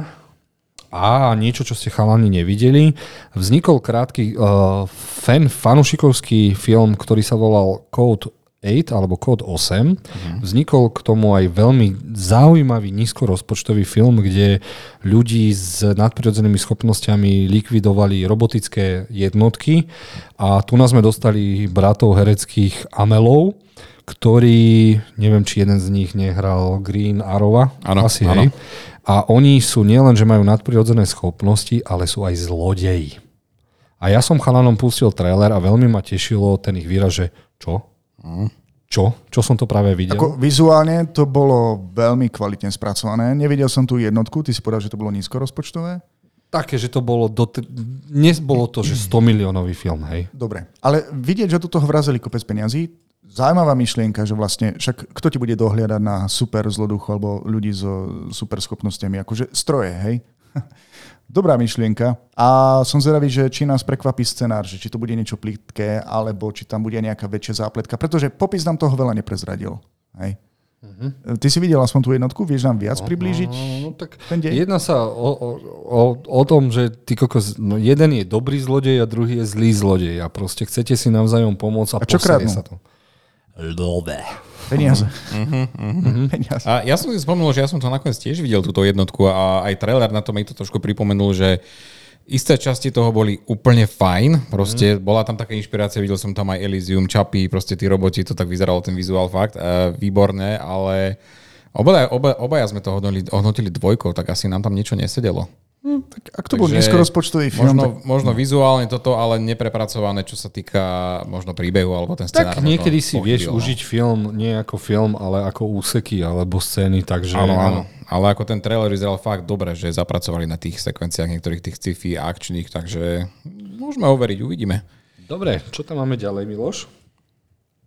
S1: A niečo, čo ste chalani nevideli. Vznikol krátky uh, fan, fanušikovský film, ktorý sa volal Code 8 alebo Code 8. Vznikol k tomu aj veľmi zaujímavý nízkorozpočtový film, kde ľudí s nadprirodzenými schopnosťami likvidovali robotické jednotky a tu nás sme dostali bratov hereckých Amelov, ktorí, neviem, či jeden z nich nehral Green Arrowa,
S3: Áno,
S1: asi hej. A oni sú nielen, že majú nadprirodzené schopnosti, ale sú aj zlodeji. A ja som chalanom pustil trailer a veľmi ma tešilo ten ich výraz, že čo? Čo? Čo som to práve videl?
S2: Ako vizuálne to bolo veľmi kvalitne spracované. Nevidel som tú jednotku, ty si povedal, že to bolo nízko rozpočtové.
S1: Také, že to bolo... Do Dnes bolo to, že 100 miliónový film, hej.
S2: Dobre, ale vidieť, že do toho vrazili kopec peňazí, zaujímavá myšlienka, že vlastne, však kto ti bude dohliadať na super zloduchu alebo ľudí so super schopnosťami, akože stroje, hej? Dobrá myšlienka. A som zvedavý, že či nás prekvapí scenár, že či to bude niečo plitké, alebo či tam bude nejaká väčšia zápletka, pretože popis nám toho veľa neprezradil. Hej? Uh-huh. Ty si videl aspoň tú jednotku? Vieš nám viac priblížiť?
S1: No, tak
S2: ten deň?
S1: Jedná sa o, o, o, tom, že ty kokos, no jeden je dobrý zlodej a druhý je zlý zlodej a proste chcete si navzájom pomôcť a,
S2: A čo
S1: sa to. Love.
S2: Peniaze.
S3: Mhm,
S2: Peniaze.
S3: A ja som si spomenul, že ja som to nakoniec tiež videl, túto jednotku a aj trailer na to mi to trošku pripomenul, že isté časti toho boli úplne fajn, proste mm. bola tam taká inšpirácia, videl som tam aj Elysium, Chappy, proste tí roboti, to tak vyzeralo ten vizuál fakt, uh, výborné, ale obaja, obaja, obaja sme to hodnotili, hodnotili dvojkou, tak asi nám tam niečo nesedelo.
S2: Tak ak to bol nízkorozpočtový film,
S3: Možno,
S2: tak
S3: možno vizuálne toto, ale neprepracované, čo sa týka možno príbehu alebo ten scenár.
S1: Tak niekedy si vieš
S3: no.
S1: užiť film nie ako film, ale ako úseky alebo scény, takže...
S3: Áno, áno. Ale ako ten trailer vyzeral fakt dobre, že zapracovali na tých sekvenciách niektorých tých sci-fi a akčných, takže môžeme overiť, uvidíme.
S1: Dobre, čo tam máme ďalej, Miloš?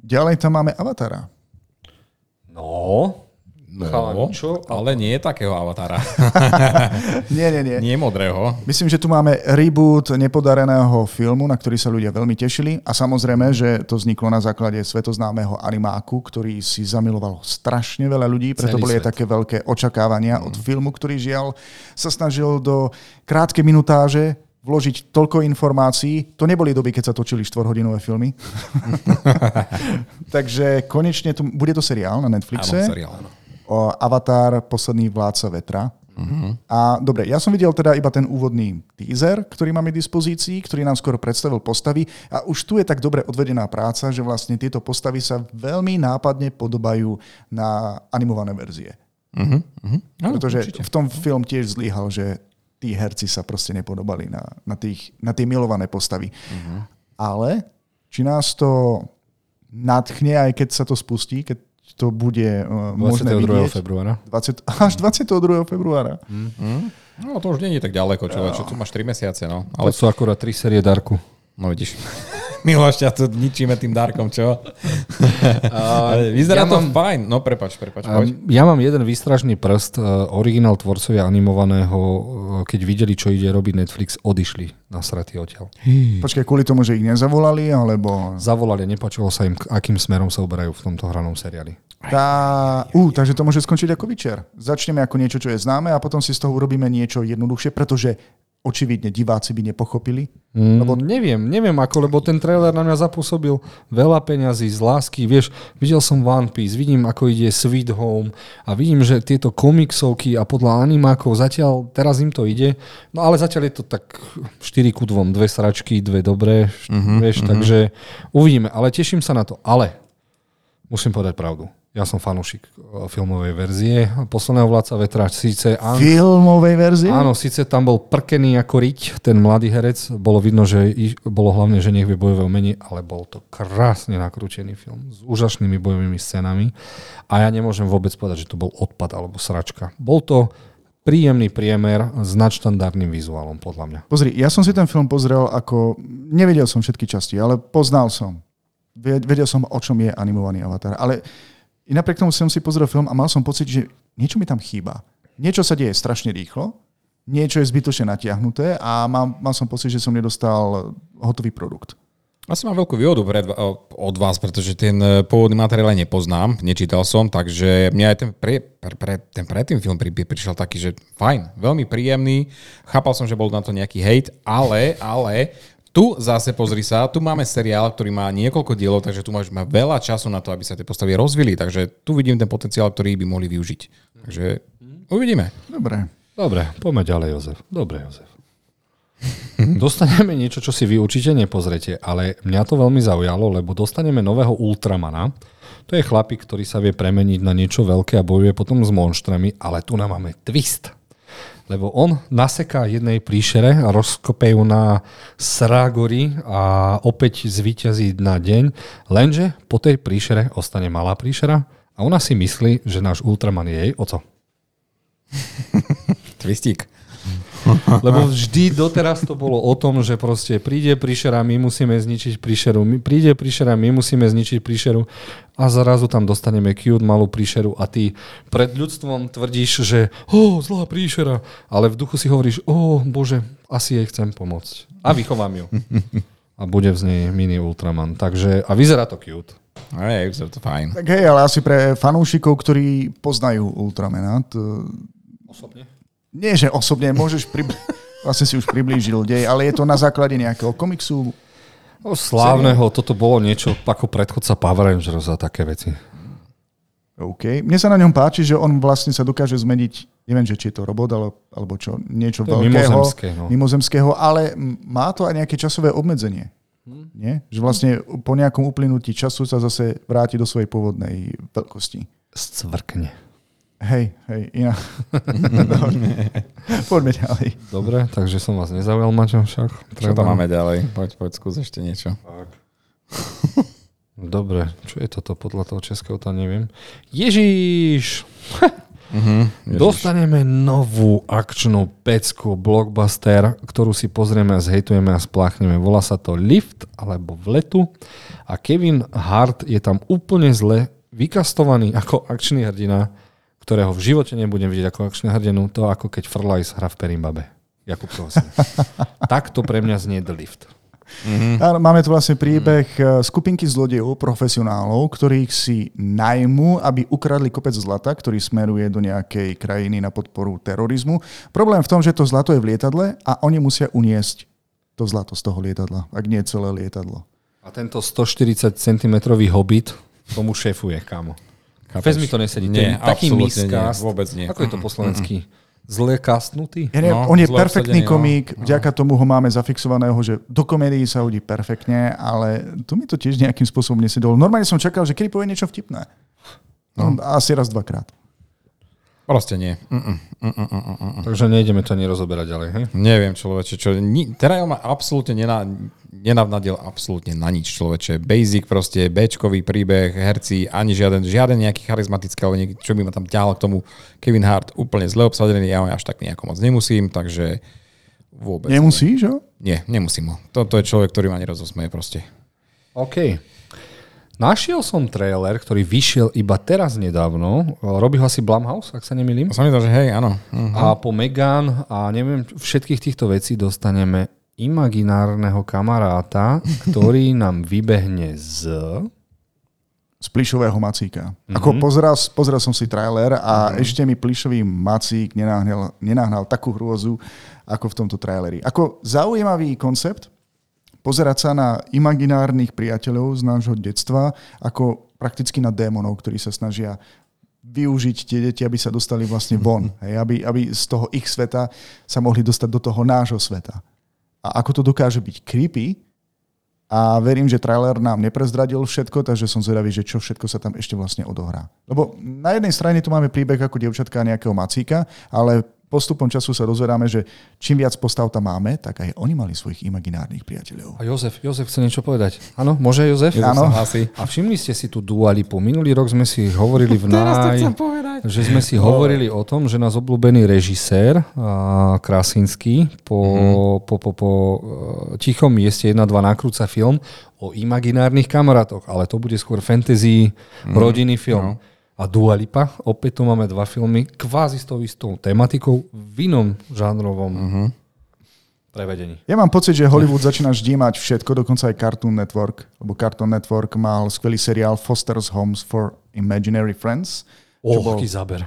S2: ďalej tam máme Avatara.
S1: No,
S3: No,
S1: Chalani, čo?
S3: ale nie je takého avatára.
S2: Nie, nie, nie.
S3: nie modrého.
S2: Myslím, že tu máme reboot nepodareného filmu, na ktorý sa ľudia veľmi tešili a samozrejme, že to vzniklo na základe svetoznámeho animáku, ktorý si zamiloval strašne veľa ľudí, preto
S1: Celý
S2: boli aj také veľké očakávania od filmu, ktorý žiaľ sa snažil do krátkej minutáže vložiť toľko informácií. To neboli doby, keď sa točili 4-hodinové filmy. Takže konečne tu, bude to seriál na
S3: Áno,
S2: Netflixe
S3: seriál, áno.
S2: O Avatar, posledný vládca vetra. Uh-huh. A dobre, ja som videl teda iba ten úvodný teaser, ktorý máme k dispozícii, ktorý nám skoro predstavil postavy a už tu je tak dobre odvedená práca, že vlastne tieto postavy sa veľmi nápadne podobajú na animované verzie.
S3: Uh-huh, uh-huh.
S2: Pretože
S3: určite.
S2: v tom film tiež zlyhal, že tí herci sa proste nepodobali na, na, tých, na tie milované postavy. Uh-huh. Ale či nás to nadchne, aj keď sa to spustí, keď to bude uh, možné
S1: 22.
S2: vidieť.
S1: februára.
S2: 20, až 22. februára.
S3: No to už nie je tak ďaleko, čo, čo tu máš 3 mesiace, no.
S1: Ale
S3: Ale
S1: sú akurát tri série Darku.
S3: No vidíš. Miloš, ťa tu ničíme tým darkom, čo? Vyzerá
S1: ja
S3: to
S1: mám-
S3: fajn. No prepač, prepač, poď.
S1: Um, ja mám jeden výstražný prst. Uh, originál tvorcovia animovaného, uh, keď videli, čo ide robiť Netflix, odišli na sratý odtiaľ.
S2: Počkaj, kvôli tomu, že ich nezavolali, alebo...
S1: Zavolali, nepačilo sa im, akým smerom sa uberajú v tomto hranom seriáli.
S2: Tá... Uh, takže to môže skončiť ako Witcher. Začneme ako niečo, čo je známe a potom si z toho urobíme niečo jednoduchšie, pretože očividne diváci by nepochopili.
S1: Mm, lebo neviem, neviem ako, lebo ten trailer na mňa zapôsobil veľa peňazí z lásky. Vieš, videl som One Piece, vidím, ako ide Sweet Home a vidím, že tieto komiksovky a podľa animákov zatiaľ, teraz im to ide. No ale zatiaľ je to tak 4 ku 2, dve sračky, dve dobré, mm-hmm, vieš, mm-hmm. takže uvidíme. Ale teším sa na to. Ale musím povedať pravdu. Ja som fanúšik e, filmovej verzie. Posledného vládca vetra síce... Áno,
S2: Filmovej verzie?
S1: Áno, síce tam bol prkený ako riť, ten mladý herec. Bolo vidno, že bolo hlavne, že nech vie bojové umenie, ale bol to krásne nakrútený film s úžasnými bojovými scénami. A ja nemôžem vôbec povedať, že to bol odpad alebo sračka. Bol to príjemný priemer s nadštandardným vizuálom, podľa mňa.
S2: Pozri, ja som si ten film pozrel ako... Nevedel som všetky časti, ale poznal som. Ve- Vedel som, o čom je animovaný avatar. Ale i napriek tomu som si pozrel film a mal som pocit, že niečo mi tam chýba. Niečo sa deje strašne rýchlo, niečo je zbytočne natiahnuté a mal, mal som pocit, že som nedostal hotový produkt.
S3: Asi mám veľkú výhodu pred, od vás, pretože ten e, pôvodný materiál nepoznám, nečítal som, takže mňa aj ten, pre, pre, pre, ten predtým film pri, prišiel taký, že fajn, veľmi príjemný. Chápal som, že bol na to nejaký hate, ale, ale tu zase pozri sa, tu máme seriál, ktorý má niekoľko dielov, takže tu máš má veľa času na to, aby sa tie postavy rozvili, takže tu vidím ten potenciál, ktorý by mohli využiť. Takže uvidíme.
S2: Dobre.
S1: Dobre, poďme ďalej, Jozef. Dobre, Jozef. Dostaneme niečo, čo si vy určite nepozrete, ale mňa to veľmi zaujalo, lebo dostaneme nového Ultramana. To je chlapík, ktorý sa vie premeniť na niečo veľké a bojuje potom s monštrami, ale tu nám máme twist. Lebo on naseká jednej príšere a rozkope ju na Srágory a opäť zvíťazí na deň, lenže po tej príšere ostane malá príšera a ona si myslí, že náš Ultraman je jej oco.
S3: Twistík.
S1: Lebo vždy doteraz to bolo o tom, že proste príde príšera, my musíme zničiť príšeru, my, príde príšera, my musíme zničiť príšeru a zrazu tam dostaneme cute malú príšeru a ty pred ľudstvom tvrdíš, že o, oh, zlá príšera, ale v duchu si hovoríš, o, oh, bože, asi jej chcem pomôcť. A vychovám ju. A bude z nej mini Ultraman. Takže, a vyzerá to cute.
S3: Hej, vyzerá to fajn.
S2: Tak hej, ale asi pre fanúšikov, ktorí poznajú Ultramana, to...
S1: Osobne?
S2: Nie, že osobne môžeš pribli... vlastne si už priblížil dej, ale je to na základe nejakého komiksu.
S1: No, slávneho, toto bolo niečo ako predchodca Power Rangers a také veci.
S2: OK. Mne sa na ňom páči, že on vlastne sa dokáže zmeniť, neviem, že či je to robot alebo, alebo čo, niečo
S1: To
S2: veľkého,
S1: mimozemské, no.
S2: mimozemského, ale má to aj nejaké časové obmedzenie.
S1: Hm.
S2: Nie? Že vlastne po nejakom uplynutí času sa zase vráti do svojej pôvodnej veľkosti.
S1: Scvrkne.
S2: Hej, hej, iná. Poďme ďalej.
S1: Dobre, takže som vás nezaujal, Maťo, však.
S3: Čo tam máme ďalej? Poď, poď, skús ešte niečo.
S1: Dobre, čo je toto podľa toho českého, to neviem. Ježiš!
S3: Uh-huh.
S1: Dostaneme novú akčnú pecku, blockbuster, ktorú si pozrieme a zhejtujeme a spláchneme. Volá sa to Lift alebo v letu a Kevin Hart je tam úplne zle vykastovaný ako akčný hrdina, ktorého v živote nebudem vidieť ako akčný hrdinu, to ako keď Frlajs hra v Perimbabe. Jakub Krosin. tak to pre mňa znie The Lift.
S3: Mhm.
S2: Áno, máme tu vlastne príbeh eh, skupinky zlodejov, profesionálov, ktorých si najmú, aby ukradli kopec zlata, ktorý smeruje do nejakej krajiny na podporu terorizmu. Problém v tom, že to zlato je v lietadle a oni musia uniesť to zlato z toho lietadla, ak nie celé lietadlo.
S1: A tento 140 cm hobbit tomu šéfuje, kámo. Fez mi to nesedí.
S3: Nie,
S1: Ten taký
S3: nie, vôbec nie.
S1: Ako je to po slovensky? Zle kastnutý?
S2: Ja neviem,
S3: No,
S2: on je perfektný
S3: obsadený, no.
S2: komik, vďaka tomu ho máme zafixovaného, že do komédií sa hodí perfektne, ale tu mi to tiež nejakým spôsobom nesedolo. Normálne som čakal, že kedy povie niečo vtipné. No. Asi raz, dvakrát.
S3: Proste nie. Mm-mm, mm-mm, mm-mm, mm.
S1: Takže nejdeme to ani rozoberať ďalej, hej?
S3: Neviem, človeče, čo... Ni, Terajl ma absolútne nená, nenavnadil absolútne na nič, človeče. Basic proste, Bčkový príbeh, herci, ani žiaden, žiaden nejaký charizmatický, ale nieký, čo by ma tam ťahal k tomu. Kevin Hart úplne zle obsadený, ja ho až tak nejako moc nemusím, takže vôbec
S2: Nemusíš, jo?
S3: Nie, nemusím ho. Toto je človek, ktorý ma nerozosmeje proste.
S1: OK. Našiel som trailer, ktorý vyšiel iba teraz nedávno. Robí ho asi Blumhouse, ak sa nemýlim.
S3: Som to, že hej, áno. Hm.
S1: A po Megan a neviem, všetkých týchto vecí dostaneme imaginárneho kamaráta, ktorý nám vybehne z...
S2: Z plišového macíka. Mm-hmm. Ako pozeral, pozeral som si trailer a mm-hmm. ešte mi plišový macík nenahnal, nenahnal takú hrôzu, ako v tomto traileri. Ako zaujímavý koncept, pozerať sa na imaginárnych priateľov z nášho detstva ako prakticky na démonov, ktorí sa snažia využiť tie deti, aby sa dostali vlastne von. Hej, aby, aby z toho ich sveta sa mohli dostať do toho nášho sveta. A ako to dokáže byť creepy, a verím, že trailer nám neprezradil všetko, takže som zvedavý, že čo všetko sa tam ešte vlastne odohrá. Lebo na jednej strane tu máme príbeh ako dievčatka nejakého macíka, ale postupom času sa dozvedáme, že čím viac postav tam máme, tak aj oni mali svojich imaginárnych priateľov.
S1: A Jozef, Jozef chce niečo povedať. Áno, môže Jozef?
S3: Jozef
S2: Áno.
S1: A všimli ste si tu Dua Lipu. Minulý rok sme si hovorili v náj... že sme si hovorili o tom, že nás obľúbený režisér Krasinský po,
S3: Mhm.
S1: po, po, po e, tichom mieste 1-2 nakrúca film o imaginárnych kamarátoch, ale to bude skôr fantasy, rodinný film.
S3: No.
S1: A Dua Lipa, opäť tu máme dva filmy, kvázi s tou istou tematikou, v inom žánrovom
S3: Mhm.
S1: prevedení.
S2: Ja mám pocit, že Hollywood začína vždy mať všetko, dokonca aj Cartoon Network, lebo Cartoon Network mal skvelý seriál Foster's Homes for Imaginary Friends.
S1: O,
S2: bol-
S1: aký záber.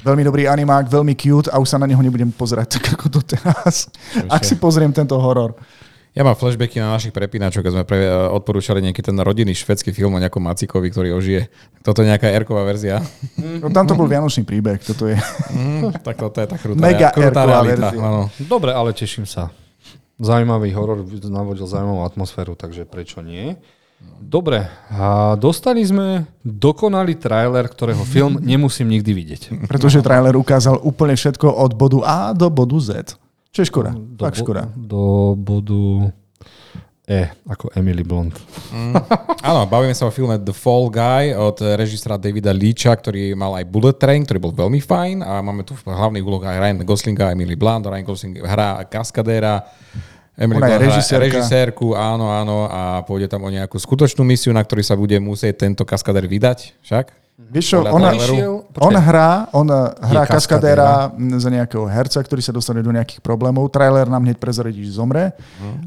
S2: Veľmi dobrý animák, veľmi cute a už sa na neho nebudem pozerať tak ako doteraz. Ak si pozriem tento horor.
S3: Ja mám flashbacky na našich prepínačoch, keď sme pre, eh, odporúčali nejaký ten rodinný švedský film o nejakom Macikovi, ktorý ožije. Toto je nejaká Erková verzia.
S2: No, tam to bol Vianočný príbeh, toto je.
S3: Mm, tak toto je tá krutá,
S2: Mega
S3: krutá realita.
S2: verzia.
S3: Áno.
S1: Dobre, ale teším sa. Zaujímavý horor navodil zaujímavú atmosféru, takže prečo nie? Dobre, a dostali sme dokonalý trailer, ktorého film nemusím nikdy vidieť.
S2: Pretože trailer ukázal úplne všetko od bodu A do bodu Z. Čo je škoda?
S1: Do,
S2: Fakt škoda.
S1: do bodu E, ako Emily Blunt.
S3: Áno, bavíme sa o filme The Fall Guy od režisera Davida Leacha, ktorý mal aj Bullet Train, ktorý bol veľmi fajn a máme tu v hlavných úlohách aj Ryan Goslinga a Emily Blunt. Ryan Gosling hrá kaskadéra, Emily
S2: Ona
S3: Blunt
S2: režisérka.
S3: režisérku, áno, áno, a pôjde tam o nejakú skutočnú misiu, na ktorý sa bude musieť tento kaskadér vydať, však?
S2: Vieš čo.
S1: Išiel,
S2: on hrá, on hrá kaskadéra za nejakého herca, ktorý sa dostane do nejakých problémov. Trailer nám hneď prezradí, že zomre.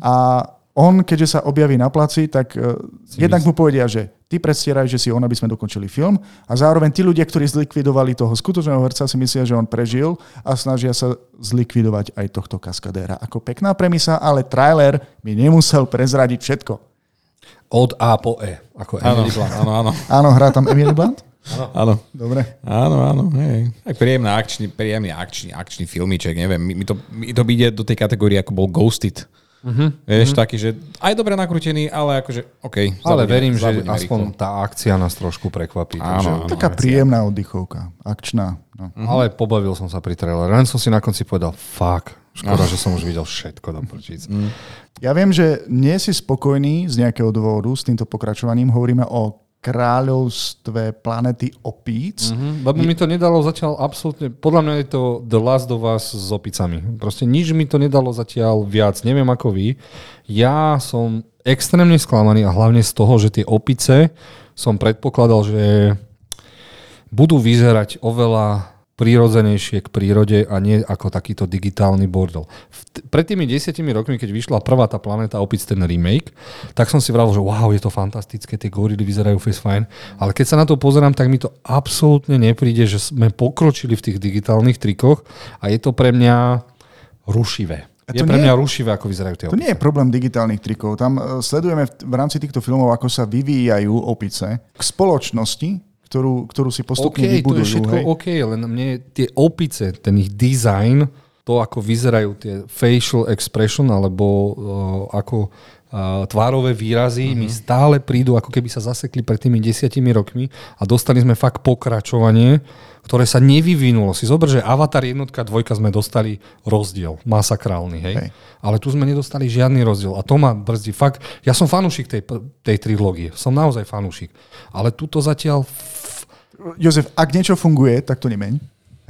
S2: A on, keďže sa objaví na placi, tak uh, jednak mu povedia, že ty predstieraj, že si on, aby sme dokončili film. A zároveň tí ľudia, ktorí zlikvidovali toho skutočného herca, si myslia, že on prežil a snažia sa zlikvidovať aj tohto kaskadéra. Ako pekná premisa, ale trailer by nemusel prezradiť všetko.
S1: Od A po E, ako
S3: Áno,
S1: Emily Blunt.
S3: áno, áno.
S2: Áno, hrá tam Emily Blunt?
S3: Áno.
S2: Dobre.
S3: Áno, áno. Hej. Tak príjemný akčný, príjemný akčný, akčný filmiček, neviem. Mi, to, mi to ide do tej kategórie, ako bol Ghosted. Uh-huh, Vieš, uh-huh. taký, že aj dobre nakrútený, ale akože, OK.
S1: Ale
S3: zabudíme-
S1: verím, že aspoň
S3: rýchlo.
S1: tá akcia nás trošku prekvapí.
S3: Áno,
S1: takže-
S3: áno.
S2: Taká príjemná oddychovka. Akčná. No.
S1: Ale pobavil som sa pri traileri. Len som si na konci povedal, fuck, škoda, že som už videl všetko do prčíc.
S2: Ja viem, že nie si spokojný z nejakého dôvodu s týmto pokračovaním. Hovoríme o kráľovstve planety opíc.
S1: Mhm, Lebo mi to nedalo zatiaľ absolútne, podľa mňa je to The Last of Us s opicami. Proste nič mi to nedalo zatiaľ viac, neviem ako vy. Ja som extrémne sklamaný a hlavne z toho, že tie opice som predpokladal, že budú vyzerať oveľa prírodzenejšie k prírode a nie ako takýto digitálny bordel. Pred tými desiatimi rokmi, keď vyšla prvá tá planéta opic, ten remake, tak som si vravil, že wow, je to fantastické, tie gorily vyzerajú fest fajn, ale keď sa na to pozerám, tak mi to absolútne nepríde, že sme pokročili v tých digitálnych trikoch a je to pre mňa rušivé.
S2: A
S1: Je
S2: to
S1: pre
S2: nie-
S1: mňa rušivé, ako vyzerajú tie
S2: To
S1: opice.
S2: nie je problém digitálnych trikov. Tam e, sledujeme v, v rámci týchto filmov, ako sa vyvíjajú opice k spoločnosti, ktorú, ktorú si postupne
S1: OK, to
S2: vybudujú.
S1: je všetko
S2: hej.
S1: OK, len mne tie opice, ten ich design, to ako vyzerajú tie facial expression, alebo uh, ako tvárové výrazy, mi stále prídu, ako keby sa zasekli pred tými desiatimi rokmi a dostali sme fakt pokračovanie, ktoré sa nevyvinulo. Si zober, že Avatar jednotka, dvojka sme dostali rozdiel, masakrálny, hej?
S2: Hej.
S1: Ale tu sme nedostali žiadny rozdiel a to ma brzdí. Fakt, ja som fanúšik tej, tej trilógie, som naozaj fanúšik. Ale tuto zatiaľ
S2: Jozef, ak niečo funguje, tak to nemeň.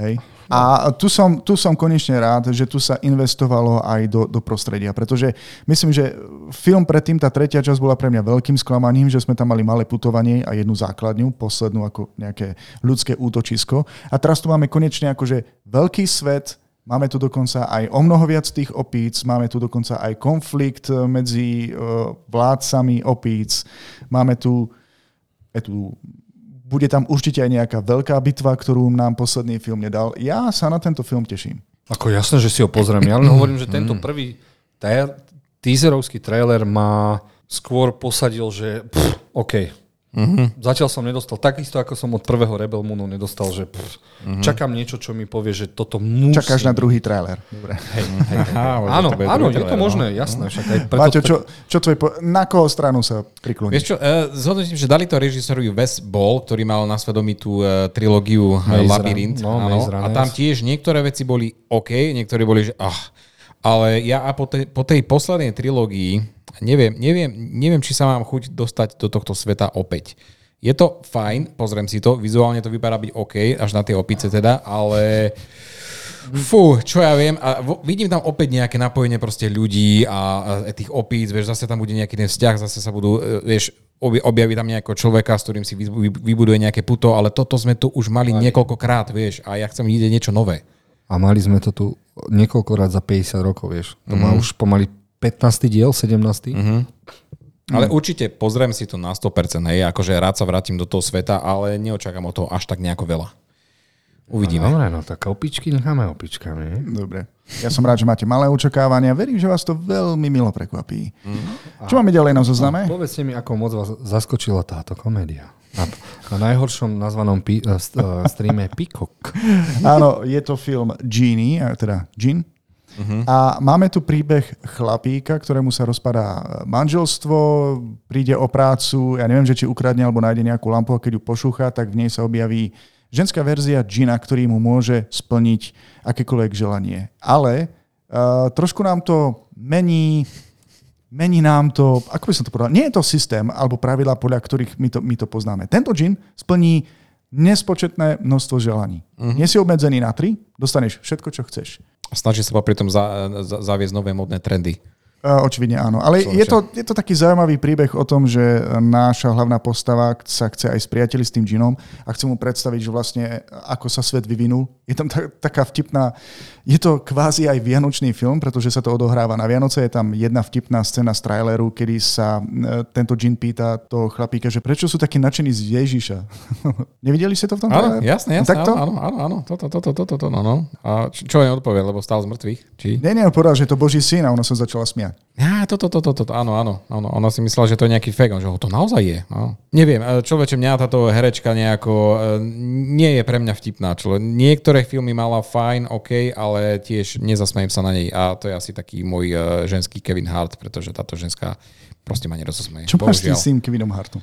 S2: Hej. A tu som, tu som konečne rád, že tu sa investovalo aj do, do prostredia, pretože myslím, že film predtým, tá tretia časť bola pre mňa veľkým sklamaním, že sme tam mali malé putovanie a jednu základňu, poslednú ako nejaké ľudské útočisko. A teraz tu máme konečne akože veľký svet, Máme tu dokonca aj o mnoho viac tých opíc, máme tu dokonca aj konflikt eh, medzi eh, vládcami opíc, máme tu, tu bude tam určite aj nejaká veľká bitva, ktorú nám posledný film nedal. Ja sa na tento film teším.
S1: Ako jasné, že si ho pozriem. Ja len hovorím, že tento prvý te- teaserovský trailer ma skôr posadil, že pff, OK. Mm-hmm. Zatiaľ som nedostal, takisto ako som od prvého Rebel Moonu nedostal, že pff, mm-hmm. čakám niečo, čo mi povie, že toto musí...
S2: Čakáš na druhý trailer. Dobre.
S1: Hej, hej, hej.
S3: Aha,
S1: áno,
S3: to
S1: áno, je to možné,
S3: no.
S1: jasné. Však aj preto,
S2: Maťo, čo, čo tvoj po... na koho stranu sa prikloní?
S3: Vieš čo, uh, zhodnotím, že dali to režisorovi Wes Ball, ktorý mal na svedomí tú uh, trilógiu
S1: Maze
S3: uh, Labyrint.
S1: Run- no,
S3: áno, a tam tiež niektoré veci boli OK, niektoré boli, že ah. Ale ja a po, tej, po tej poslednej trilógii neviem, neviem, neviem, či sa mám chuť dostať do tohto sveta opäť. Je to fajn, pozriem si to, vizuálne to vypadá byť OK, až na tie opice teda, ale Fú, čo ja viem. A vidím tam opäť nejaké napojenie proste ľudí a, a tých opíc, vieš, zase tam bude nejaký ten vzťah, zase sa budú, e, vieš, obja- objaví tam nejakého človeka, s ktorým si vy- vy- vybuduje nejaké puto, ale toto sme tu už mali niekoľkokrát, vieš, a ja chcem vidieť niečo nové.
S1: A mali sme to tu niekoľkokrát za 50 rokov, vieš. To má už pomaly 15. diel, 17. Mm-hmm.
S3: Ale určite pozriem si to na 100%, hej, akože rád sa vrátim do toho sveta, ale neočakám od toho až tak nejako veľa. Uvidíme.
S1: Dobre, no tak opičky necháme opičkami.
S2: Dobre. Ja som rád, že máte malé očakávania. Verím, že vás to veľmi milo prekvapí. Čo máme ďalej na zozname?
S1: Povedzte mi, ako moc vás zaskočila táto komédia. Na, na najhoršom nazvanom pi, uh, st, streame Peacock.
S2: Áno, je to film Genie, a teda Jean. A máme tu príbeh chlapíka, ktorému sa rozpadá manželstvo, príde o prácu, ja neviem, že či ukradne alebo nájde nejakú lampu a keď ju pošúcha, tak v nej sa objaví ženská verzia Gina, ktorý mu môže splniť akékoľvek želanie. Ale uh, trošku nám to mení mení nám to, ako by som to povedal, nie je to systém alebo pravidla, podľa ktorých my to, my to poznáme. Tento džin splní nespočetné množstvo želaní. Uh-huh. Nie si obmedzený na tri, dostaneš všetko, čo chceš.
S3: Snaží sa popri tom za, za, zaviesť nové modné trendy.
S2: Očividne áno. Ale je to, je to taký zaujímavý príbeh o tom, že náša hlavná postava sa chce aj spriateliť s tým džinom a chce mu predstaviť, že vlastne ako sa svet vyvinul. Je tam ta, taká vtipná, je to kvázi aj vianočný film, pretože sa to odohráva na Vianoce. Je tam jedna vtipná scéna z traileru, kedy sa e, tento džin pýta toho chlapíka, že prečo sú takí nadšení z Ježiša. Nevideli ste to v tom
S3: Áno, jasné, jasné,
S2: Takto?
S3: áno, áno, áno, toto, toto, toto, toto, no, no. A čo, čo on odpovie, lebo stál z mŕtvych? Či?
S2: Nie, nie, povedal, že to Boží syn a ona sa začala smiať.
S3: Ja, toto, toto, toto, áno, áno, áno. Ona si myslela, že to je nejaký fake, že ho to naozaj je. No. Neviem, človeče, mňa táto herečka nejako e, nie je pre mňa vtipná. Čo, niektoré filmy mala fajn, OK, ale tiež nezasmejem sa na nej. A to je asi taký môj e, ženský Kevin Hart, pretože táto ženská proste ma nerozosmeje.
S2: Čo máš s tým Kevinom Hartom?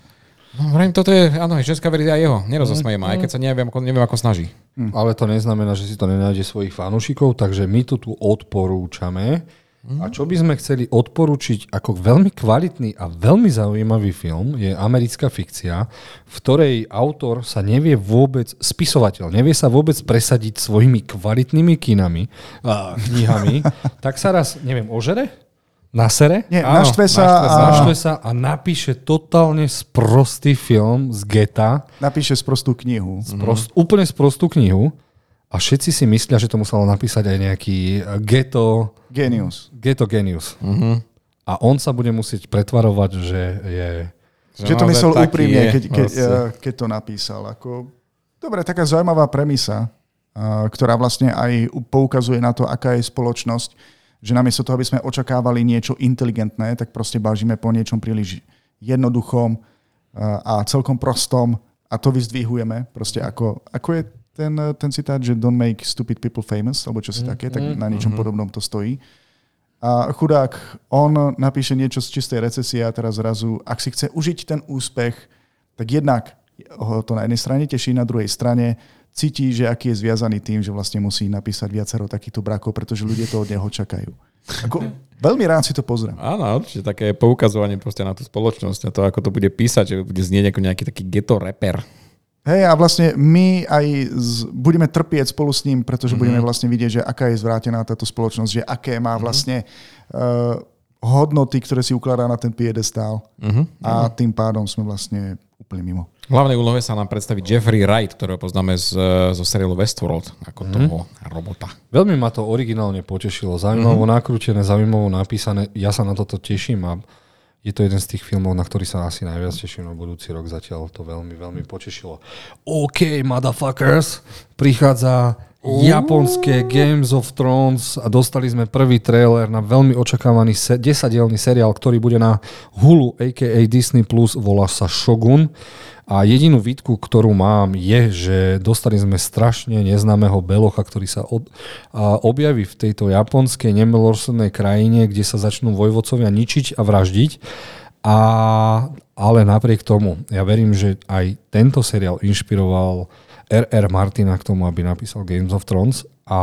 S3: No, vrajím, toto je, áno, je ženská verzia jeho. Nerozosmeje ma, aj keď sa neviem, ako, neviem, ako snaží.
S1: Hm. Ale to neznamená, že si to nenájde svojich fanúšikov, takže my to tu odporúčame. A čo by sme chceli odporučiť ako veľmi kvalitný a veľmi zaujímavý film je americká fikcia, v ktorej autor sa nevie vôbec, spisovateľ, nevie sa vôbec presadiť svojimi kvalitnými kinami a knihami, tak sa raz, neviem, ožere? Nasere?
S2: Nie, Áno, naštve sa,
S1: naštve, a... naštve sa a napíše totálne sprostý film z geta.
S2: Napíše sprostú knihu.
S1: Sprost, mm. Úplne sprostú knihu a všetci si myslia, že to muselo napísať aj nejaký eh, ghetto...
S2: Genius.
S1: Ghetto genius. Uh-huh. A on sa bude musieť pretvarovať, že je...
S2: Že to myslel úprimne, keď, keď, vlastne. Eh, keď to napísal. Ako... Dobre, taká zaujímavá premisa, eh, ktorá vlastne aj poukazuje na to, aká je spoločnosť, že namiesto toho, aby sme očakávali niečo inteligentné, tak proste bážime po niečom príliš jednoduchom a celkom prostom a to vyzdvihujeme proste ako, ako je ten, ten citát, že don't make stupid people famous, alebo čo si mm, také, tak mm, na niečom mm. podobnom to stojí. A chudák, on napíše niečo z čistej recesie a teraz zrazu, ak si chce užiť ten úspech, tak jednak ho to na jednej strane teší, na druhej strane cíti, že aký je zviazaný tým, že vlastne musí napísať viacero takýchto brakov, pretože ľudia to od neho čakajú. Ako, veľmi rád si to pozriem.
S3: Áno, určite také poukazovanie proste na tú spoločnosť a to, ako to bude písať, že bude znieť ako nejaký taký ghetto rapper.
S2: Hej, a vlastne my aj z, budeme trpieť spolu s ním, pretože mm-hmm. budeme vlastne vidieť, že aká je zvrátená táto spoločnosť, že aké má mhm. vlastne uh, hodnoty, ktoré si ukladá na ten piedestál. Mm-hmm. A tým pádom sme vlastne úplne mimo.
S3: V hlavnej úlohe sa nám predstaví Jeffrey Wright, ktorého poznáme z, zo seriálu Westworld, ako mm. toho robota.
S1: Veľmi ma to originálne potešilo. Zaujímavo mm. nakrútené, zaujímavo napísané. Ja sa na toto teším a je to jeden z tých filmov, na ktorý sa asi najviac teším na budúci rok. Zatiaľ to veľmi, veľmi potešilo. OK, motherfuckers, prichádza japonské Games of Thrones a dostali sme prvý trailer na veľmi očakávaný se- desadielný seriál, ktorý bude na Hulu, a.k.a. Disney+, volá sa Shogun. A jedinú výtku, ktorú mám, je, že dostali sme strašne neznámeho belocha, ktorý sa od, a objaví v tejto japonskej nemilosrdnej krajine, kde sa začnú vojvodcovia ničiť a vraždiť. A, ale napriek tomu, ja verím, že aj tento seriál inšpiroval R.R. Martina k tomu, aby napísal Games of Thrones a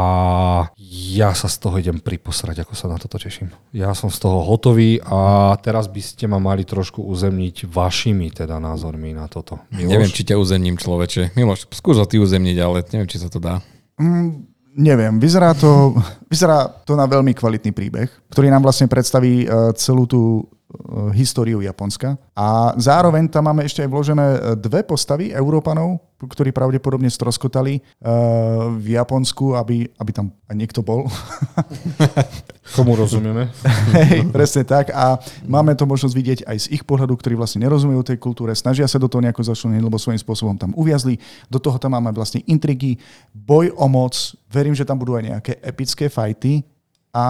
S1: ja sa z toho idem priposrať, ako sa na toto teším. Ja som z toho hotový a teraz by ste ma mali trošku uzemniť vašimi teda názormi na toto.
S3: Miloš? Neviem, či ťa uzemním človeče. Miloš, skús ho ty uzemniť, ale neviem, či sa to dá.
S2: Mm, neviem, vyzerá to, vyzerá to na veľmi kvalitný príbeh, ktorý nám vlastne predstaví uh, celú tú históriu Japonska. A zároveň tam máme ešte aj vložené uh, dve postavy Európanov, ktorí pravdepodobne stroskotali uh, v Japonsku, aby, aby tam aj niekto bol.
S1: Komu rozumieme?
S2: Hej, presne tak. A máme to možnosť vidieť aj z ich pohľadu, ktorí vlastne nerozumejú tej kultúre, snažia sa do toho nejako začleniť, lebo svojím spôsobom tam uviazli. Do toho tam máme vlastne intrigy, boj o moc. Verím, že tam budú aj nejaké epické fajty, a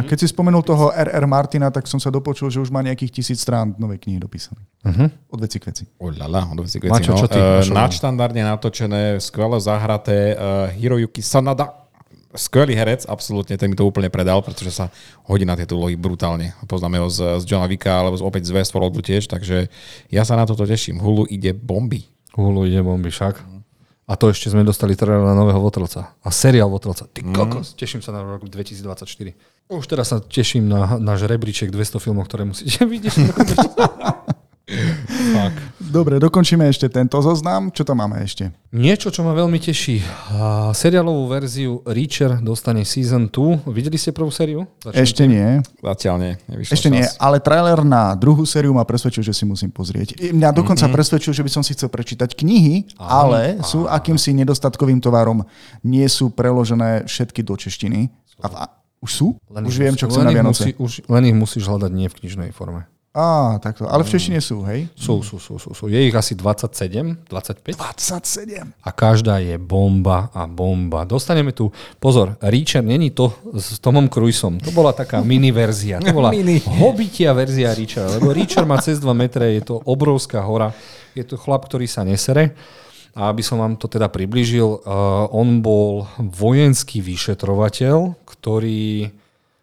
S2: mhm. keď si spomenul toho R.R. Martina, tak som sa dopočul, že už má nejakých tisíc strán novej knihy dopísané. Uh-huh. Od veci k veci.
S3: Oľala, od veci k veci. Mačo, no. čo ty, uh, nadštandardne natočené, skvele zahraté uh, Hiroyuki Sanada. Skvelý herec, absolútne, ten mi to úplne predal, pretože sa hodí na tieto úlohy brutálne. Poznáme ho z, z Johna Vicka, alebo z, opäť z Westworldu tiež, takže ja sa na toto teším. Hulu ide bomby.
S1: Hulu ide bomby, však. A to ešte sme dostali trailer na nového Votrelca. A seriál Votrelca. Ty mm. kokos, teším sa na rok 2024. Už teraz sa teším na náš rebríček 200 filmov, ktoré musíte vidieť.
S2: Fak. Dobre, dokončíme ešte tento zoznam. Čo tam máme ešte?
S1: Niečo, čo ma veľmi teší. Uh, seriálovú verziu Reacher dostane Season 2. Videli ste prvú sériu?
S2: Začnete? Ešte nie.
S3: Zatiaľ nie.
S2: Ešte čas. nie, ale trailer na druhú sériu ma presvedčil, že si musím pozrieť. Mňa dokonca mm-hmm. presvedčil, že by som si chcel prečítať knihy, aha, ale aha. sú akýmsi nedostatkovým tovarom. Nie sú preložené všetky do češtiny. A v, už sú? Len už viem, čo chcem na Vianoce.
S1: Musí, už, len ich musíš hľadať nie v knižnej forme.
S2: Á, takto. Ale v češtine sú, hej?
S1: Sú, sú, sú, sú, sú. Je ich asi 27, 25
S2: 27.
S1: a každá je bomba a bomba. Dostaneme tu, pozor, Reacher není to s Tomom Cruiseom. To bola taká mini verzia. To bola
S3: Mini.
S1: hobitia verzia Reachera, lebo Reacher má cez 2 metre, je to obrovská hora. Je to chlap, ktorý sa nesere. A aby som vám to teda približil, uh, on bol vojenský vyšetrovateľ, ktorý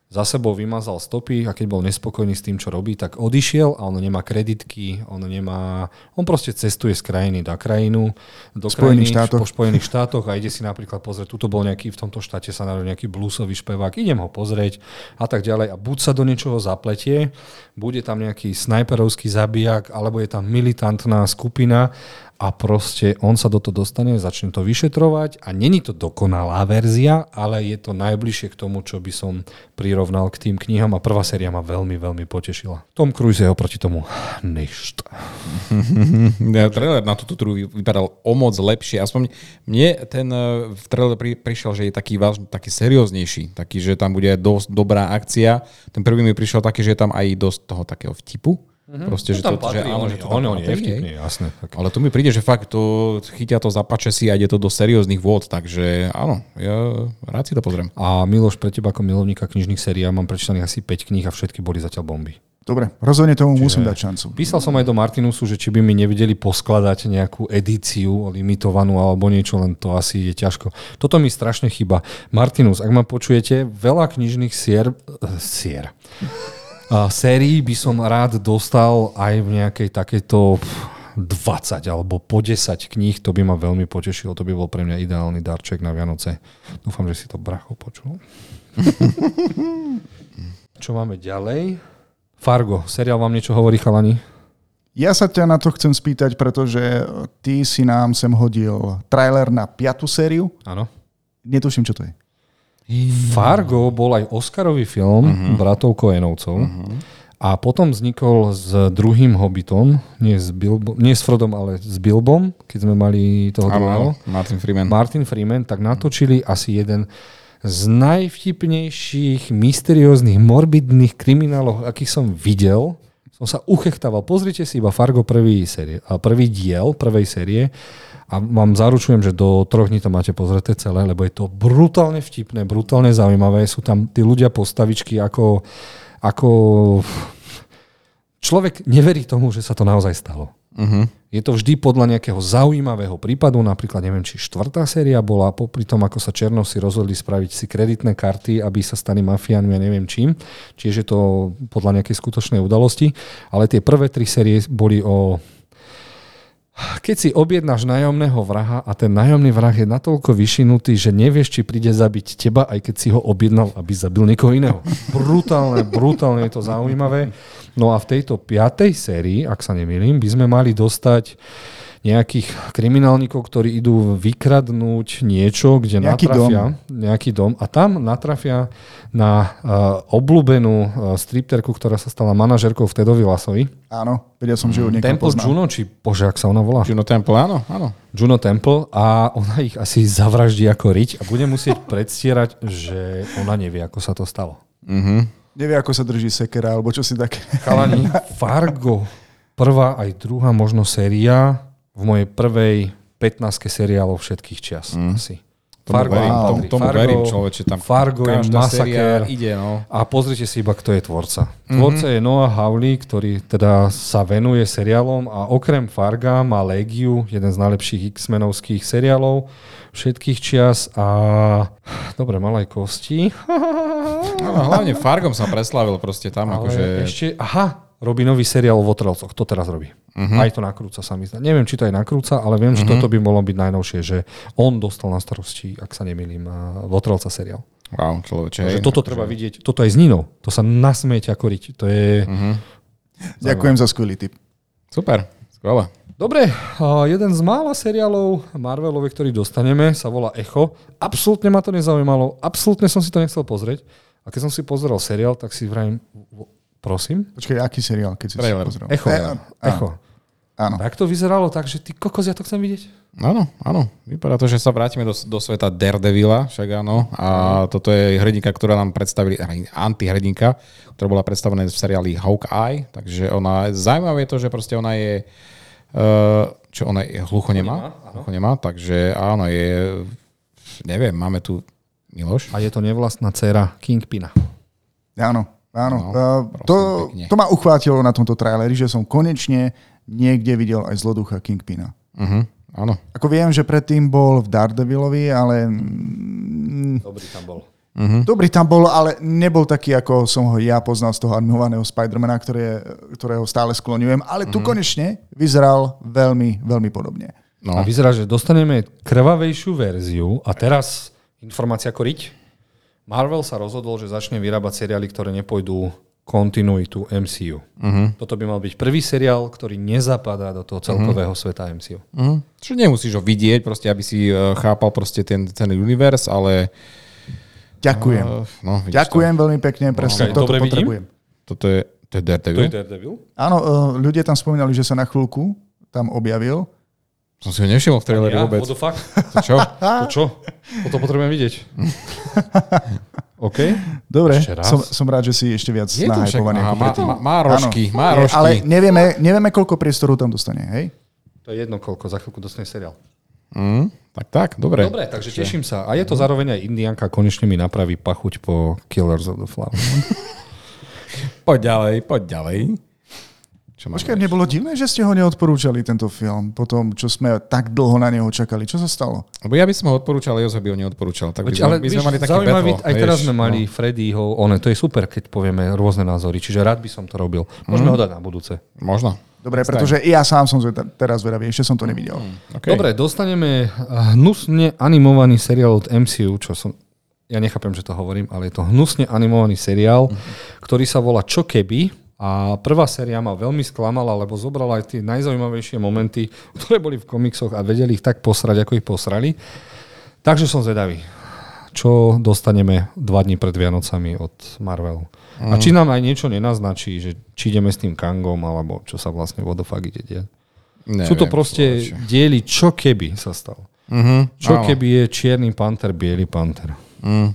S1: za sebou vymazal stopy a keď bol nespokojný s tým, čo robí, tak odišiel a on nemá kreditky, on nemá... On proste cestuje z krajiny do krajinu, do
S2: Spojených
S1: krajiny,
S2: štátoch.
S1: po Spojených štátoch a ide si napríklad pozrieť, tuto bol nejaký, v tomto štáte sa narodil nejaký bluesový špevák, idem ho pozrieť a tak ďalej a buď sa do niečoho zapletie, bude tam nejaký snajperovský zabijak, alebo je tam militantná skupina a proste on sa do toho dostane, začne to vyšetrovať a není to dokonalá verzia, ale je to najbližšie k tomu, čo by som prirovnal k tým knihám a prvá séria ma veľmi, veľmi potešila. Tom Cruise je oproti tomu ništ.
S3: Ja, trailer na túto trhu vypadal o moc lepšie. Aspoň mne ten eh, v trailer pri, prišiel, že je taký, vážny, taký serióznejší, taký, že tam bude dosť dobrá akcia. Ten prvý mi prišiel taký, že je tam aj dosť toho takého vtipu. Mm-hmm. Proste, že to, že, áno, že to tam
S1: on, on je
S3: patrí,
S1: vtipný, jasné. Tak.
S3: Ale tu mi príde, že fakt to chytia to za si a ide to do serióznych vôd, takže áno, ja rád si to pozriem.
S1: A Miloš, pre teba ako milovníka knižných sérií, ja mám prečítaných asi 5 kníh a všetky boli zatiaľ bomby.
S2: Dobre, rozhodne tomu musím dať šancu.
S1: Písal som aj do Martinusu, že či by mi nevedeli poskladať nejakú edíciu limitovanú alebo niečo, len to asi je ťažko. Toto mi strašne chýba. Martinus, ak ma počujete, veľa knižných sier... eh, sier. A sérií by som rád dostal aj v nejakej takejto pff, 20 alebo po 10 kníh, to by ma veľmi potešilo, to by bol pre mňa ideálny darček na Vianoce. Dúfam, že si to bracho počul. Čo máme ďalej? Fargo, seriál vám niečo hovorí, chalani?
S2: Ja sa ťa na to chcem spýtať, pretože ty si nám sem hodil trailer na piatu sériu.
S1: Áno.
S2: Netuším, čo to je.
S1: Fargo bol aj Oscarový film uh-huh. bratov Koenovcov uh-huh. a potom vznikol s druhým Hobbitom, nie s, Bilbo, nie s Frodom, ale s Bilbom, keď sme mali toho druhého.
S3: Martin Freeman.
S1: Martin Freeman, tak natočili asi jeden z najvtipnejších, mysterióznych, morbidných kriminálov, akých som videl. Som sa uchechtával. Pozrite si iba Fargo prvý, série, prvý diel prvej série a vám zaručujem, že do troch dní to máte pozreté celé, lebo je to brutálne vtipné, brutálne zaujímavé. Sú tam tí ľudia postavičky ako, ako... Človek neverí tomu, že sa to naozaj stalo.
S3: Uh-huh.
S1: Je to vždy podľa nejakého zaujímavého prípadu, napríklad neviem, či štvrtá séria bola popri tom, ako sa Černovsi rozhodli spraviť si kreditné karty, aby sa stali mafiánmi a neviem čím. Čiže je to podľa nejakej skutočnej udalosti. Ale tie prvé tri série boli o keď si objednáš nájomného vraha a ten nájomný vrah je natoľko vyšinutý, že nevieš, či príde zabiť teba, aj keď si ho objednal, aby zabil niekoho iného. Brutálne, brutálne je to zaujímavé. No a v tejto piatej sérii, ak sa nemýlim, by sme mali dostať nejakých kriminálnikov, ktorí idú vykradnúť niečo, kde
S2: Nejaký
S1: natrafia nejaký dom a tam natrafia na uh, obľúbenú uh, stripterku, ktorá sa stala manažerkou v Tedovi Lasovi.
S2: Áno, vedel som, že ju niekto
S1: Temple
S2: poznám.
S1: Juno, či bože, ak sa ona volá?
S3: Juno Temple, áno, áno.
S1: Juno Temple a ona ich asi zavraždí ako riť a bude musieť predstierať, že ona nevie, ako sa to stalo.
S3: Uh-huh.
S2: Nevie, ako sa drží sekera, alebo čo si také.
S1: Chalani, Fargo, prvá aj druhá možno séria v mojej prvej 15 seriálov všetkých čias. Mm. Asi.
S3: Tomu verím,
S1: im
S3: tomu, tomu
S1: Fargo,
S3: verím, človeče. Tam
S1: Fargo je masakér.
S3: ide, no.
S1: A pozrite si iba, kto je tvorca. Tvorca je Noah Hawley, ktorý teda sa venuje seriálom a okrem Farga má Legiu, jeden z najlepších X-menovských seriálov všetkých čias a dobre, mal aj kosti.
S3: Áno, hlavne Fargom sa preslavil proste tam,
S1: Ale
S3: akože...
S1: ešte, aha, robí nový seriál o Votrelcoch. To teraz robí. Uh-huh. Aj to nakrúca sa mi zdá. Neviem, či to aj nakrúca, ale viem, že uh-huh. toto by mohlo byť najnovšie, že on dostal na starosti, ak sa nemýlim, a Votrelca seriál.
S3: Wow, človeče.
S1: Že toto treba vidieť. Toto aj s Ninou. To sa nasmiete ako riť. To je...
S3: Mhm.
S2: Ďakujem za skvelý tip.
S3: Super, skvelé.
S1: Dobre, a jeden z mála seriálov Marvelových, ktorý dostaneme, sa volá Echo. Absolútne ma to nezaujímalo, absolútne som si to nechcel pozrieť. A keď som si pozeral seriál, tak si vrajím, prosím?
S2: Počkaj, aký seriál, keď si
S3: Trailer.
S2: si pozrel?
S1: Echo.
S2: E,
S1: Echo.
S2: Áno.
S1: Tak to vyzeralo tak, že ty kokos, ja to chcem vidieť.
S3: Áno, áno. Vypadá to, že sa vrátime do, do sveta Daredevila, však áno. A toto je hrdinka, ktorá nám predstavili, eh, antihrdinka, ktorá bola predstavená v seriáli Hawkeye. Takže ona, zaujímavé je to, že proste ona je, uh, čo ona je, hluchonemá. Hluchonemá, takže áno, je, neviem, máme tu Miloš.
S1: A je to nevlastná dcera Kingpina.
S2: Áno, áno.
S3: No,
S2: to,
S3: pekne.
S2: to ma uchvátilo na tomto traileri, že som konečne niekde videl aj zloducha Kingpina.
S3: Uh-huh, áno.
S2: Ako viem, že predtým bol v Daredevilovi, ale
S1: Dobrý tam bol.
S3: Uh-huh.
S2: dobrý tam bol, ale nebol taký, ako som ho ja poznal z toho animovaného Spidermana, ktoré, ktorého stále skloňujem. Ale tu konečne vyzeral veľmi, veľmi podobne.
S3: No.
S1: A vyzerá, že dostaneme krvavejšiu verziu a teraz informácia ako riť. Marvel sa rozhodol, že začne vyrábať seriály, ktoré nepôjdu kontinuitu MCU. Uh-huh. Toto by mal byť prvý seriál, ktorý nezapadá do toho celkového uh-huh. sveta MCU.
S3: Uh-huh. Čiže nemusíš ho vidieť, proste, aby si uh, chápal proste ten, ten univerz, ale...
S2: Ďakujem.
S3: Uh, no,
S2: Ďakujem veľmi pekne, presne
S1: Ok,
S2: toto
S1: dobre vidím.
S2: potrebujem.
S3: To. Toto je, to je
S1: To
S3: Daredevil?
S1: je Daredevil?
S2: Áno, eh, ľudia tam spomínali, že sa na chvíľku tam objavil.
S3: Som si ho nevšimol v traileri
S1: Ja?
S3: vôbec.
S1: What the fuck?
S3: To čo?
S1: To čo? Toto potrebujem vidieť. OK?
S2: Dobre, som, som rád, že si ešte viac
S3: Je
S2: nahypovaný
S3: aha, má, má, má rožky,
S2: Áno.
S3: má
S2: Je,
S3: rožky.
S2: Ale nevieme, nevieme, koľko priestoru tam dostane, hej?
S1: To je jedno koľko, za chvíľku dostane seriál.
S3: Mm, tak tak, dobre.
S1: Dobre, takže teším sa. A je to zároveň aj Indianka, konečne mi napraví pachuť po Killers of the Flower.
S3: Poď ďalej, poď ďalej. Čo?
S2: Počkaj, nebolo divné, že ste ho neodporúčali, tento film, po tom, čo sme tak dlho na neho čakali. Čo sa stalo?
S3: Lebo ja by som ho odporúčal, Jozo by ho neodporúčal. Tak sme-
S1: ale
S3: by sme mali taký
S1: zaujímavý,
S3: battle.
S1: aj teraz sme mali
S3: no.
S1: Freddyho, one, to je super, keď povieme rôzne názory, čiže rád by som to robil. Môžeme ho dať na budúce.
S3: Možno.
S2: Dobre, pretože ja sám som teraz vedavý, ešte som to nevidel.
S3: Okay.
S1: Dobre, dostaneme hnusne animovaný seriál od MCU, čo som... Ja nechápem, že to hovorím, ale je to hnusne animovaný seriál, ktorý sa volá Čo keby? A prvá séria ma veľmi sklamala, lebo zobrala aj tie najzaujímavejšie momenty, ktoré boli v komiksoch a vedeli ich tak posrať, ako ich posrali. Takže som zvedavý, čo dostaneme dva dní pred Vianocami od Marvelu. A či nám aj niečo nenaznačí, že či ideme s tým Kangom, alebo čo sa vlastne fuck ide diať.
S3: Neviem,
S1: Sú to proste
S3: človeče.
S1: diely, čo keby sa stalo.
S3: Mhm,
S1: Čo
S3: áno.
S1: keby je čierny panter, biely panter.
S3: Mm.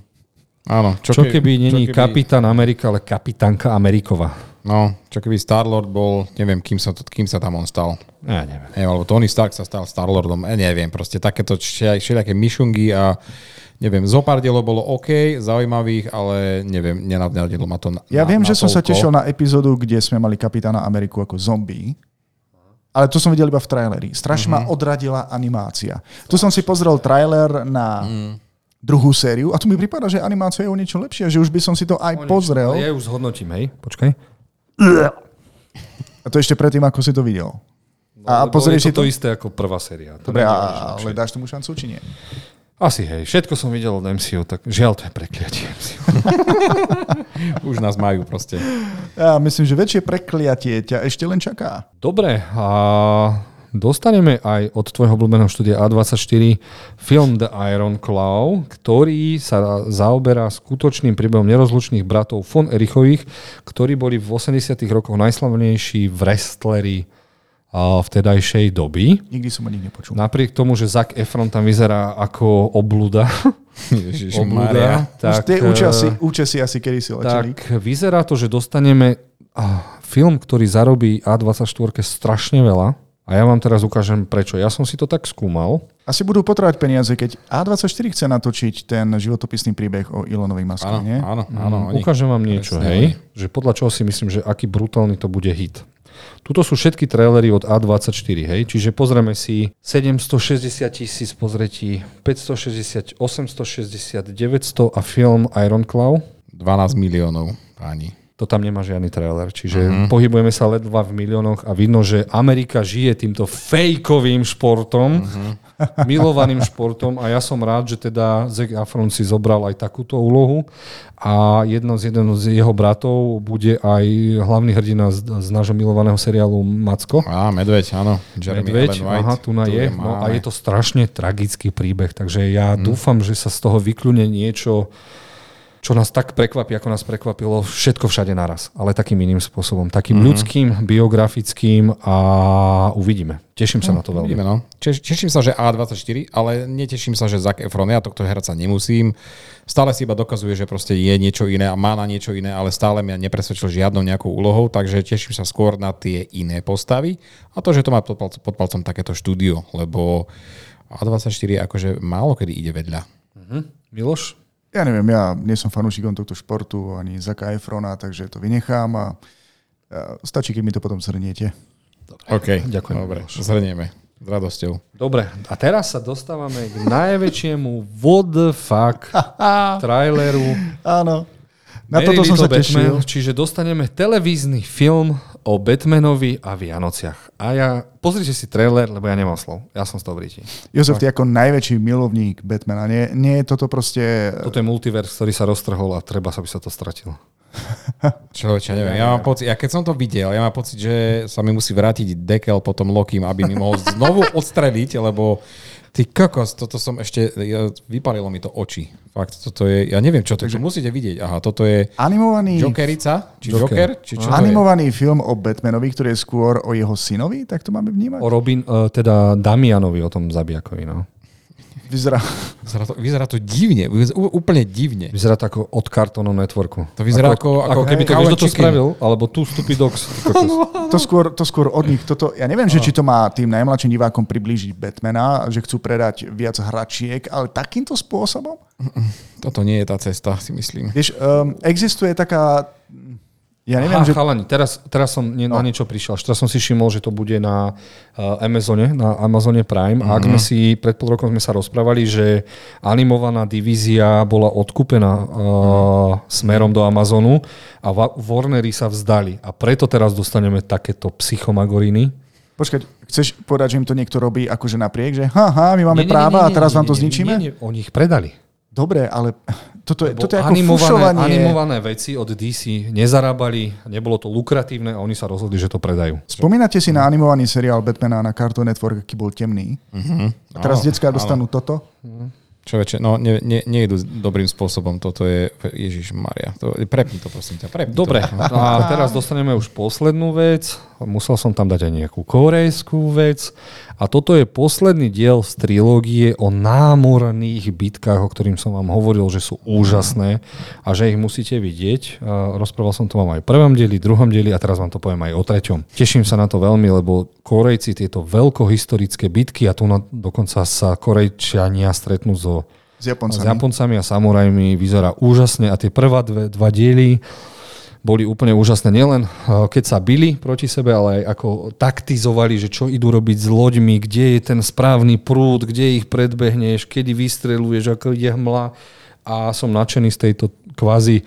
S3: Áno.
S1: Čo, keby není
S3: čo keby-
S1: kapitán Amerika, ale kapitánka Amerikova.
S3: No, čo keby Starlord bol, neviem, kým sa, to, kým sa tam on stal.
S1: Ja neviem.
S3: Neviem, alebo Tony Stark sa stal Starlordom, ja neviem, proste takéto všelijaké myšungy a neviem, zo pár dielov bolo OK, zaujímavých, ale neviem, nenavnadilo ma to na,
S2: Ja
S3: na,
S2: viem,
S3: na
S2: že som sa tešil na epizódu, kde sme mali kapitána Ameriku ako zombie. Ale to som videl iba v traileri. Strašne ma odradila animácia. Tu som si pozrel trailer na druhú sériu a tu mi prípada, že animácia je o niečo lepšia, že už by som si to aj pozrel.
S1: Ale ja ju zhodnotím, hej? Počkaj.
S2: A to ešte predtým, ako si to videl. A
S1: Lebo
S2: pozrieš si
S1: je to
S2: to?
S1: isté ako prvá séria. To
S2: Dobre, a, ale dáš tomu šancu, či nie?
S1: Asi hej, všetko som videl od MCU, tak žiaľ to je prekliatie MCU.
S3: Už nás majú proste.
S2: Ja myslím, že väčšie prekliatie ťa ešte len čaká.
S1: Dobre, a dostaneme aj od tvojho obľúbeného štúdia A24 film The Iron Claw, ktorý sa zaoberá skutočným príbehom nerozlučných bratov von Erichových, ktorí boli v 80 rokoch najslavnejší wrestleri vtedajšej doby.
S2: Nikdy som o nich nepočul.
S1: Napriek tomu, že Zac Efron tam vyzerá ako obluda,
S3: Ježišmaria.
S2: Už
S1: tak,
S2: tie
S1: eh,
S2: účasy, účasy asi kedy si leteli.
S1: tak vyzerá to, že dostaneme film, ktorý zarobí A24 strašne veľa. A ja vám teraz ukážem prečo. Ja som si to tak skúmal.
S2: Asi budú potrebovať peniaze, keď A24 chce natočiť ten životopisný príbeh o Ilonovi
S3: Áno,
S2: Maskovi, nie?
S3: áno, áno.
S1: Mm,
S3: oni-
S1: Ukážem vám niečo,
S3: presne
S1: hej. Že podľa čoho si myslím, že aký brutálny to bude hit. Tuto sú všetky trailery od A24, hej. Čiže pozrieme si 760 tisíc pozretí, 560, 860, 900 a film Iron Claw.
S3: 12 miliónov, páni.
S1: To tam nemá žiadny trailer, čiže uh-huh. pohybujeme sa ledva v miliónoch a vidno, že Amerika žije týmto fejkovým športom, uh-huh. milovaným športom a ja som rád, že teda Zac Efron si zobral aj takúto úlohu a jedno z, jeden z jeho bratov bude aj hlavný hrdina z, z nášho milovaného seriálu Macko.
S3: Á, Medveď, áno. Jeremy
S1: Medveď,
S3: Allen White.
S1: aha, tu na je. No a je to strašne tragický príbeh, takže ja dúfam, že sa z toho vykľune niečo čo nás tak prekvapí, ako nás prekvapilo všetko všade naraz, ale takým iným spôsobom, takým mm-hmm. ľudským, biografickým a uvidíme. Teším sa no, na to veľmi.
S3: Uvidíme, no. Teš, teším sa, že A24, ale neteším sa, že Zac Efron, ja tohto herca nemusím. Stále si iba dokazuje, že proste je niečo iné a má na niečo iné, ale stále mňa nepresvedčil žiadnou nejakou úlohou, takže teším sa skôr na tie iné postavy a to, že to má pod, palcom, pod palcom takéto štúdio, lebo A24 akože málo kedy ide vedľa.
S1: Mm-hmm. Miloš?
S2: Ja neviem, ja nie som fanúšikom tohto športu, ani Zaka Efrona, takže to vynechám a stačí, keď mi to potom zhrniete.
S3: Dobre. OK, ďakujem. Dobre, zhrnieme. S radosťou.
S1: Dobre, a teraz sa dostávame k najväčšiemu what the fuck traileru.
S2: Áno. Na toto som sa Batman, tešil.
S1: Čiže dostaneme televízny film o Batmanovi a Vianociach. A ja, pozrite si trailer, lebo ja nemám slov. Ja som z toho v
S2: Jozef, ty ako najväčší milovník Batmana, nie, nie je toto proste...
S1: Toto je multiverse, ktorý sa roztrhol a treba, aby sa to stratilo.
S3: Čo, čo, neviem. Ja mám pocit, ja keď som to videl, ja mám pocit, že sa mi musí vrátiť dekel potom Lokim, aby mi mohol znovu odstreliť, lebo Ty kokos, toto som ešte, ja, vyparilo mi to oči. Fakt, toto je, ja neviem, čo to je, musíte vidieť. Aha, toto je
S2: animovaný...
S3: Jokerica? Či Joker? Joker? Či čo
S2: animovaný je? film o Batmanovi, ktorý je skôr o jeho synovi, tak to máme vnímať?
S1: O Robin, uh, teda Damianovi, o tom zabijakovi, no.
S2: Vyzerá...
S3: Vyzerá to, vyzerá to divne, úplne divne.
S1: Vyzerá to ako od kartónu networku.
S3: To vyzerá ako...
S1: Ako, ako, keby to niekto to spravil, alebo tu Stupid
S2: to, skôr, to skôr od nich. Toto, ja neviem, že či to má tým najmladším divákom priblížiť Batmana, že chcú predať viac hračiek, ale takýmto spôsobom?
S3: Toto nie je tá cesta, si myslím.
S2: Vieš, um, existuje taká ja neviem,
S1: Aha, že... chalani, teraz, teraz som nie, no. na niečo prišiel. Až teraz som si všimol, že to bude na uh, Amazone, na Amazone Prime. Mm-hmm. A ak sme mhm. si, pred pol rokom sme sa rozprávali, že animovaná divízia bola odkúpená uh, smerom do Amazonu a Warnery sa vzdali. A preto teraz dostaneme takéto psychomagoriny.
S2: Počkať, chceš povedať, že im to niekto robí akože napriek, že haha, my máme nie, práva nie, nie, nie, a teraz nie, vám to zničíme? Nie, nie,
S1: oni ich predali.
S2: Dobre, ale toto je, toto je ako
S1: animované, veci od DC nezarábali, nebolo to lukratívne a oni sa rozhodli, že to predajú.
S2: Spomínate si na animovaný seriál Batmana na Cartoon Network, aký bol temný? Uh-huh. A teraz oh, detská dostanú áno. toto? Uh-huh.
S3: Človeče, no ne, ne, nejdu dobrým spôsobom. Toto je, Ježiš Maria. To, prepni to prosím ťa, prepni
S1: Dobre,
S3: to.
S1: a teraz dostaneme už poslednú vec. Musel som tam dať aj nejakú korejskú vec. A toto je posledný diel z trilógie o námorných bitkách, o ktorým som vám hovoril, že sú úžasné a že ich musíte vidieť. Rozprával som to vám aj v prvom dieli, druhom dieli a teraz vám to poviem aj o treťom. Teším sa na to veľmi, lebo Korejci tieto veľkohistorické bitky a tu na, dokonca sa Korejčania stretnú so
S2: s Japoncami.
S1: s Japoncami a samurajmi vyzerá úžasne a tie prvá dve, dva diely boli úplne úžasné. Nielen eh, keď sa bili proti sebe, ale aj ako taktizovali, že čo idú robiť s loďmi, kde je ten správny prúd, kde ich predbehneš, kedy vystreluješ, ako ide hmla. A som nadšený z tejto kvázi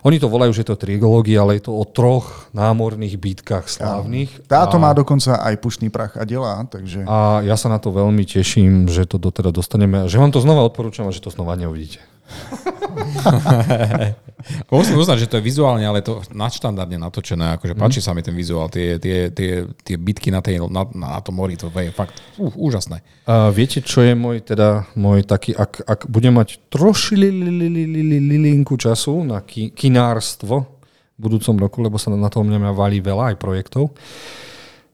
S1: oni to volajú, že to trigológia, ale je to o troch námorných bitkách slávnych.
S2: Táto a... má dokonca aj pušný prach a delá, takže...
S1: A ja sa na to veľmi teším, že to doteda dostaneme. Že vám to znova odporúčam a že to znova neuvidíte.
S3: Musím uznať, že to je vizuálne, ale to nadštandardne natočené. Akože mm. páči sa mi ten vizuál. Tie, tie, tie, tie bitky na, tej, na, na tom mori, to je fakt uh, úžasné.
S1: A viete, čo je môj, teda, môj taký, ak, ak budem mať trošilinku času na ki, kinárstvo v budúcom roku, lebo sa na to mňa valí veľa aj projektov,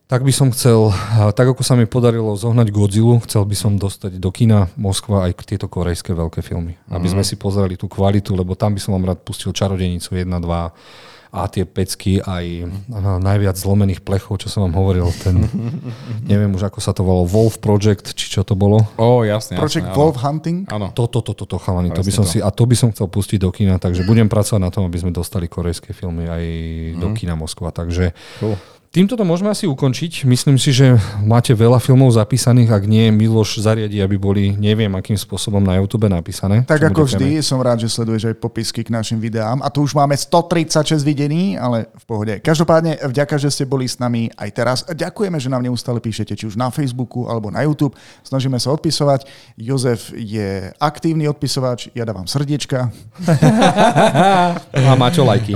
S1: tak by som chcel, tak ako sa mi podarilo zohnať Godzilla, chcel by som dostať do kina Moskva aj tieto korejské veľké filmy. Aby sme mhm. si pozreli tú kvalitu, lebo tam by som vám rád pustil Čarodenicu 1, 2 a tie pecky aj najviac zlomených plechov, čo som vám hovoril. Ten, neviem už, ako sa to volalo, Wolf Project, či čo to bolo.
S3: Ó, oh, jasne.
S2: Project
S3: jasne,
S2: Wolf áno. Hunting?
S3: Áno.
S1: Toto, toto, toto, chalani. To by som to. si, a to by som chcel pustiť do kina, takže budem pracovať na tom, aby sme dostali korejské filmy aj mm. do mhm. kina Moskva. Takže cool. Týmto to môžeme asi ukončiť. Myslím si, že máte veľa filmov zapísaných, ak nie, Miloš zariadi, aby boli neviem akým spôsobom na YouTube napísané.
S2: Tak ako vždy, som rád, že sleduješ aj popisky k našim videám. A tu už máme 136 videní, ale v pohode. Každopádne, vďaka, že ste boli s nami aj teraz. Ďakujeme, že nám neustále píšete, či už na Facebooku alebo na YouTube. Snažíme sa odpisovať. Jozef je aktívny odpisovač, ja dávam srdiečka.
S1: A Maťo lajky.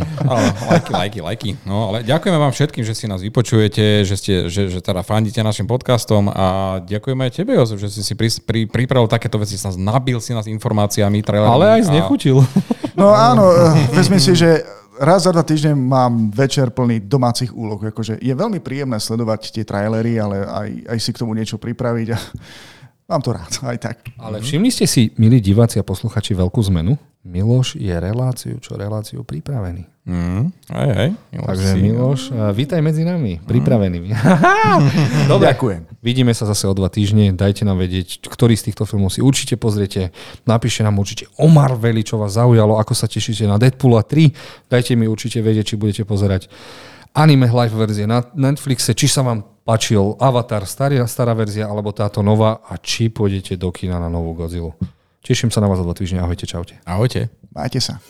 S3: lajky, lajky, lajky. No, ale ďakujeme vám všetkým, že si nás vypočujete, že, ste, že, že teda fandíte našim podcastom a ďakujeme aj tebe, Jozef, že si si pri, pri, pripravil takéto veci, sa nabil si nás informáciami.
S1: Ale aj znechutil.
S3: A...
S2: No áno, eh, vezmi si, že raz za dva týždne mám večer plný domácich úloh. Akože je veľmi príjemné sledovať tie trailery, ale aj, aj si k tomu niečo pripraviť. A mám to rád, aj tak.
S1: Ale všimli ste si, milí diváci a posluchači, veľkú zmenu? Miloš je reláciu, čo reláciu pripravený.
S3: Mm, aj, aj. Miloš
S1: Takže
S3: si-
S1: Miloš, a vítaj medzi nami, pripravený. Dobre,
S2: Ďakujem.
S1: vidíme sa zase o dva týždne, dajte nám vedieť, ktorý z týchto filmov si určite pozriete. Napíšte nám určite o Marveli, čo vás zaujalo, ako sa tešíte na Deadpoola 3. Dajte mi určite vedieť, či budete pozerať anime live verzie na Netflixe, či sa vám páčil Avatar, stará, stará verzia, alebo táto nová a či pôjdete do kina na novú Godzilla. Teším sa na vás o dva týždne. Ahojte, čaute.
S3: Ahojte.
S2: Majte sa.